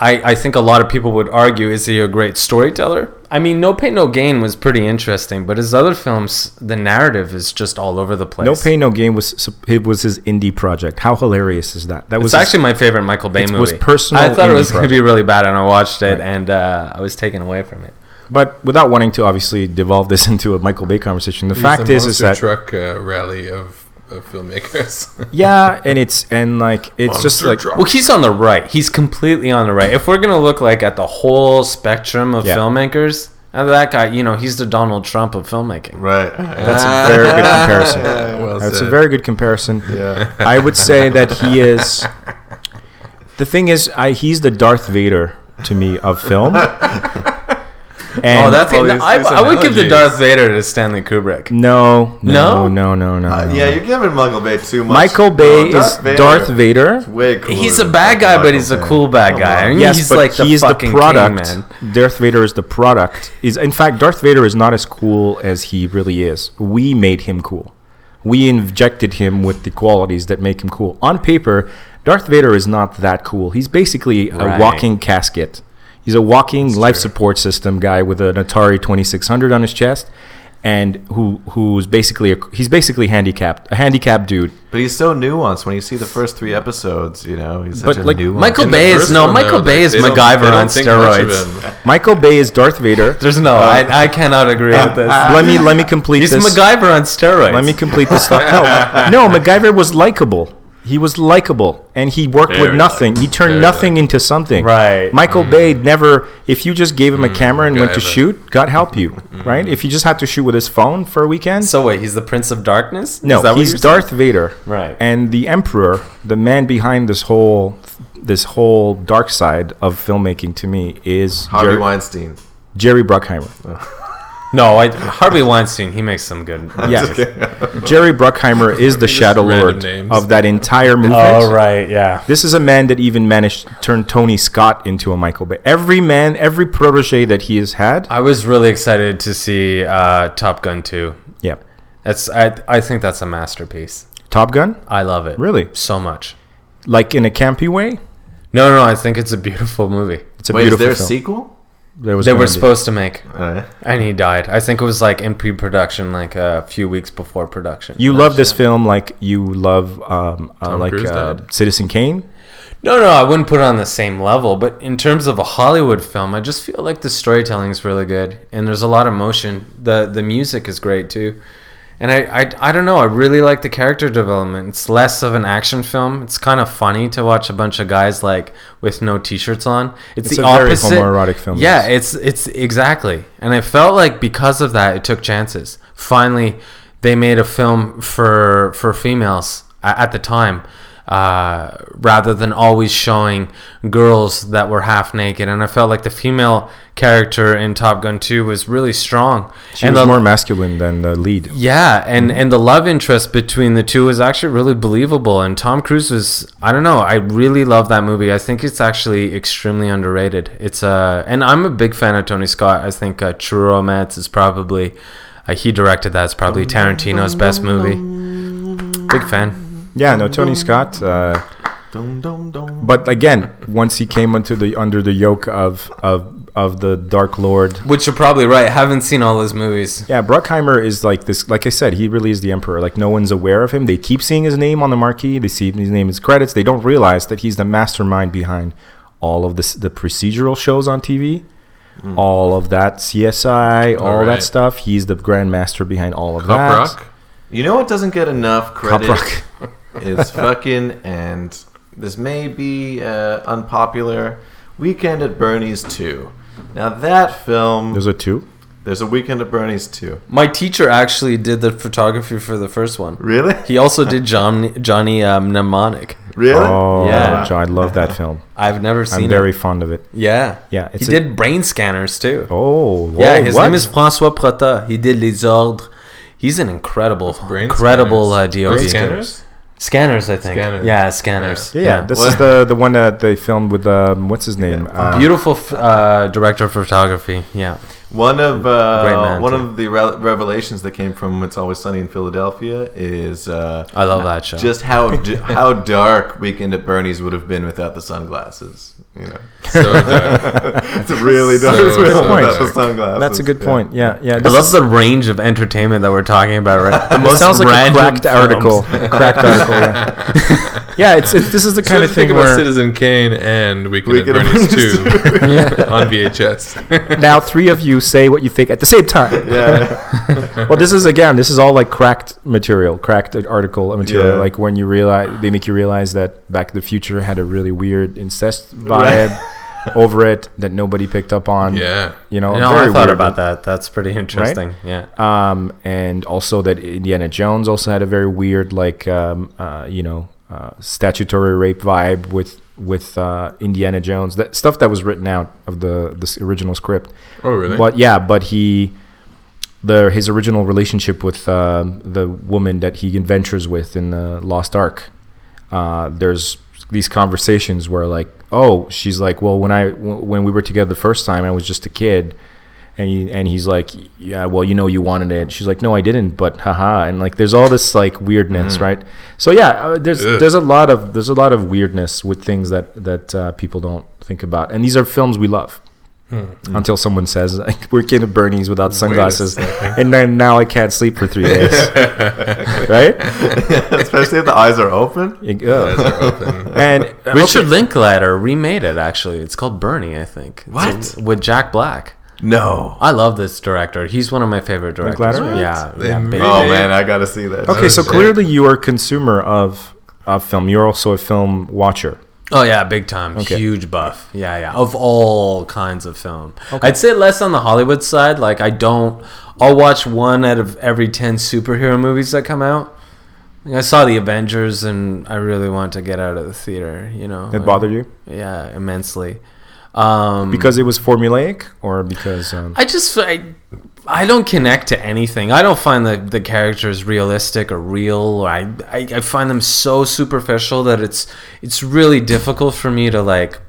I, I think a lot of people would argue, is he a great storyteller? I mean, No Pain No Gain was pretty interesting, but his other films, the narrative is just all over the place. No Pain No Gain was it was his indie project. How hilarious is that? That It's was his- actually my favorite Michael Bay It movie. was personal I thought it was going to be really bad, and I watched it, and uh, I was taken away from it. But without wanting to obviously devolve this *laughs* into a Michael Bay conversation, the He's fact the is, is monster that truck uh, rally of, of filmmakers. *laughs* yeah, and it's and like it's just like truck. Well, he's on the right. He's completely on the right. If we're gonna look like at the whole spectrum of Yeah. filmmakers, and that guy, you know, he's the Donald Trump of filmmaking. Right. that's a *laughs* very good comparison. well That's a very good comparison. Yeah. I would say that he is. The thing is, I he's the Darth Vader to me of film. *laughs* And oh, that's all it. these- I, I would give the. Darth Vader to Stanley Kubrick. no, No? no, no, no, no. Uh, no. yeah, you're giving Michael Bay too much. Michael Bay No, is Darth Vader. Way He's a bad fucking guy, but Michael he's a cool bad guy. I mean, Yes, he's but like the he is the product. king, man. Darth Vader is the product. Is in fact Darth Vader is not as cool as he really is. We made him cool. We injected him with the qualities that make him cool. On paper, Darth Vader is not that cool. He's basically a walking casket. He's a walking life support system guy with an Atari 2600 on his chest and who who's basically a, he's basically handicapped, a handicapped dude. But he's so nuanced. When you see the first three episodes, you know, he's such But, a like, nuanced. Michael Bay is no. one, Michael though, Bay is they MacGyver on think much of steroids. Michael Bay is Darth Vader. *laughs* There's no. I, uh, I cannot agree with this. *laughs* let me let me complete He's this. MacGyver on steroids. Let me complete this thought. No, *laughs* no, MacGyver was likable. He was likable, and he worked with Very nothing. He turned Very nothing into something. Right. Michael mm. Bay never. If you just gave him a mm. camera and went to MacGyver. shoot, God help you. Mm. Right. If you just had to shoot with his phone for a weekend. So wait, he's the Prince of Darkness? Is no, that he's you're saying? Darth Vader. Right. And the Emperor, the man behind this whole, this whole dark side of filmmaking, to me, is Harvey Jerry, Weinstein. Jerry Bruckheimer. Oh. No, I, Harvey Weinstein. He makes some good. *laughs* Yeah, *laughs* Jerry Bruckheimer is the Shadow Lord names. of that entire movie. Oh right, yeah. This is a man that even managed to turn Tony Scott into a Michael Bay. Every man, every protege that he has had. I was really excited to see uh, Top Gun 2. Yeah. That's I I think that's a masterpiece. Top Gun? I love it. Really? So much. Like in a campy way? No, no, no, I think it's a beautiful movie. It's a Wait, is beautiful there a film. sequel? There was They were be. supposed to make, Uh, and he died. I think it was like in pre-production, like a few weeks before production. You love this film like you love um, uh, like uh. Citizen Kane. No, no, I wouldn't put it on the same level. But in terms of a Hollywood film, I just feel like the storytelling is really good, and there's a lot of motion. the The music is great too, And I, I, I don't know. I really like the character development. It's less of an action film. It's kind of funny to watch a bunch of guys like with no t-shirts on. It's, It's the a very opposite. homoerotic film, Yeah, it's it's exactly. And I felt like because of that, it took chances. Finally, they made a film for for females at the time, uh, rather than always showing girls that were half naked. And I felt like the female character in Top Gun 2 was really strong. She and was the, more masculine than the lead. yeah, and and the love interest between the two was actually really believable. And Tom Cruise was, I don't know, I really love that movie. I think it's actually extremely underrated. It's uh, and I'm a big fan of Tony Scott. I think uh, True Romance is probably, uh, he directed that. It's probably Tarantino's best movie. Big fan. Yeah, no, Tony Scott. Uh, but again, once he came under the under the yoke of of of the Dark Lord. Which you're probably right. Haven't seen all his movies. Yeah, Bruckheimer is like this. Like I said, he really is the emperor. Like no one's aware of him. They keep seeing his name on the marquee. They see his name, his credits. They don't realize that he's the mastermind behind all of this, the procedural shows on TV, all of that CSI, all Alright. that stuff. He's the grandmaster behind all of Cop that. Rock. You know what doesn't get enough Cop credit? Rock. *laughs* is fucking and this may be uh, unpopular. Weekend at Bernie's 2. Now that film, There's a two. there's a Weekend at Bernie's 2. My teacher actually did the photography for the first one. Really? He also did John, Johnny um, Mnemonic. Really? Oh, Yeah. John, I love that film. I've never seen I'm it. very fond of it. Yeah. Yeah, He a- did brain scanners too. Oh, yeah, his what? name is François Protat. He did Les Ordres. He's an incredible, Brain incredible uh. DOP. Brain scanners? Scanners, I think. Scanners. Yeah, scanners. Yeah, yeah, this is the the one that they filmed with um, what's his name? Uh, Beautiful f- uh, director of photography. Yeah. One of uh, one too. of the re- revelations that came from It's Always Sunny in Philadelphia is uh, I love that show. just how d- how dark Weekend at Bernie's would have been without the sunglasses. You know, *laughs* So uh, dark. it's really dark So- without so the sunglasses. That's a good point. Yeah, yeah. I this love the range of entertainment that we're talking about, right? *laughs* The It sounds like a cracked films. article. cracked *laughs* article. Yeah, yeah it's, it's this is the So kind to of think thing about where Citizen Kane and Weekend, Weekend at at Bernie's Bernie's 2 on VHS. now three of you say what you think at the same time. Yeah, Well, this is again, this is all like cracked material, cracked article material. Yeah. Like when you realize they make you realize that Back to the Future had a really weird incest vibe over it that nobody picked up on. yeah. you know, No, very I thought weird. about that. That's pretty interesting. Yeah. um, and also that Indiana Jones also had a very weird, like, um, uh, you know, uh, statutory rape vibe with with uh, Indiana Jones. That stuff that was written out of the this original script. Oh, really? But yeah, but he, the his original relationship with um the woman that he adventures with in the Lost Ark. Uh, there's these conversations where like, oh, she's like, well, when I w- when we were together the first time, I was just a kid, and he, and he's like, yeah, well, you know, you wanted it. She's like, no, I didn't, but haha, and like, there's all this like weirdness, right? So yeah, uh, there's Ugh. there's a lot of there's a lot of weirdness with things that that uh, people don't think about, and these are films we love. Hmm. Until someone says *laughs* we're kidding at Bernie's without sunglasses, *laughs* and then now I can't sleep for three days, *laughs* right? especially if the eyes are open. You- Eyes are open. And Richard Linklater remade it. Actually, it's called Bernie. I think. What? a- with Jack Black? No. I love this director. He's one of my favorite directors. Linklater? Yeah. Yeah. Oh man, I gotta see that. Okay, so shit. clearly you are a consumer of of film. You're also a film watcher. Oh yeah, big time. Okay. Huge buff. Yeah, yeah. Of all kinds of film. I'd say less on the Hollywood side. Like I don't I'll watch one out of every 10 superhero movies that come out. I saw the Avengers and I really want to get out of the theater, you know. It Like, bothered you Yeah, immensely. Um because it was formulaic, or because um, I just I, I don't connect to anything. I don't find the the characters realistic or real. Or I, I I find them so superficial that it's it's really difficult for me to like,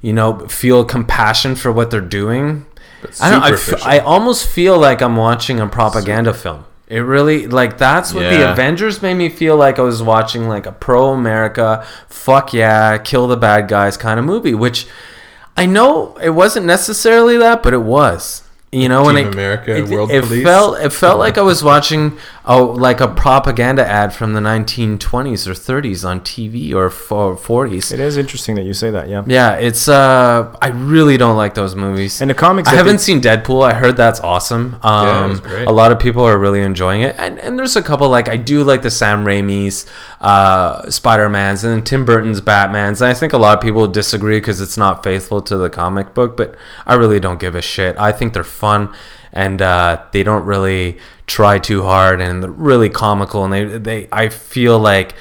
you know, feel compassion for what they're doing. I don't. I, f-. I almost feel like I'm watching a propaganda film. It really like that's what the Avengers made me feel like I was watching like a pro America, fuck yeah, kill the bad guys kind of movie, which I know it wasn't necessarily that, but it was. You know, when it, America, it, World it Police. felt it felt like I was watching oh like a propaganda ad from the 1920s or 30s on TV or 40s. It is interesting that you say that. Yeah. Yeah, it's uh, I really don't like those movies. And the comics I haven't they- seen Deadpool. I heard that's awesome. Um, Yeah, great. A lot of people are really enjoying it, and and there's a couple like I do like the Sam Raimi's, uh, Spider Man's, and then Tim Burton's Batman's. And I think a lot of people disagree because it's not faithful to the comic book, but I really don't give a shit. I think they're fun. And uh, they don't really try too hard, and they're really comical. And they, they, I feel like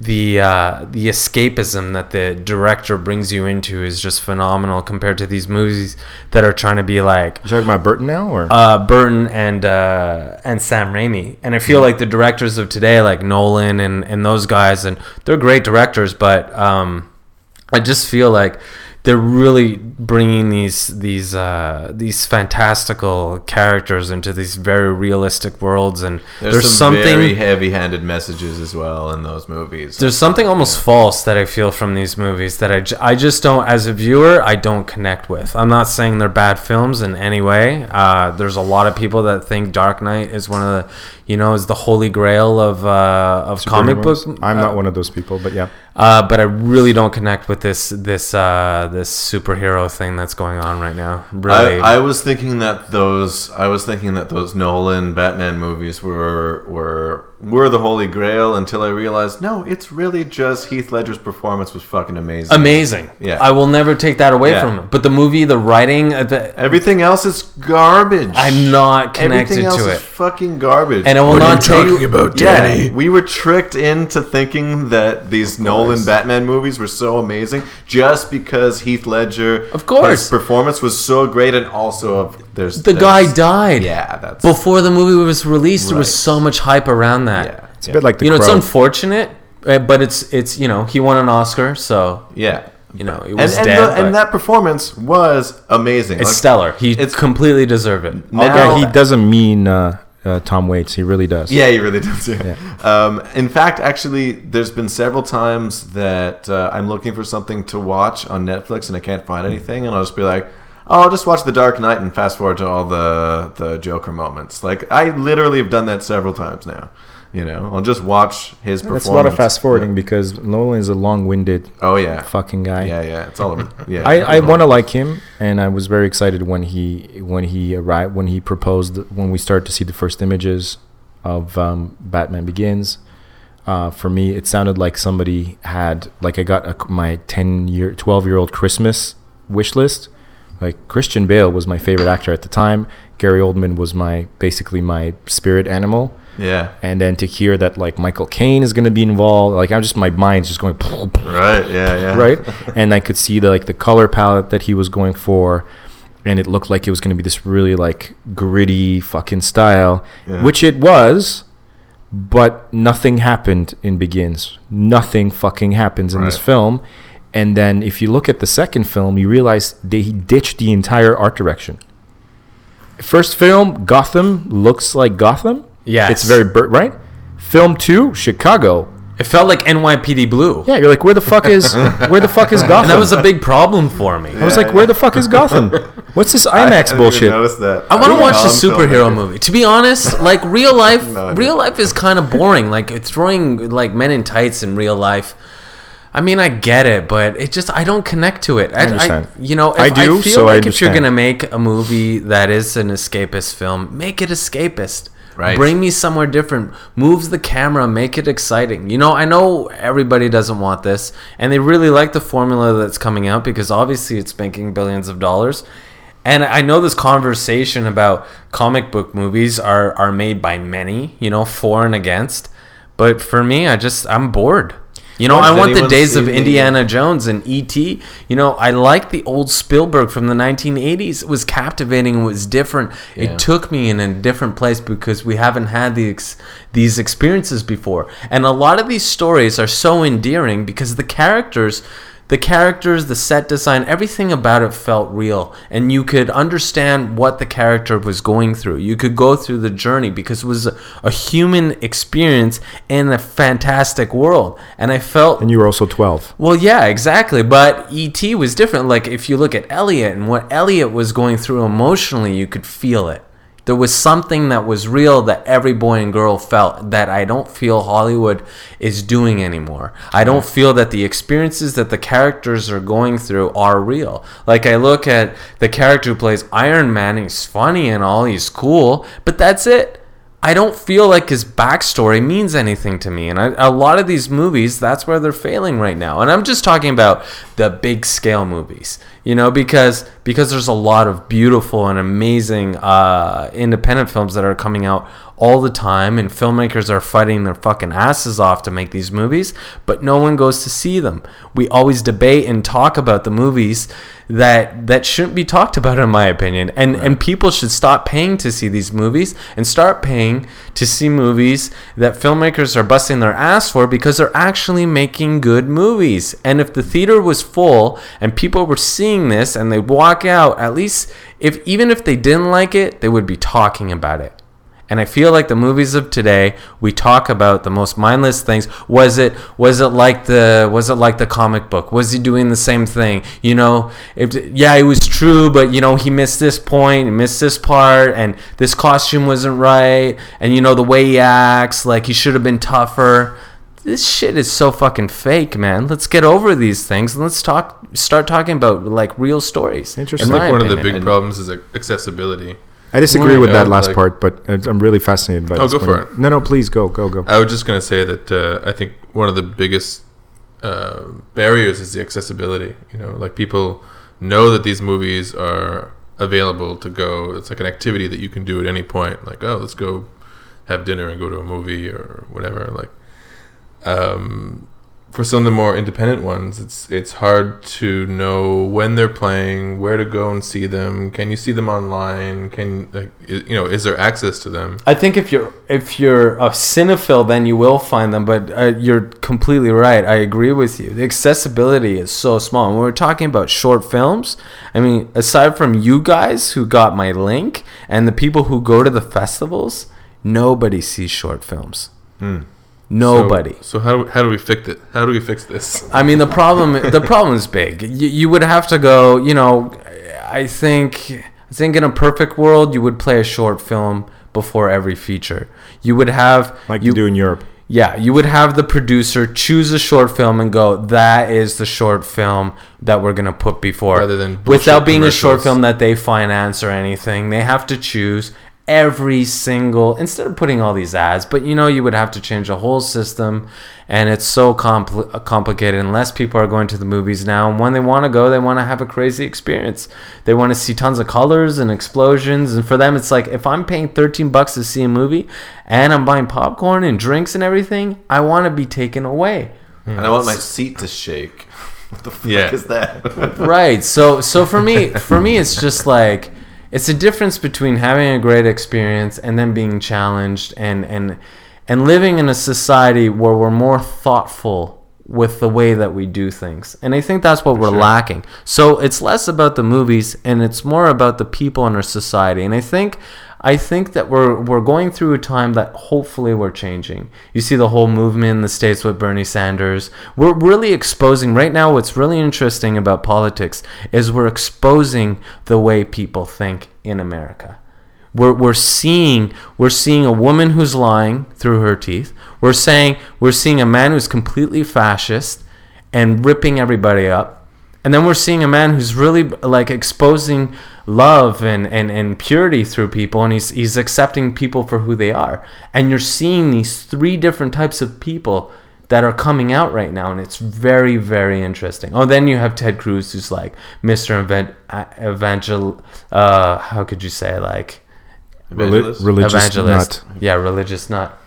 the uh, the escapism that the director brings you into is just phenomenal compared to these movies that are trying to be like You talking about Burton now, or uh, Burton and uh, and Sam Raimi. And I feel like the directors of today, like Nolan and, and those guys, and they're great directors, but um, I just feel like they're really bringing these these uh, these fantastical characters into these very realistic worlds, and There's, there's, some something very heavy-handed messages as well in those movies. there's something almost false that I feel from these movies that I, j- I just don't, as a viewer, I don't connect with. I'm not saying they're bad films in any way. Uh, there's a lot of people that think Dark Knight is one of the, you know, is the holy grail of uh, of comic books. I'm not one of those people, but yeah. Uh, but I really don't connect with this this uh, this superhero thing that's going on right now. Really, I, I was thinking that those I was thinking that those Nolan Batman movies were were were the holy grail until I realized no, it's really just Heath Ledger's performance was fucking amazing. amazing. Yeah. I will never take that away Yeah. from him. But the movie, the writing, uh, the, Everything else is garbage. I'm not connected Everything else to is it. fucking garbage. And I will What are not you take- talking about, Yeah, Danny? we were tricked into thinking that these Nolan Batman movies were so amazing just because Heath Ledger, Of course. his performance was so great, and also there's the guy died. Yeah, that's before the movie was released. There was so much hype around that. Yeah, It's a bit like the you know, Crow. it's unfortunate, uh, but it's it's you know he won an Oscar, so yeah. you know it And, was and, dead. the- and that performance was amazing. it's Like, stellar. He it's- completely deserved it. Now- yeah, he doesn't mean uh, uh, Tom Waits. He really does. Yeah, he really does. Yeah. Um, in fact, actually, there's been several times that uh, I'm looking for something to watch on Netflix and I can't find anything, and I'll just be like, "Oh, I'll just watch The Dark Knight and fast forward to all the the Joker moments." Like I literally have done that several times now. You know, I'll just watch his performance. That's a lot of fast forwarding because Nolan is a long-winded Oh yeah, fucking guy. yeah, yeah. It's all over. Yeah, *laughs* I, I want to like him, and I was very excited when he when he arrived when he proposed when we started to see the first images of um, Batman Begins. Uh, for me, it sounded like somebody had like I got a, my ten year, twelve year old Christmas wish list. Like Christian Bale was my favorite actor at the time. Gary Oldman was my basically my spirit animal. Yeah. And then to hear that like Michael Caine is going to be involved, like I'm just my mind's just going *laughs* Right. Yeah. Yeah. right? *laughs* and I could see the like the color palette that he was going for, and it looked like it was going to be this really like gritty fucking style, Yeah. which it was. But nothing happened in Begins. Nothing fucking happens in this film. And then if you look at the second film, you realize they he ditched the entire art direction. First film, Gotham looks like Gotham. Yes. It's very bur- right. Film two, Chicago. It felt like NYPD Blue. Yeah, you're like, where the fuck is where the fuck is Gotham? *laughs* And that was a big problem for me. I was like, where the fuck is Gotham? What's this *laughs* IMAX bullshit? Notice that. I want to watch the Um, superhero filmmaker. movie. To be honest, like real *laughs* life, No real life is kind of boring. Like throwing like men in tights in real life. I mean, I get it, but it just I don't connect to it. I, understand. you know, I do, feel so I like if you're gonna make a movie that is an escapist film, make it escapist. Right. Bring me somewhere different. Move the camera, make it exciting. You know, I know everybody doesn't want this, and they really like the formula that's coming out because obviously it's making billions of dollars. And I know this conversation about comic book movies are are made by many, you know, for and against. But for me, I just I'm bored. You know, Has I want the days of Indiana Jones and E.T. You know, I like the old Spielberg from the 1980s. It was captivating. It was different. Yeah. It took me in a different place because we haven't had the ex- these experiences before. And a lot of these stories are so endearing because the characters the characters, the set design, everything about it felt real, and you could understand what the character was going through. You could go through the journey because it was a, a human experience in a fantastic world, and I felt And you were also 12. well, yeah, exactly. But E.T. was different. Like, if you look at Elliot and what Elliot was going through emotionally, you could feel it. There was something that was real that every boy and girl felt that I don't feel Hollywood is doing anymore. I don't feel that the experiences that the characters are going through are real. Like, I look at the character who plays Iron Man, he's funny and all, he's cool, but that's it. I don't feel like his backstory means anything to me. And I, a lot of these movies, that's where they're failing right now. And I'm just talking about the big scale movies, you know, because because there's a lot of beautiful and amazing uh, independent films that are coming out all the time, and filmmakers are fighting their fucking asses off to make these movies, but no one goes to see them. We always debate and talk about the movies that that shouldn't be talked about in my opinion. And and people should stop paying to see these movies and start paying to see movies that filmmakers are busting their ass for because they're actually making good movies. And if the theater was full and people were seeing this and they'd out at least if even if they didn't like it they would be talking about it and I feel like the movies of today, we talk about the most mindless things. Was it was it like the was it like the comic book? Was he doing the same thing? You know, if yeah, it was true, but you know, he missed this point, he missed this part, and this costume wasn't right, and you know the way he acts, like he should have been tougher. This shit is so fucking fake, man. Let's get over these things and let's talk start talking about like real stories. Interesting. I think my one of the opinion. big problems is accessibility. I disagree with Yeah, that last like- part, but I'm really fascinated by Oh, this go for it. No, no, please go, go, go. I was just going to say that uh, I think one of the biggest uh, barriers is the accessibility. You know, like people know that these movies are available to go. It's like an activity that you can do at any point. Like, oh, let's go have dinner and go to a movie or whatever. Like, um, for some of the more independent ones, it's it's hard to know when they're playing, where to go and see them. Can you see them online? Can like, you know, is there access to them? I think if you're if you're a cinephile, then you will find them. But uh, you're completely right. I agree with you. The accessibility is so small. When we're talking about short films, I mean, aside from you guys who got my link and the people who go to the festivals, nobody sees short films. Nobody. So, so how do, how do we fix it? How do we fix this? *laughs* I mean, the problem the problem is big. You, you would have to go. You know, I think I think in a perfect world, you would play a short film before every feature. You would have Like you do in Europe. yeah, you would have the producer choose a short film and go, that is the short film that we're gonna put before, Rather than without being a short film that they finance or anything. They have to choose every single instead of putting all these ads. But you know, you would have to change the whole system, and it's so compl- complicated. Unless people are going to the movies now, and when they want to go, they want to have a crazy experience. They want to see tons of colors and explosions, and for them, it's like if I'm paying 13 bucks to see a movie, and I'm buying popcorn and drinks and everything, I want to be taken away. And I want my seat to shake. *laughs* What the fuck Yeah. is that? right so so for me for me it's just like it's a difference between having a great experience and then being challenged and and and living in a society where we're more thoughtful with the way that we do things. And i think that's what we're lacking. So it's less about the movies and it's more about the people in our society. And i think I think that we're we're going through a time that hopefully we're changing. You see the whole movement in the states with Bernie Sanders. We're really exposing right now what's really interesting about politics is we're exposing the way people think in America. We're, we're seeing we're seeing a woman who's lying through her teeth. We're saying we're seeing a man who's completely fascist and ripping everybody up. And then we're seeing a man who's really like exposing love and, and, and purity through people and he's he's accepting people for who they are. And you're seeing these three different types of people that are coming out right now and it's very, very interesting. Oh, then you have Ted Cruz who's like Mr. Event Evangel uh how could you say like Evangelist? religious evangelist. nut. Yeah, religious nut.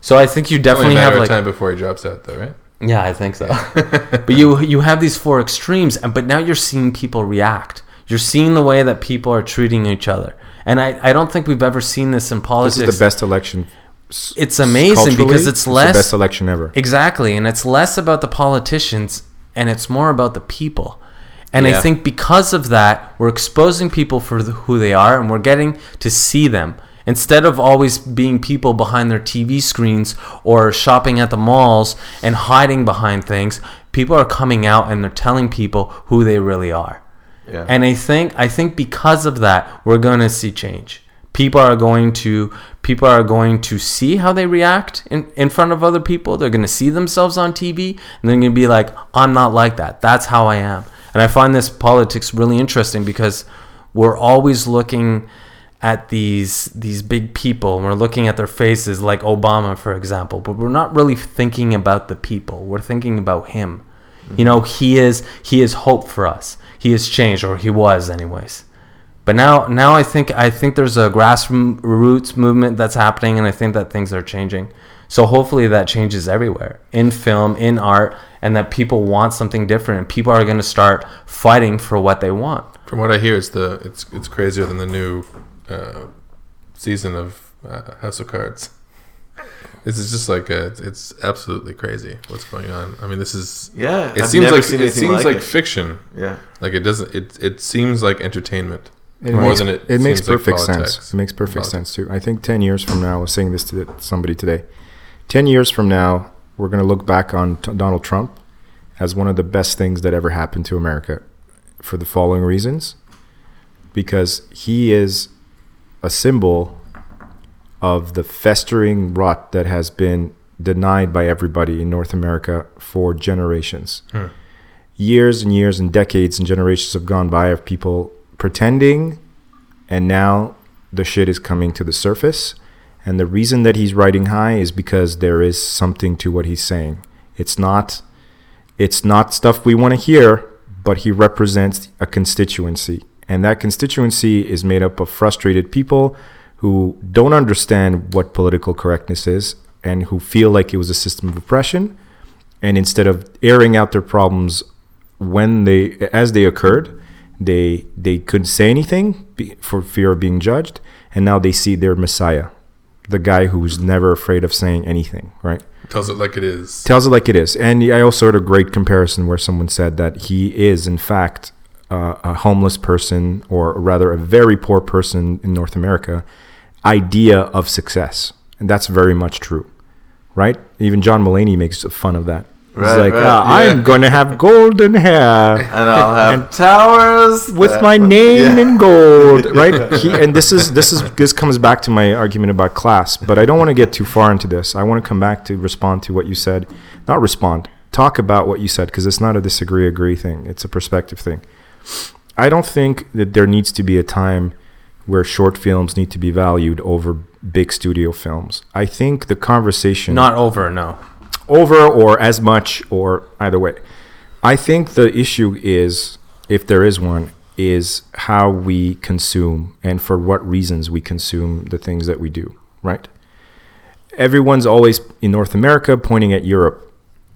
So I think you Only a definitely have of like time before he drops out, though, right? Yeah, I think so. *laughs* but you you have these four extremes, and but now you're seeing people react. You're seeing the way that people are treating each other, and I, I don't think we've ever seen this in politics. This is the best election. It's amazing because it's the less best election ever. exactly, and it's less about the politicians and it's more about the people. And I think because of that, we're exposing people for who they are, and we're getting to see them instead of always being people behind their TV screens or shopping at the malls and hiding behind things. People are coming out and they're telling people who they really are. Yeah. And I think I think because of that, we're going to see change. People are going to people are going to see how they react in, in front of other people. They're going to see themselves on TV and they're going to be like, "I'm not like that. That's how I am." And I find this politics really interesting because we're always looking at these these big people and we're looking at their faces like Obama for example, but we're not really thinking about the people. We're thinking about him. You know, he is he is hope for us. He has changed, or he was, anyways. But now, now I think I think there's a grassroots movement that's happening, and I think that things are changing. So hopefully that changes everywhere in film, in art, and that people want something different, and people are going to start fighting for what they want. From what I hear, it's the it's it's crazier than the new uh, season of uh, House of Cards. This is just like a, it's absolutely crazy what's going on. I mean, this is Yeah, It I've seems never like seen it seems like like, it. fiction. Yeah. Like it doesn't. It it seems like entertainment It more makes, than it. it makes seems like perfect politics. sense. It makes perfect Politics. sense too. I think ten years from now, I was saying this to somebody today. Ten years from now, we're going to look back on t- Donald Trump as one of the best things that ever happened to America, for the following reasons: because he is a symbol of the festering rot that has been denied by everybody in North America for generations. Hmm. Years and years and decades and generations have gone by of people pretending, and now the shit is coming to the surface. And the reason that he's riding high is because there is something to what he's saying. It's not it's not stuff we want to hear, but he represents a constituency. And that constituency is made up of frustrated people who don't understand what political correctness is and who feel like it was a system of oppression. And instead of airing out their problems when they as they occurred, they they couldn't say anything for fear of being judged, and now they see their messiah, the guy who's never afraid of saying anything, right? Tells it like it is. tells it like it is. And I also heard a great comparison where someone said that he is, in fact, uh, a homeless person, or rather, a very poor person in North America, idea of success, and that's very much true, right? Even John Mulaney makes fun of that. He's Right, like, right, "Ah, yeah. I'm going to have golden hair *laughs* And I'll have towers with that- my name Yeah. in gold, *laughs* right? He, and this is this is this comes back to my argument about class, but I don't want to get too far into this. I want to come back to respond to what you said, not respond, talk about what you said because it's not a disagree agree thing. It's a perspective thing. I don't think that there needs to be a time where short films need to be valued over big studio films. I think the conversation Not over, no. over or as much or either way. I think the issue is, if there is one, is how we consume and for what reasons we consume the things that we do, right? Everyone's always in North America pointing at Europe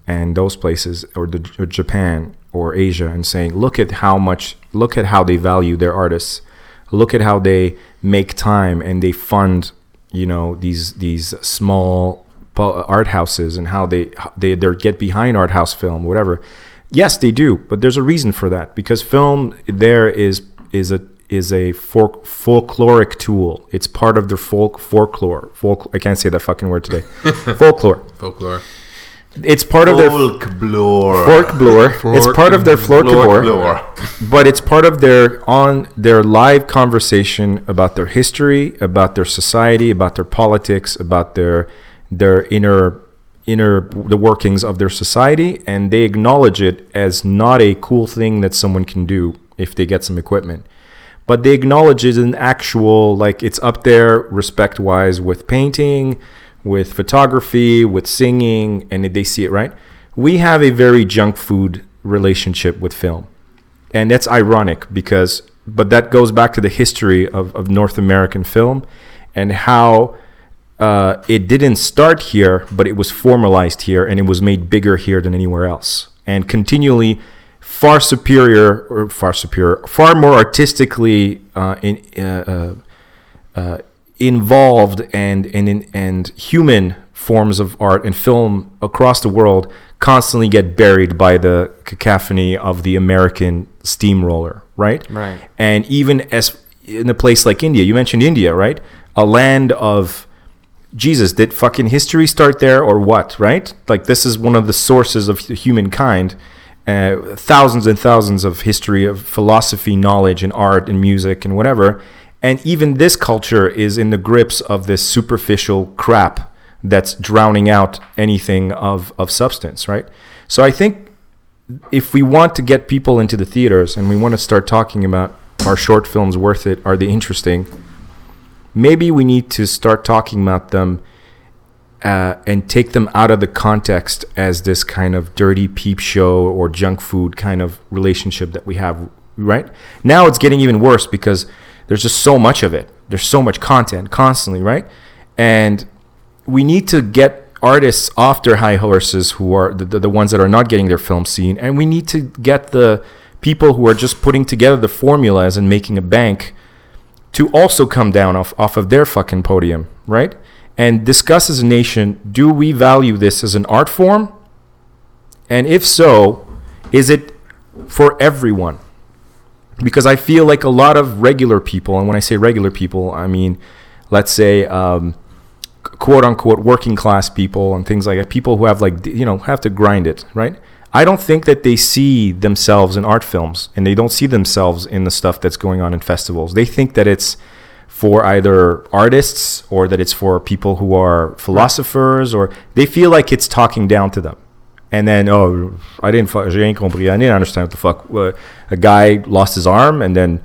and those places or, the, or Japan or Asia and saying, look at how much, look at how they value their artists. Look at how they make time and they fund, you know, these these small art houses and how they they they get behind art house film, whatever. Yes, they do, but there's a reason for that because film there is is a is a folk, folkloric tool. It's part of their folk folklore. Folk I can't say that fucking word today. *laughs* folklore. Folklore. It's part of their Folklore. folklore. It's part of their folklore but it's part of their on their live conversation about their history, about their society, about their politics, about their their inner inner the workings of their society, and they acknowledge it as not a cool thing that someone can do if they get some equipment. But they acknowledge it as an actual like it's up there respect wise with painting, with photography, with singing, and they see it right. We have a very junk food relationship with film and that's ironic because but that goes back to the history of, of north american film and how uh, it didn't start here but it was formalized here and it was made bigger here than anywhere else and continually far superior or far superior far more artistically uh, in, uh, uh, uh, involved and and and human forms of art and film across the world constantly get buried by the cacophony of the American steamroller, right? Right. And even as in a place like India, you mentioned India, right? A land of Jesus, did fucking history start there or what, right? Like this is one of the sources of humankind. Uh, thousands and thousands of history of philosophy, knowledge, and art and music and whatever. And even this culture is in the grips of this superficial crap that's drowning out anything of, of substance, right? So I think if we want to get people into the theaters and we want to start talking about are short films worth it? Are they interesting? Maybe we need to start talking about them uh, and take them out of the context as this kind of dirty peep show or junk food kind of relationship that we have, right? Now it's getting even worse because there's just so much of it. There's so much content constantly, right? And we need to get artists off their high horses who are the, the, the ones that are not getting their film seen and we need to get the people who are just putting together the formulas and making a bank to also come down off, off of their fucking podium right and discuss as a nation do we value this as an art form and if so is it for everyone because I feel like a lot of regular people, and when I say regular people, I mean, let's say, um, quote unquote, working class people and things like that, people who have like, you know, have to grind it, right? I don't think that they see themselves in art films and they don't see themselves in the stuff that's going on in festivals. They think that it's for either artists or that it's for people who are philosophers or they feel like it's talking down to them. And then, oh, I didn't, fu- j'ai rien compris. I didn't understand what the fuck. Uh, a guy lost his arm, and then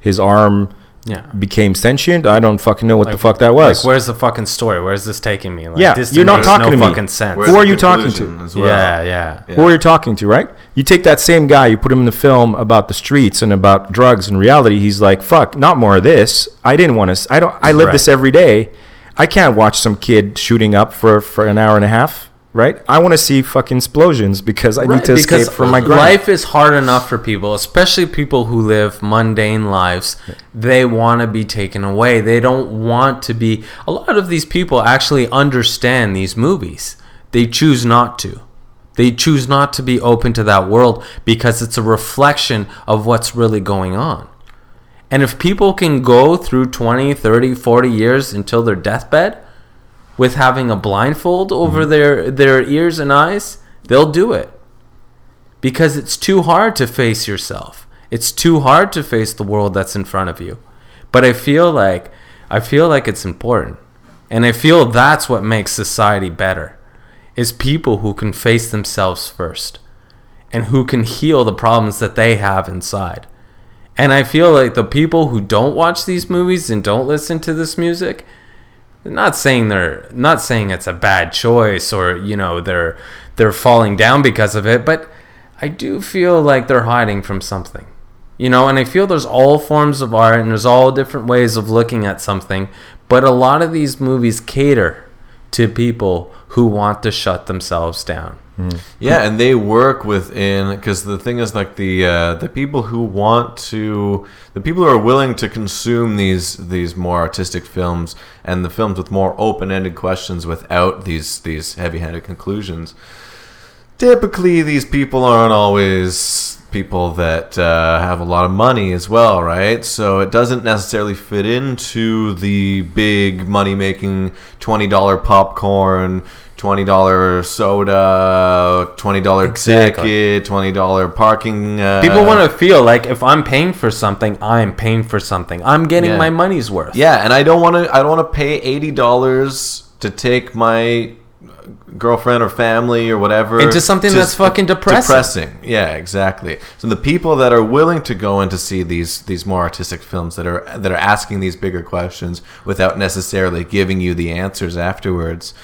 his arm Yeah. became sentient. I don't fucking know what the fuck that was. Like, where's the fucking story? Where's this taking me? Like, Yeah, this you're not talking no to me. fucking sense. Where's Who are you talking to? Well? yeah, yeah. Yeah. Who are you talking to, right? You take that same guy, you put him in the film about the streets and about drugs. In reality, he's like, "Fuck, not more of this." I didn't want to. I don't. I live Right. this every day. I can't watch some kid shooting up for for an hour and a half, right? I want to see fucking explosions because I need to escape from my grind. life is hard enough for people, especially people who live mundane lives. They want to be taken away. They don't want to be. A lot of these people actually understand these movies. They choose not to. They choose not to be open to that world because it's a reflection of what's really going on. And if people can go through 20, 30, 40 years until their deathbed with having a blindfold mm-hmm. over their, their ears and eyes, they'll do it. Because it's too hard to face yourself. It's too hard to face the world that's in front of you. But I feel like I feel like it's important. And I feel that's what makes society better. Is people who can face themselves first and who can heal the problems that they have inside. And I feel like the people who don't watch these movies and don't listen to this music, not saying they're not saying it's a bad choice or you know they're they're falling down because of it, but I do feel like they're hiding from something. You know, and I feel there's all forms of art and there's all different ways of looking at something, but a lot of these movies cater to people who want to shut themselves down. Yeah, and they work within because the thing is like the uh, the people who want to the people who are willing to consume these these more artistic films and the films with more open ended questions without these these heavy handed conclusions. Typically, these people aren't always people that uh, have a lot of money as well, right? So it doesn't necessarily fit into the big money making twenty dollar popcorn, twenty dollar soda, twenty dollar Exactly. ticket, twenty dollar parking. Uh, People want to feel like if I'm paying for something, I'm paying for something. I'm getting Yeah. my money's worth. Yeah, and I don't want to. I don't want to pay eighty dollars to take my girlfriend or family or whatever Into something that's fucking depressing. Depressing. Yeah, exactly. So the people that are willing to go in to see these these more artistic films that are that are asking these bigger questions without necessarily giving you the answers afterwards.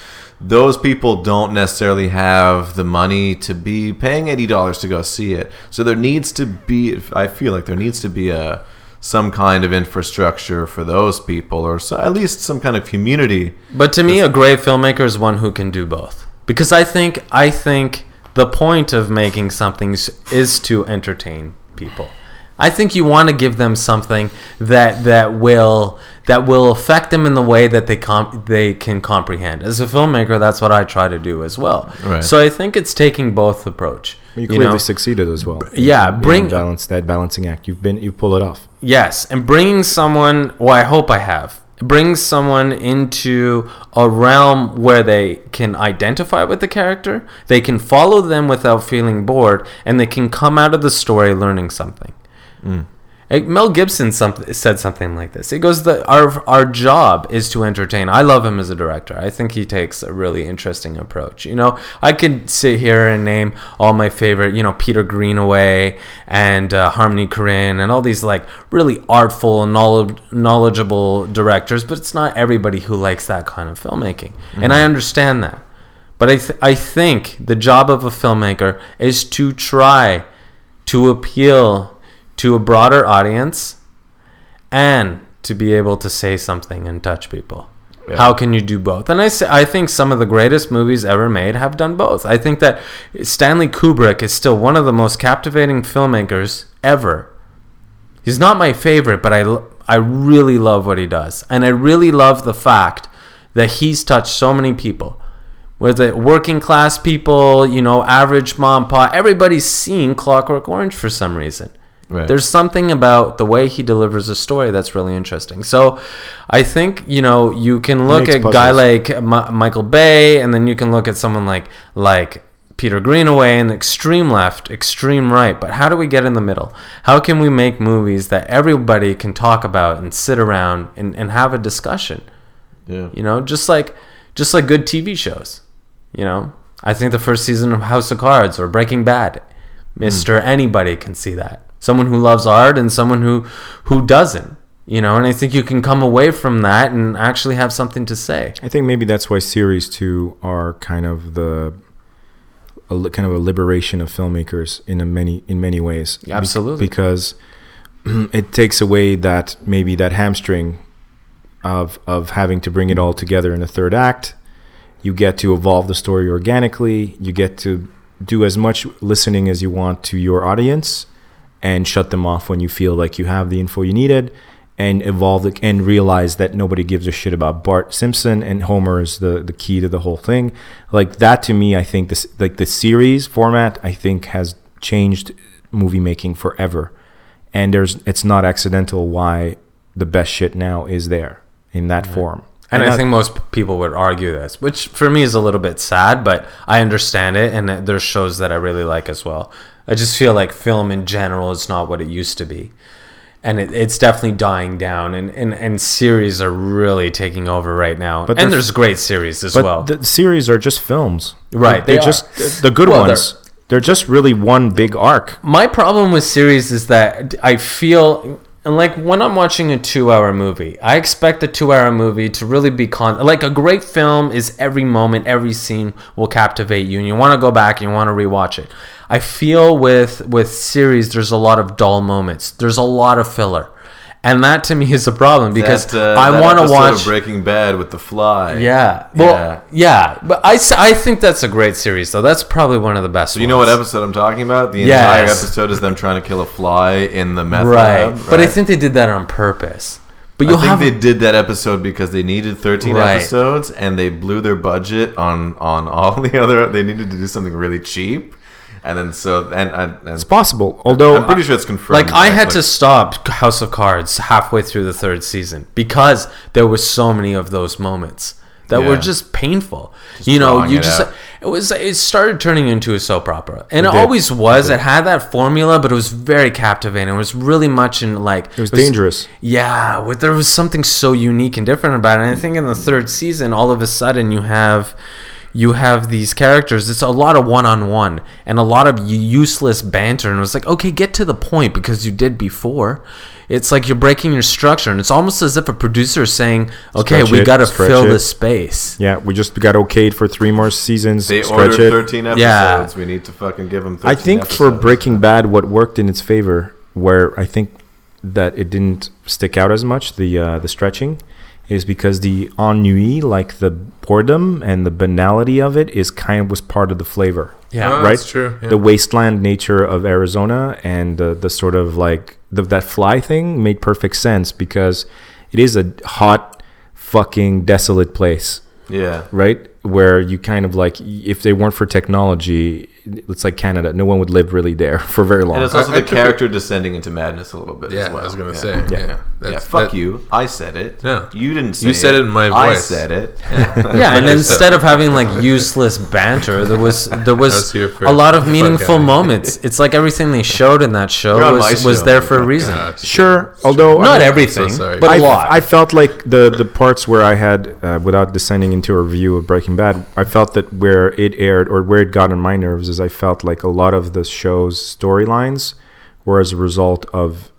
Those people don't necessarily have the money to be paying eighty dollars to go see it. So there needs to be. I feel like there needs to be a some kind of infrastructure for those people, or so, at least some kind of community. But to me, a great filmmaker is one who can do both. Because I think I think the point of making something is to entertain people. I think you want to give them something that that will that will affect them in the way that they comp- they can comprehend. As a filmmaker, that's what I try to do as well. Right. So I think it's taking both approach. You you clearly know? succeeded as well. Yeah, You bring- balance that balancing act. You've been you pull it off. Yes, and bringing someone, well, I hope I have, brings someone into a realm where they can identify with the character, they can follow them without feeling bored, and they can come out of the story learning something. Like, Mel Gibson something, said something like this. He goes, "The our our job is to entertain." I love him as a director. I think he takes a really interesting approach. You know, I could sit here and name all my favorite, you know, Peter Greenaway and uh, Harmony Korine and all these like really artful, and knowledge, knowledgeable directors, but it's not everybody who likes that kind of filmmaking, and I understand that. But I th- I think the job of a filmmaker is to try to appeal to a broader audience and to be able to say something and touch people. How can you do both? And I say, I think some of the greatest movies ever made have done both. I think that Stanley Kubrick is still one of the most captivating filmmakers ever. He's not my favorite, but I, I really love what he does. And I really love the fact that he's touched so many people. Whether working class people, you know, average mom, pa, everybody's seen Clockwork Orange for some reason. Right. There's something about the way he delivers a story that's really interesting. So, I think you know you can look at a guy like Ma- Michael Bay, and then you can look at someone like like Peter Greenaway and extreme left, extreme right. But how do we get in the middle? How can we make movies that everybody can talk about and sit around and, and have a discussion? Yeah. You know, just like just like good TV shows. You know, I think the first season of House of Cards or Breaking Bad, Mister Anybody can see that. Someone who loves art and someone who who doesn't. You know, and I think you can come away from that and actually have something to say. I think maybe that's why series two are kind of the a, kind of a liberation of filmmakers in a many in many ways. Absolutely. because *clears throat* it takes away that maybe that hamstring of of having to bring it all together in a third act. You get to evolve the story organically. You get to do as much listening as you want to your audience and shut them off when you feel like you have the info you needed and evolve the, and realize that nobody gives a shit about Bart Simpson and Homer is the, the key to the whole thing. Like that to me, I think this like the series format I think has changed movie making forever. And there's it's not accidental why the best shit now is there in that form. And I that- think most people would argue this, which for me is a little bit sad, but I understand it. And there's shows that I really like as well. I just feel like film in general is not what it used to be. And it, it's definitely dying down, and, and, and series are really taking over right now. But and there's great series as but well. the series are just films. Right, They're they just the good Well, ones. They're just really one big arc. My problem with series is that I feel and like when I'm watching a two-hour movie, I expect the two-hour movie to really be con. Like a great film is every moment, every scene will captivate you, and you want to go back and you want to rewatch it. I feel with with series, there's a lot of dull moments. There's a lot of filler, and that to me is a problem because That, uh, I want to watch. Breaking Bad with the fly. yeah, well, yeah. but I, I think that's a great series though. That's probably one of the best. So you know what episode I'm talking about? The Yes. entire episode is them trying to kill a fly in the meth right. lab. But I think they did that on purpose. But I you'll think they did that episode because they needed 13 Right. episodes and they blew their budget on on all *laughs* the other. They needed to do something really cheap, and then so and, and, and It's possible, although I'm pretty sure it's confirmed. Like I had like- to stop House of Cards halfway through the third season because there were so many of those moments that were just painful. you know, you it just out. it was it started turning into a soap opera, and it, did. always was. It, had that formula, but it was very captivating. It was really much in like it was dangerous. yeah, with, there was something so unique and different about it. And I think in the third season, all of a sudden you have you have these characters. It's a lot of one on one and a lot of useless banter. And it was like, okay, get to the point because you did before. It's like you're breaking your structure, and it's almost as if a producer is saying, "Okay, Stretch we got to fill it." the space." Yeah, we just got okayed for three more seasons. They stretch ordered it. 13 episodes. Yeah. We need to fucking give them. 13 I think for. Breaking Bad, what worked in its favor, where I think that it didn't stick out as much, the uh, the stretching, is because the ennui, like the boredom and the banality of it, is kind of was part of the flavor. Yeah. Oh, right. that's true. yeah. The wasteland nature of Arizona and the the sort of like the, that fly thing made perfect sense because it is a hot, fucking desolate place, Yeah. right? Where you kind of like, if they weren't for technology, it's like Canada. No one would live really there *laughs* for very long. And it's also I- I the took character descending into madness a little bit Yeah, as well. I was gonna yeah. say. Yeah. Yeah, Yeah, That's- fuck that- you. I said it. No. You didn't say You said it in my voice. I said it. *laughs* yeah, and instead of having like useless banter, there was there was was a lot of meaningful guy. moments. It's like everything they showed in that show You're was, was show. there for a reason. God, Sure, although I Not mean, everything, so but I, a lot. I felt like the the parts where I had, uh, without descending into a review of Breaking Bad, I felt that where it aired or where it got on my nerves is I felt like a lot of the show's storylines were as a result of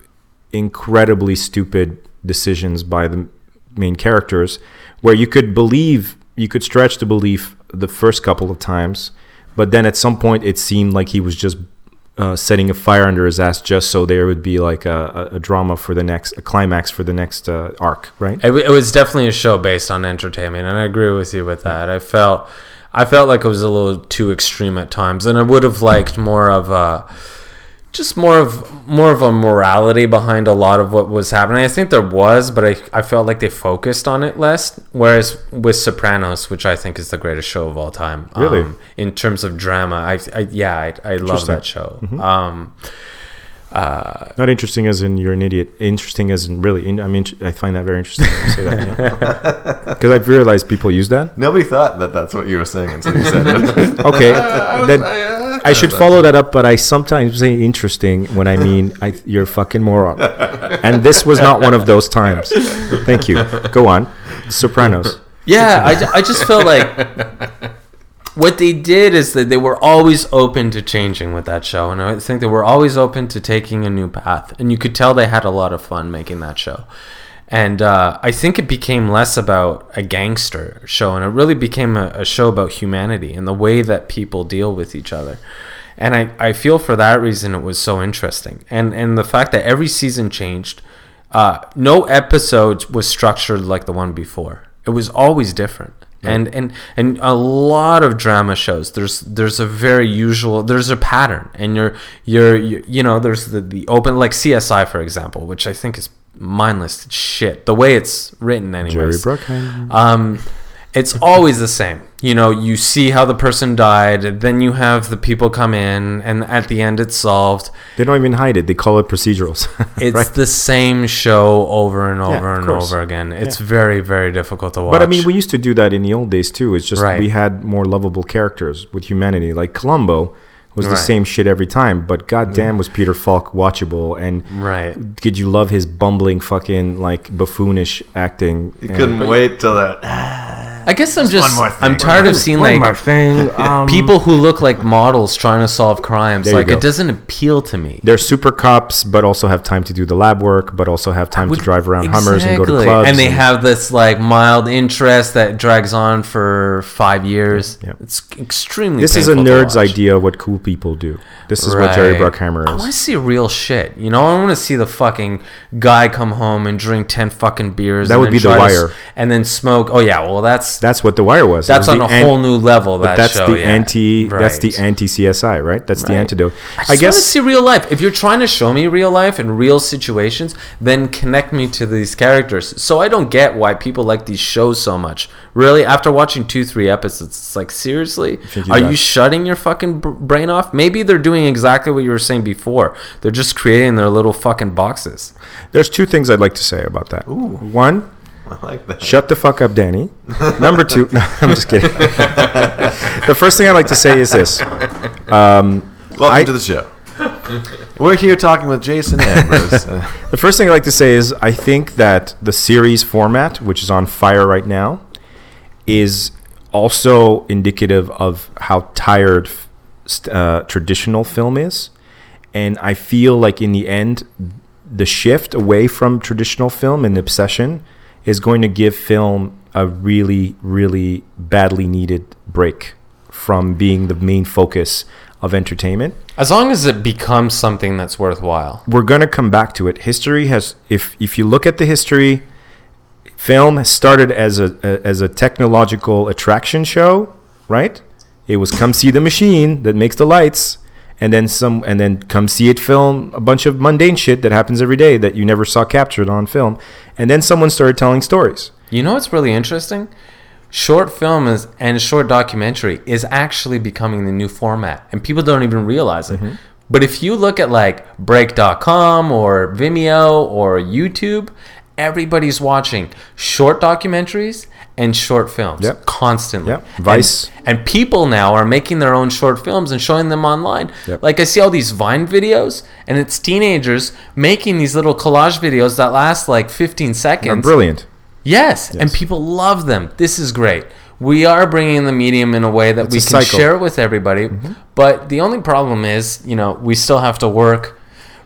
incredibly stupid decisions by the main characters, where you could believe, you could stretch the belief the first couple of times, but then at some point it seemed like he was just uh, setting a fire under his ass just so there would be like a, a, drama for the next, a climax for the next uh, arc, right? It, it was definitely a show based on entertainment, and I agree with you with that. I felt, I felt like it was a little too extreme at times, and I would have liked more of a, just more of more of a morality behind a lot of what was happening. I think there was, but I, I felt like they focused on it less. Whereas with Sopranos, which I think is the greatest show of all time, Really? um, in terms of drama, I, I yeah, I, I love that show. Um, Uh, not interesting as in you're an idiot. Interesting as in really. In, I mean, I find that very interesting. when you say because *laughs* I've realized people use that. Nobody thought that that's what you were saying until you said it. *laughs* Okay, *laughs* then I should follow that up. But I sometimes say interesting when I mean I, you're a fucking moron, and this was not one of those times. Thank you. Go on. Sopranos. Yeah, I, I just felt like what they did is that they were always open to changing with that show, and I think they were always open to taking a new path, and you could tell they had a lot of fun making that show. And uh, I think it became less about a gangster show, and it really became a, a show about humanity and the way that people deal with each other. And I, I feel for that reason it was so interesting. And and the fact that every season changed, uh, no episode was structured like the one before. It was always different. And, and and a lot of drama shows there's there's a very usual there's a pattern and you're you're you, you know there's the, the open like CSI for example which I think is mindless shit the way it's written anyways Jerry Bruckheimer. um, it's always the same. You know, you see how the person died, then you have the people come in, and at the end it's solved. They don't even hide it. They call it procedurals. *laughs* It's right? the same show over and over of and course. over again. It's Yeah. very, very difficult to watch. But I mean, we used to do that in the old days too. It's just Right. we had more lovable characters with humanity. Like Columbo was the same shit every time, but goddamn was Peter Falk watchable and right. did you love his bumbling fucking like buffoonish acting? You And- couldn't wait till that. *sighs* I guess I'm just more thing. I'm tired of seeing like more thing. *laughs* Um, people who look like models trying to solve crimes. There Like go. it doesn't appeal to me. They're super cops, but also have time to do the lab work, but also have time to drive around Hummers and go to clubs. And they have this like mild interest that drags on for five years. Yeah. It's extremely. This is a nerd's idea of what cool people do. This is what Jerry Bruckheimer is. I want to see real shit. You know, I want to see the fucking guy come home and drink ten fucking beers. That and would be The try to s- Wire. and then smoke. Oh yeah, well that's That's what The Wire was. That's was on a an- whole new level. But That that's show, the yeah. anti. That's the anti CSI, right? That's the antidote. I, I, just want to see real life. If you're trying to show me real life and real situations, then connect me to these characters. So I don't get why people like these shows so much. Really, after watching two, three episodes, it's like seriously, are got- you shutting your fucking brain off? Maybe they're doing exactly what you were saying before. They're just creating their little fucking boxes. there's two things I'd like to say about that. Ooh. One, I like that. Shut the fuck up, Danny. *laughs* Number two, *laughs* no, I'm just kidding. the first thing I'd like to say is this. Um, Welcome I- to the show. We're here talking with Jason Ambrose. *laughs* The first thing I'd like to say is I think that the series format, which is on fire right now, is also indicative of how tired uh, traditional film is. And I feel like in the end, the shift away from traditional film and obsession is going to give film a really, really badly needed break from being the main focus of entertainment As long as it becomes something that's worthwhile. we're going to come back to it. History has, if if you look at the history, film started as a, a as a technological attraction show, right? It was come see the machine that makes the lights, and then some, and then come see it film a bunch of mundane shit that happens every day that you never saw captured on film, and then someone started telling stories. You know what's really interesting? Short film is and short documentary is actually becoming the new format, and people don't even realize it. Mm-hmm. But if you look at like Break.com or Vimeo or YouTube, everybody's watching short documentaries and short films Yep. constantly. Yep. Vice. And, and people now are making their own short films and showing them online. Yep. Like I see all these Vine videos, and it's teenagers making these little collage videos that last like 15 seconds. They're brilliant. Yes, and people love them. This is great. We are bringing the medium in a way that It's we can cycle. Mm-hmm. share it with everybody. But the only problem is, you know, we still have to work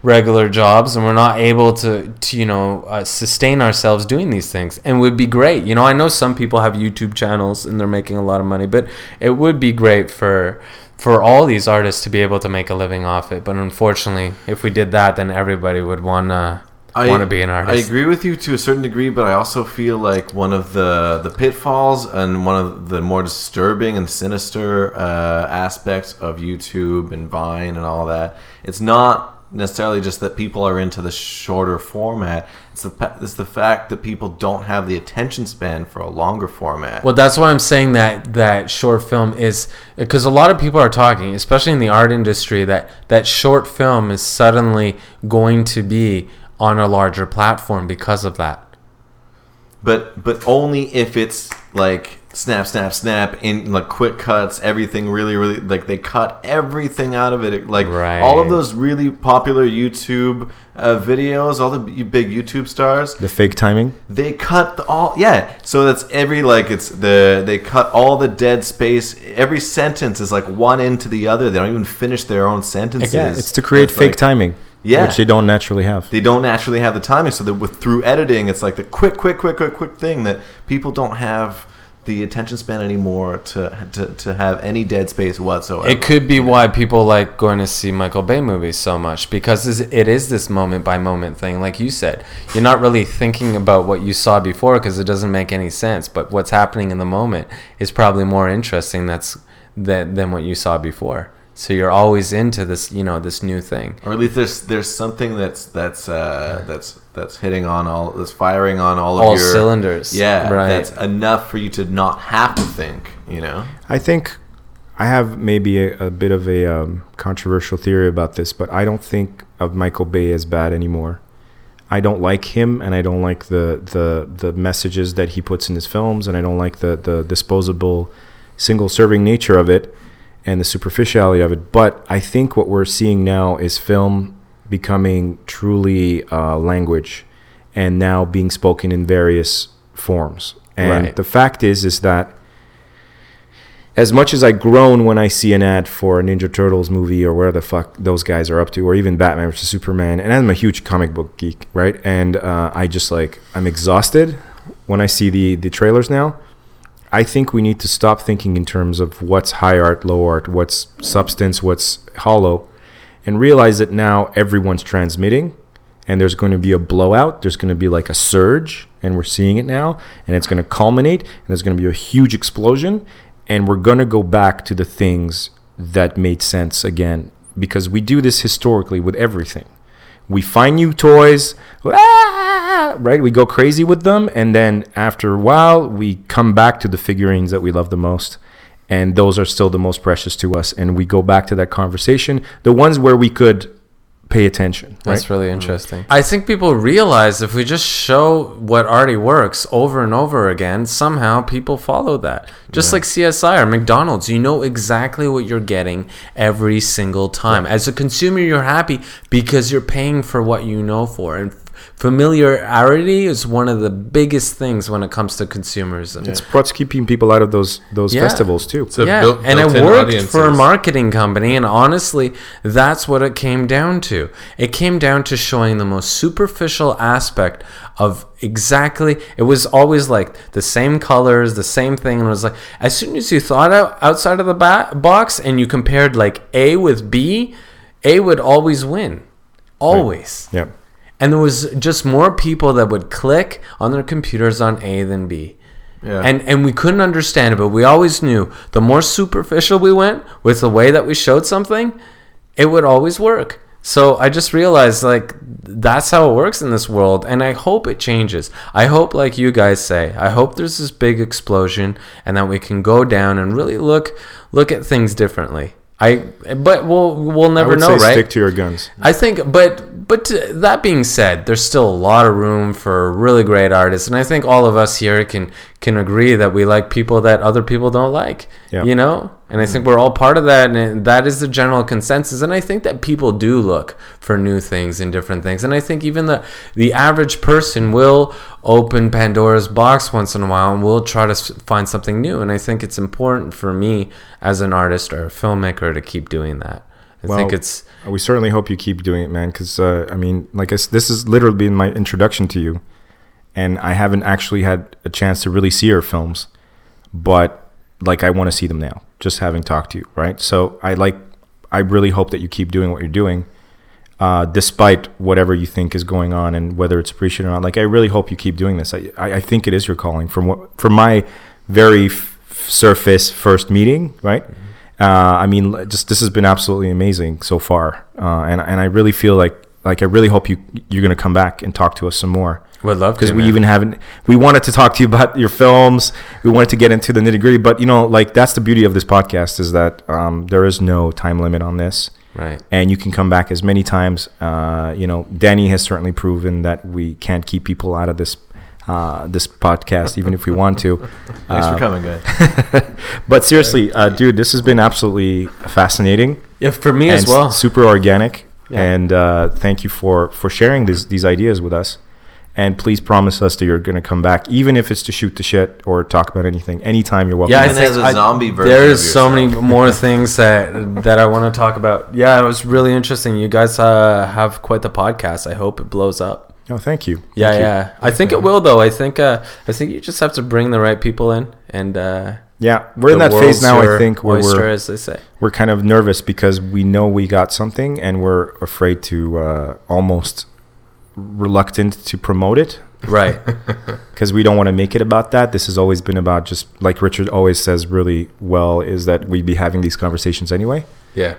regular jobs and we're not able to, to you know, uh, sustain ourselves doing these things. And it would be great. You know, I know some people have YouTube channels and they're making a lot of money, but it would be great for for all these artists to be able to make a living off it. But unfortunately, if we did that, then everybody would want to want to be an artist. I agree with you to a certain degree, but I also feel like one of the the pitfalls and one of the more disturbing and sinister uh, aspects of YouTube and Vine and all that. It's not necessarily just that people are into the shorter format. It's the it's the fact that people don't have the attention span for a longer format. Well, that's why I'm saying that that short film is because a lot of people are talking, especially in the art industry, that that short film is suddenly going to be on a larger platform because of that. but but only if it's like snap snap snap in like quick cuts everything really really like they cut everything out of it like Right. all of those really popular youtube uh, videos all the big youtube stars The fake timing. they cut the, all yeah so that's every like it's the they cut all the dead space every sentence is like one into the other they don't even finish their own sentences Yeah, it's to create It's fake like- timing. Yeah. which they don't naturally have. they don't naturally have the timing so that with through editing it's like the quick quick quick quick quick thing that people don't have the attention span anymore to to, to have any dead space whatsoever It could be why people like going to see Michael Bay movies so much because it is this moment by moment thing. Like you said, you're not really thinking about what you saw before because it doesn't make any sense. But what's happening in the moment is probably more interesting. That's than than what you saw before. So you're always into this, you know, this new thing. or at least there's there's something that's that's uh, that's that's hitting on all that's firing on all of your cylinders. yeah Right. that's enough for you to not have to think you know I think I have maybe a, a bit of a um, controversial theory about this, but I don't think of Michael Bay as bad anymore. I don't like him, and I don't like the the the messages that he puts in his films, and I don't like the the disposable, single serving nature of it, and the superficiality of it. But I think what we're seeing now is film becoming truly uh, language, and now being spoken in various forms. And Right. the fact is, is that as much as I groan when I see an ad for a Ninja Turtles movie or where the fuck those guys are up to, or even Batman vs Superman, and I'm a huge comic book geek, right? And uh, I just like I'm exhausted when I see the the trailers now. I think we need to stop thinking in terms of what's high art, low art, what's substance, what's hollow, and realize that now everyone's transmitting and there's going to be a blowout. There's going to be like a surge, and we're seeing it now, and it's going to culminate, and there's going to be a huge explosion, and we're going to go back to the things that made sense again because we do this historically with everything. We find new toys, ah, right? We go crazy with them, and then after a while, we come back to the figurines that we love the most. And those are still the most precious to us. And we go back to that conversation, the ones where we could pay attention. That's right? really interesting. I think people realize if we just show what already works over and over again, somehow people follow that. Just like CSI or McDonald's, you know exactly what you're getting every single time. As a consumer, you're happy because you're paying for what you know for. And familiarity is one of the biggest things when it comes to consumerism. It's what's keeping people out of those those Yeah. festivals too. So yeah, built- and it built-in worked for a marketing company, and honestly, that's what it came down to. It came down to showing the most superficial aspect of exactly. It was always like the same colors, the same thing, and it was like as soon as you thought out outside of the ba- box and you compared like A with B, A would always win, always. yeah. And there was just more people that would click on their computers on A than B. Yeah. And and we couldn't understand it, but we always knew the more superficial we went with the way that we showed something, it would always work. So I just realized like that's how it works in this world and I hope it changes. I hope like you guys say, I hope there's this big explosion and that we can go down and really look look at things differently. I but we'll we'll never know, right? stick to your guns. I think, but but that being said, there's still a lot of room for really great artists, and I think all of us here can can agree that we like people that other people don't like. Yeah. You know, and I think we're all part of that, and that is the general consensus. And I think that people do look for new things and different things, and I think even the the average person will open Pandora's box once in a while and will try to find something new. And I think it's important for me as an artist or a filmmaker to keep doing that. I think it's We certainly hope you keep doing it, man. Because uh, I mean, like I this has literally been my introduction to you, and I haven't actually had a chance to really see your films, but like I want to see them now. Just having talked to you, right? So I like, I really hope that you keep doing what you're doing, uh, despite whatever you think is going on and whether it's appreciated or not. Like I really hope you keep doing this. I I, think it is your calling from what from my very f- surface first meeting, right? Uh, I mean, just this has been absolutely amazing so far, uh, and and I really feel like like I really hope you you're gonna come back and talk to us some more would love because we man. even haven't we wanted to talk to you *laughs* about your films we wanted to get into the nitty gritty but you know like that's the beauty of this podcast is that um, there is no time limit on this right. and you can come back as many times uh, you know danny has certainly proven that we can't keep people out of this uh, this podcast even if we want to *laughs* Thanks Uh, for coming, guys. *laughs* but seriously uh, dude this has been absolutely fascinating Yeah, for me as well. super organic. Yeah. And uh, thank you for for sharing these these ideas with us. And please promise us that you're going to come back, even if it's to shoot the shit or talk about anything. Anytime you're welcome. Yeah, I Even think as a I- zombie version There's so many *laughs* more things that that I want to talk about. Yeah, it was really interesting. You guys uh, have quite the podcast. I hope it blows up. oh, thank you. Yeah, Thank you. yeah. I think it will though. I think uh, I think you just have to bring the right people in, and uh, Yeah, we're in that phase now. I think where oyster, we're as they say. we're kind of nervous because we know we got something, and we're afraid to uh, almost reluctant to promote it Right. *laughs* because we don't want to make it about that. This has always been about just like Richard always says really well is that we'd be having these conversations anyway. Yeah.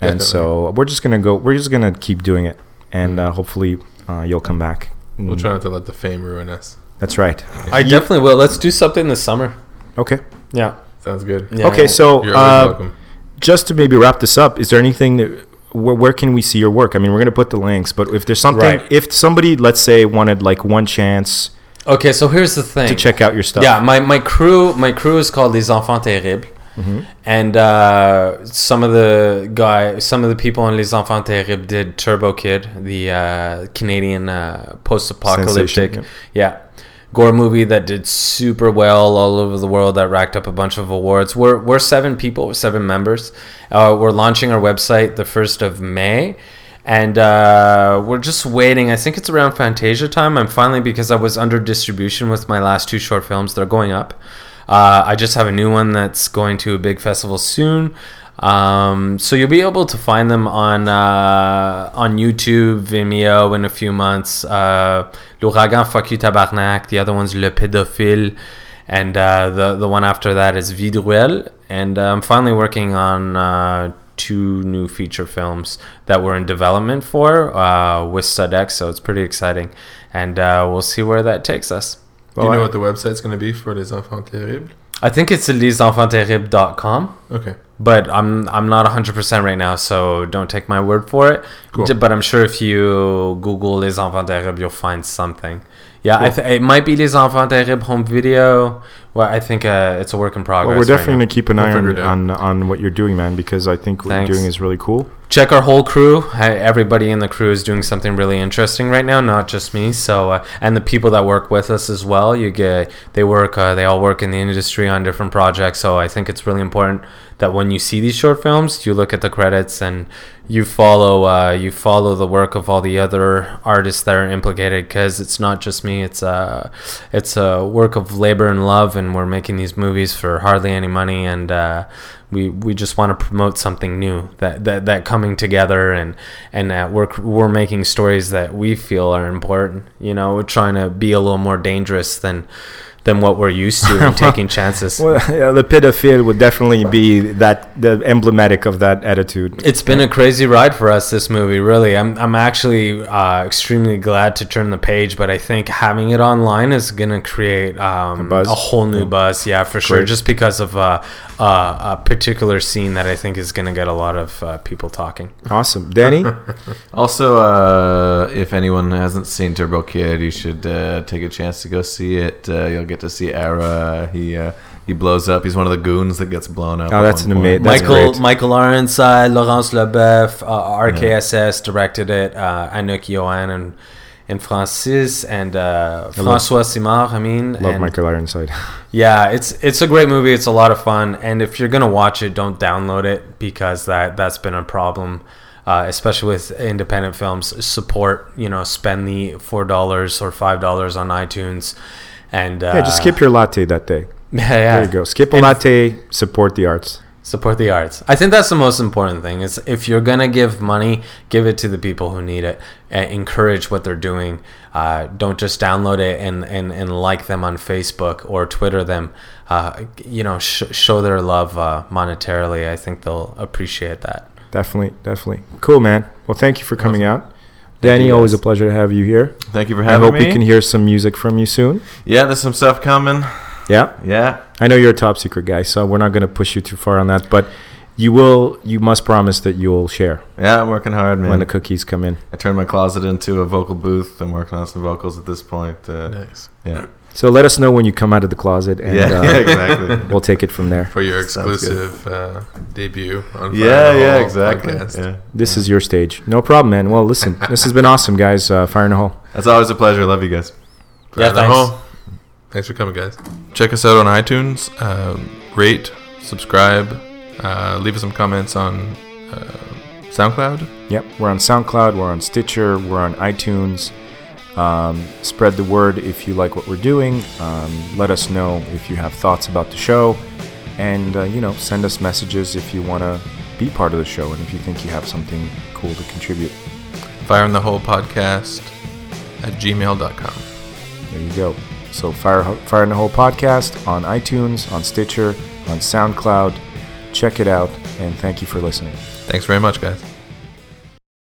and Definitely. so we're just gonna go we're just gonna keep doing it and uh, hopefully uh, you'll come back We'll Mm, try not to let the fame ruin us. that's right I definitely will. Let's do something this summer. okay Yeah. Sounds good. Yeah. okay so You're uh, welcome. just to maybe wrap this up is there anything that where, where can we see your work i mean we're gonna put the links but if there's something Right. if somebody let's say wanted like one chance Okay, so here's the thing. to check out your stuff Yeah, my, my crew my crew is called Les Enfants Terribles, Mm-hmm. and uh, some of the guy some of the people in Les Enfants Terribles did Turbo Kid, the uh, Canadian uh, post-apocalyptic, yeah, gore movie that did super well all over the world that racked up a bunch of awards. We're we're seven people, seven members. Uh, we're launching our website the first of May. And uh, we're just waiting. I think it's around Fantasia time. I'm finally because I was under distribution with my last two short films. They're going up. Uh, I just have a new one that's going to a big festival soon. Um, so you'll be able to find them on uh, on YouTube, Vimeo in a few months. Uh, L'Ouragan, Fuck You Tabarnak. The other one's Le Pédophile. And uh, the, the one after that is Vidruel. And uh, I'm finally working on uh, two new feature films that we're in development for uh, with SODEC. So it's pretty exciting. And uh, we'll see where that takes us. Do you know I- what the website's going to be for Les Enfants Terribles? I think it's lesenfantsterribles.com. Okay. But I'm I'm not 100% right now, so don't take my word for it. Cool. But I'm sure if you Google Les Enfants Terribles, you'll find something. Yeah, I th- it might be Les Enfants Terribles home video. Well, I think uh, it's a work in progress. well, we're definitely now. gonna keep an eye on, on on what you're doing man because i think what Thanks. you're doing is really cool check our whole crew. I, everybody in the crew is doing something really interesting right now, not just me. So, uh, and the people that work with us as well. You get they work. Uh, they all work in the industry on different projects. So, I think it's really important that when you see these short films, you look at the credits and you follow. Uh, you follow the work of all the other artists that are implicated because it's not just me. It's a it's a work of labor and love, and we're making these movies for hardly any money and. Uh, we we just want to promote something new that that, that coming together and and that we're we're making stories that we feel are important you know we're trying to be a little more dangerous than than what we're used to *laughs* and taking chances. Well, yeah, the pedophile would definitely be that the emblematic of that attitude. It's been a crazy ride for us. This movie, really. I'm I'm actually uh, extremely glad to turn the page, but I think having it online is gonna create um, a, buzz? whole new buzz. Yeah, for sure. Great. Just because of uh, uh, a particular scene that I think is gonna get a lot of uh, people talking. Awesome, Danny. *laughs* Also, uh, if anyone hasn't seen Turbo Kid, you should uh, take a chance to go see it. Uh, you'll get to see Ara. He uh, he blows up. He's one of the goons that gets blown up. Oh, that's an amazing. ama- Michael great. Michael Ironside, Laurence Leboeuf, uh, RKSS directed it. Uh, Anouk Yoann and and Francis and uh, François Simard. I mean, Love and- Michael Ironside. *laughs* Yeah, it's it's a great movie. It's a lot of fun, and if you're gonna watch it, don't download it because that that's been a problem, uh, especially with independent films. Support, you know, spend the four dollars or five dollars on iTunes, and uh, yeah, just skip your latte that day. *laughs* Yeah, yeah. There you go. Skip a And latte. Support the arts. Support the arts. I think that's the most important thing. Is if you're gonna give money, give it to the people who need it. Uh, encourage what they're doing. Uh, don't just download it and, and, and like them on Facebook or Twitter them. Uh, you know, sh- show their love uh, monetarily. I think they'll appreciate that. Definitely, definitely. Cool, man. Well, thank you for coming out. Danny, always a pleasure to have you here. Thank you for having me. I hope me. we can hear some music from you soon. Yeah, there's some stuff coming. Yeah, Yeah, I know you're a top secret guy, so we're not going to push you too far on that. But you will, you must promise that you'll share yeah, I'm working hard, man. when the cookies come in. I turned my closet into a vocal booth. I'm working on some vocals at this point. Uh, Nice. yeah, So let us know when you come out of the closet, and yeah, uh, *laughs* yeah, exactly. we'll take it from there. For your exclusive uh, debut on Fire yeah, in the yeah, Hole exactly. podcast. Yeah. This is your stage. No problem, man. Well, listen, *laughs* this has been awesome, guys. Uh, Fire in the hole. That's always a pleasure. Love you guys. Fire Yeah, in the thanks. Hole. Thanks for coming, guys. Check us out on iTunes. Um, rate, subscribe, uh, leave us some comments on uh, SoundCloud. Yep, we're on SoundCloud, we're on Stitcher, we're on iTunes. Um, spread the word if you like what we're doing. Um, let us know if you have thoughts about the show, and uh, you know, send us messages if you want to be part of the show and if you think you have something cool to contribute. Fire in the Hole podcast at gmail.com. There you go. So Fire Fire in the Hole podcast on iTunes, on Stitcher, on SoundCloud. Check it out, and thank you for listening. Thanks very much, guys.